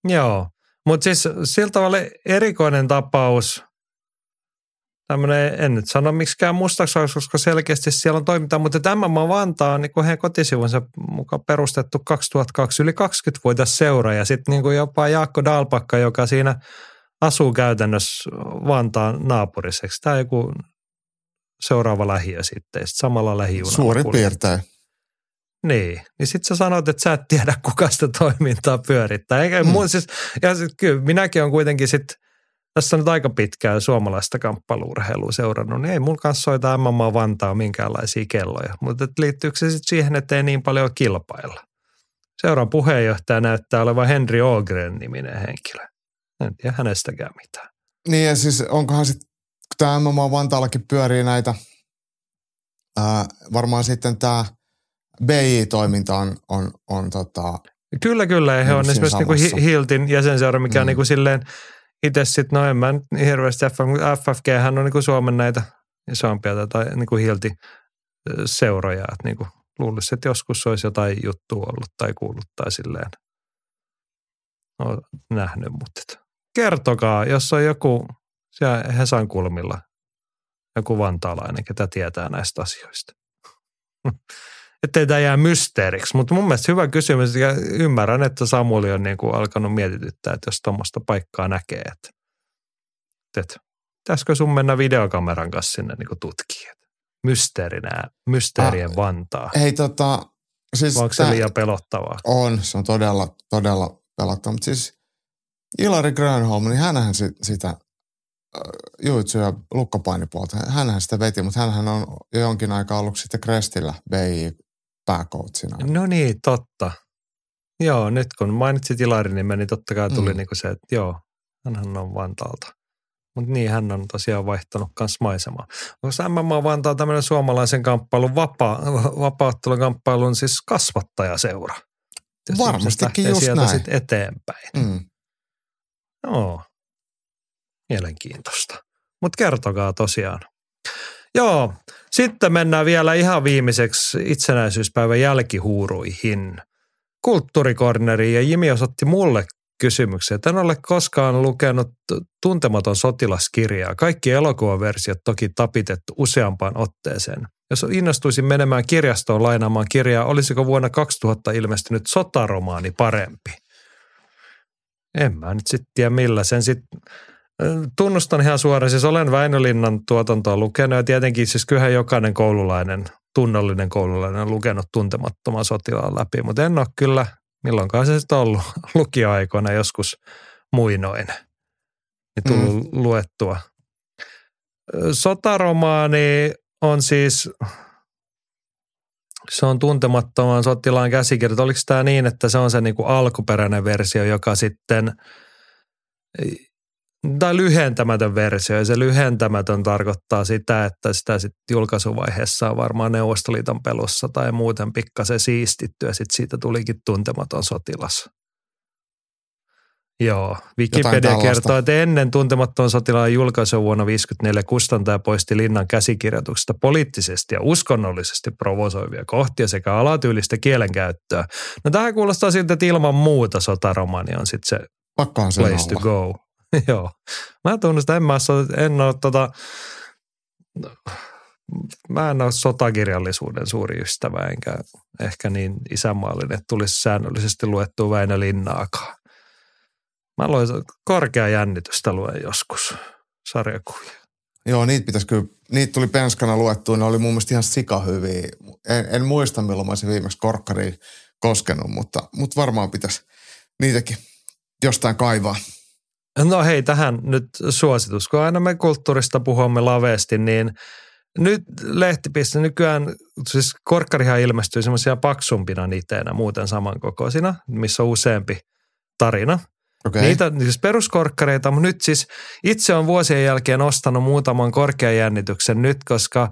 Joo, mutta siis sillä tavalla erikoinen tapaus, tämmöinen, en nyt sano miksikään mustaksi, koska selkeästi siellä on toimintaa, mutta tämä MMA Vantaa on niin kuin heidän kotisivunsa mukaan perustettu 2002 yli 20-vuotias seura ja sitten niin kuin jopa Jaakko Dalpakka, joka siinä asuu käytännössä Vantaan naapuriseksi. Tämä on joku seuraava lähiö sitten, sit samalla lähijunalla. Suurin piirtein. Niin, niin sitten sä sanot, että sä et tiedä, kuka sitä toimintaa pyörittää. Eikä mm. mun siis, ja sit, kyllä minäkin on kuitenkin sitten, tässä on nyt aika pitkään suomalaista kamppailuurheilua seurannut, niin ei mun kanssa soita MMA Vantaa minkäänlaisia kelloja. Mutta liittyykö se sitten siihen, että ei niin paljon kilpailla? Seuran puheenjohtaja näyttää olevan Henry Ogren niminen henkilö. En tiedä hänestäkään mitään. Niin ja siis onkohan sitten, kun tämä MMA Vantaallakin pyörii näitä, ää, varmaan sitten tämä BI-toiminta on, on, on tota, Kyllä, kyllä. He on Niin, siinä esimerkiksi niin samassa. Hiltin jäsenseura, mikä mm. on niin kuin silleen itse sitten, no en mä nyt hirveästi FF, FFG hän on niin kuin Suomen näitä isompia tai niin kuin Hilti seuroja. Että niin kuin luulisi, että joskus olisi jotain juttua ollut tai kuullut tai silleen no, nähnyt. Mutta kertokaa, jos on joku siellä Hesan kulmilla, joku vantaalainen, ketä tietää näistä asioista. [LAUGHS] Ettei tämä jää mysteeriksi, mutta mun mielestä hyvä kysymys ja ymmärrän, että Samuli on niin kuin alkanut mietityttää, että jos tuommoista paikkaa näkee, että, että pitäisikö sun mennä videokameran kanssa sinne niin tutkimaan. Mysteerinä, mysteerien Ah, Vantaa. hei tota, siis onko se liian pelottavaa? On, se on todella, todella pelottava. Mutta siis Ilari Grönholm, niin hänhän sit, sitä äh, juitsu- ja lukkopainipuolta, hänhän sitä veti, mutta hänhän on jo jonkin aikaa ollut sitten Crestillä BI pääkoutsina. No niin, totta. Joo, nyt kun mainitsit Ilarin nimen, niin totta kai tuli mm. Niin se, että joo, hänhän on Vantaalta. Mutta niin, hän on tosiaan vaihtanut kans maisemaa. Onko MMA Vantaa tämmöinen suomalaisen kamppailun, vapa, vapauttelukamppailun siis kasvattajaseura? Jos Varmastikin just sieltä näin. sit eteenpäin. Mm. Joo, mielenkiintoista. Mutta kertokaa tosiaan. Joo, sitten mennään vielä ihan viimeiseksi itsenäisyyspäivän jälkihuuruihin. Kulttuurikorneriin ja Jimi osoitti mulle kysymyksen. että En ole koskaan lukenut tuntematon sotilaskirjaa. Kaikki elokuvaversiot toki tapitettu useampaan otteeseen. Jos innostuisin menemään kirjastoon lainaamaan kirjaa, olisiko vuonna 2000 ilmestynyt sotaromaani parempi? En mä nyt sitten tiedä millä sen sitten tunnustan ihan suoraan, siis olen Väinölinnan tuotantoa lukenut ja tietenkin siis kyllähän jokainen koululainen, tunnollinen koululainen on lukenut tuntemattoman sotilaan läpi, mutta en ole kyllä, milloinkaan se sitten ollut [LAUGHS] lukioaikoina joskus muinoin, niin tullut mm. luettua. Sotaromaani on siis, se on tuntemattoman sotilaan käsikirjoitus. Oliko tämä niin, että se on se niinku alkuperäinen versio, joka sitten tai lyhentämätön versio. Ja se lyhentämätön tarkoittaa sitä, että sitä sitten julkaisuvaiheessa on varmaan Neuvostoliiton pelussa tai muuten pikkasen siistitty ja sitten siitä tulikin tuntematon sotilas. Joo, Wikipedia kertoo, että ennen tuntemattoman sotilaan julkaisua vuonna 1954 kustantaja poisti linnan käsikirjoituksesta poliittisesti ja uskonnollisesti provosoivia kohtia sekä alatyylistä kielenkäyttöä. No tähän kuulostaa siltä, että ilman muuta sotaromani on sitten se Pakkaan place to go. [LAUGHS] Joo. Mä tunnustan, en mä ole, en ole tota, mä en ole sotakirjallisuuden suuri ystävä, enkä ehkä niin isänmaallinen, että tulisi säännöllisesti luettua Väinö Linnaakaan. Mä luin korkea jännitystä luen joskus sarjakuvia. Joo, niitä pitäisi kyllä, niitä tuli penskana luettua, ne oli mun mielestä ihan sikahyviä. En, en muista milloin mä olisin viimeksi korkkariin koskenut, mutta, mutta varmaan pitäisi niitäkin jostain kaivaa. No hei, tähän nyt suositus. Kun aina me kulttuurista puhumme laveesti, niin nyt lehtipiste nykyään, siis korkkarihan ilmestyy semmoisia paksumpina niteenä muuten samankokoisina, missä on useampi tarina. Okay. Niitä siis peruskorkkareita, mutta nyt siis itse on vuosien jälkeen ostanut muutaman korkean jännityksen nyt, koska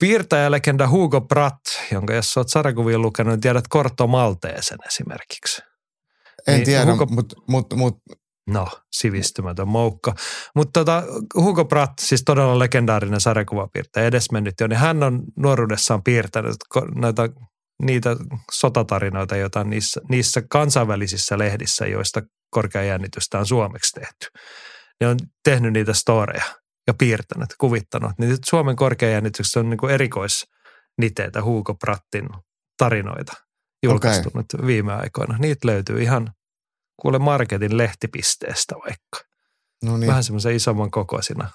piirtäjälegenda Hugo Pratt, jonka jos olet sarjakuvia lukenut, niin tiedät Korto Malteesen esimerkiksi. En niin tiedä, Hugo... mutta mut, mut, No, sivistymätön moukka. Mutta tota, Hugo Pratt, siis todella legendaarinen sarjakuvapiirtäjä, edesmennyt jo, niin hän on nuoruudessaan piirtänyt näitä, niitä sotatarinoita, joita niissä, niissä kansainvälisissä lehdissä, joista korkea jännitystä on suomeksi tehty. Ne on tehnyt niitä storeja ja piirtänyt, kuvittanut. Niin nyt Suomen korkea jännityksessä on niin kuin erikoisniteitä Hugo Prattin tarinoita julkaistunut okay. viime aikoina. Niitä löytyy ihan kuule marketin lehtipisteestä vaikka. No niin. Vähän semmoisen isomman kokoisina.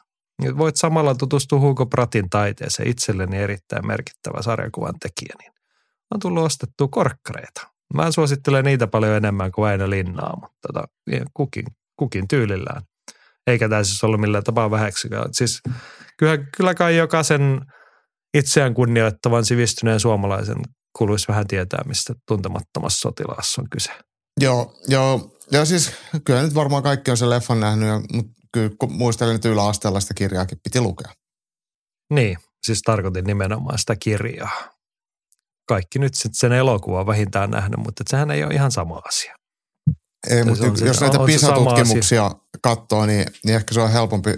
Voit samalla tutustua Hugo Pratin taiteeseen, itselleni erittäin merkittävä sarjakuvan tekijä, niin on tullut ostettua korkkareita. Mä suosittelen niitä paljon enemmän kuin Väinö Linnaa, mutta tota, kukin, kukin tyylillään. Eikä tämä siis ollut millään tapaa vähäksi. Siis kyllä, kyllä kai jokaisen itseään kunnioittavan sivistyneen suomalaisen kuuluisi vähän tietää, mistä tuntemattomassa sotilaassa on kyse. Joo, joo. Ja siis kyllä nyt varmaan kaikki on sen leffan nähnyt, mutta kyllä kun muistelen, että yläasteella sitä kirjaakin piti lukea. Niin, siis tarkoitin nimenomaan sitä kirjaa. Kaikki nyt sitten sen elokuvan vähintään nähnyt, mutta sehän ei ole ihan sama asia. Ei, mutta jos näitä PISA-tutkimuksia katsoo, niin, niin ehkä se on helpompi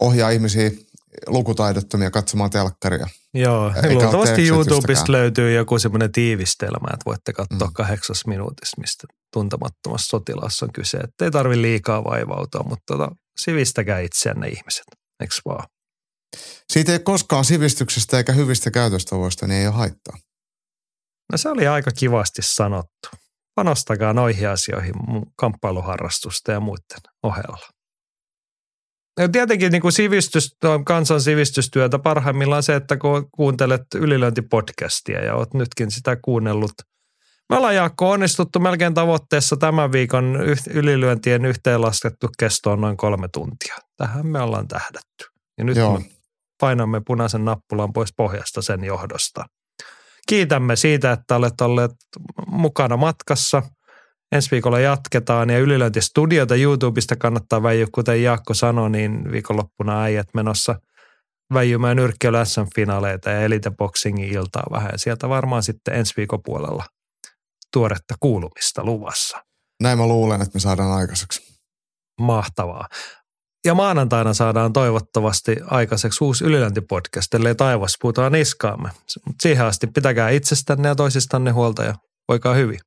ohjaa ihmisiä lukutaidottomia katsomaan telkkaria. Joo, Eikä luultavasti YouTubesta löytyy joku semmoinen tiivistelmä, että voitte katsoa mm. kahdeksas minuutissa, mistä tuntemattomassa sotilassa on kyse. Että ei tarvi liikaa vaivautua, mutta tota, sivistäkää itseänne ihmiset, eikö vaan? Siitä ei koskaan sivistyksestä eikä hyvistä käytöstavoista, niin ei ole haittaa. No se oli aika kivasti sanottu. Panostakaa noihin asioihin kamppailuharrastusta ja muiden ohella. Ja tietenkin niin kuin sivistys, kansan sivistystyötä parhaimmillaan se, että kun kuuntelet ylilöintipodcastia ja oot nytkin sitä kuunnellut. Me ollaan Jaakko onnistuttu melkein tavoitteessa tämän viikon ylilyöntien yhteenlaskettu kesto on noin kolme tuntia. Tähän me ollaan tähdätty. Ja nyt Joo. me painamme punaisen nappulan pois pohjasta sen johdosta. Kiitämme siitä, että olet olleet mukana matkassa – ensi viikolla jatketaan ja ylilöintistudiota YouTubesta kannattaa väijyä, kuten Jaakko sanoi, niin viikonloppuna äijät menossa väijymään nyrkkeily SM-finaaleita ja Elite Boxingin iltaa vähän. Ja sieltä varmaan sitten ensi viikon puolella tuoretta kuulumista luvassa. Näin mä luulen, että me saadaan aikaiseksi. Mahtavaa. Ja maanantaina saadaan toivottavasti aikaiseksi uusi ylilöintipodcast, ellei taivas putoa niskaamme. Siihen asti pitäkää itsestänne ja toisistanne huolta ja voikaa hyvin.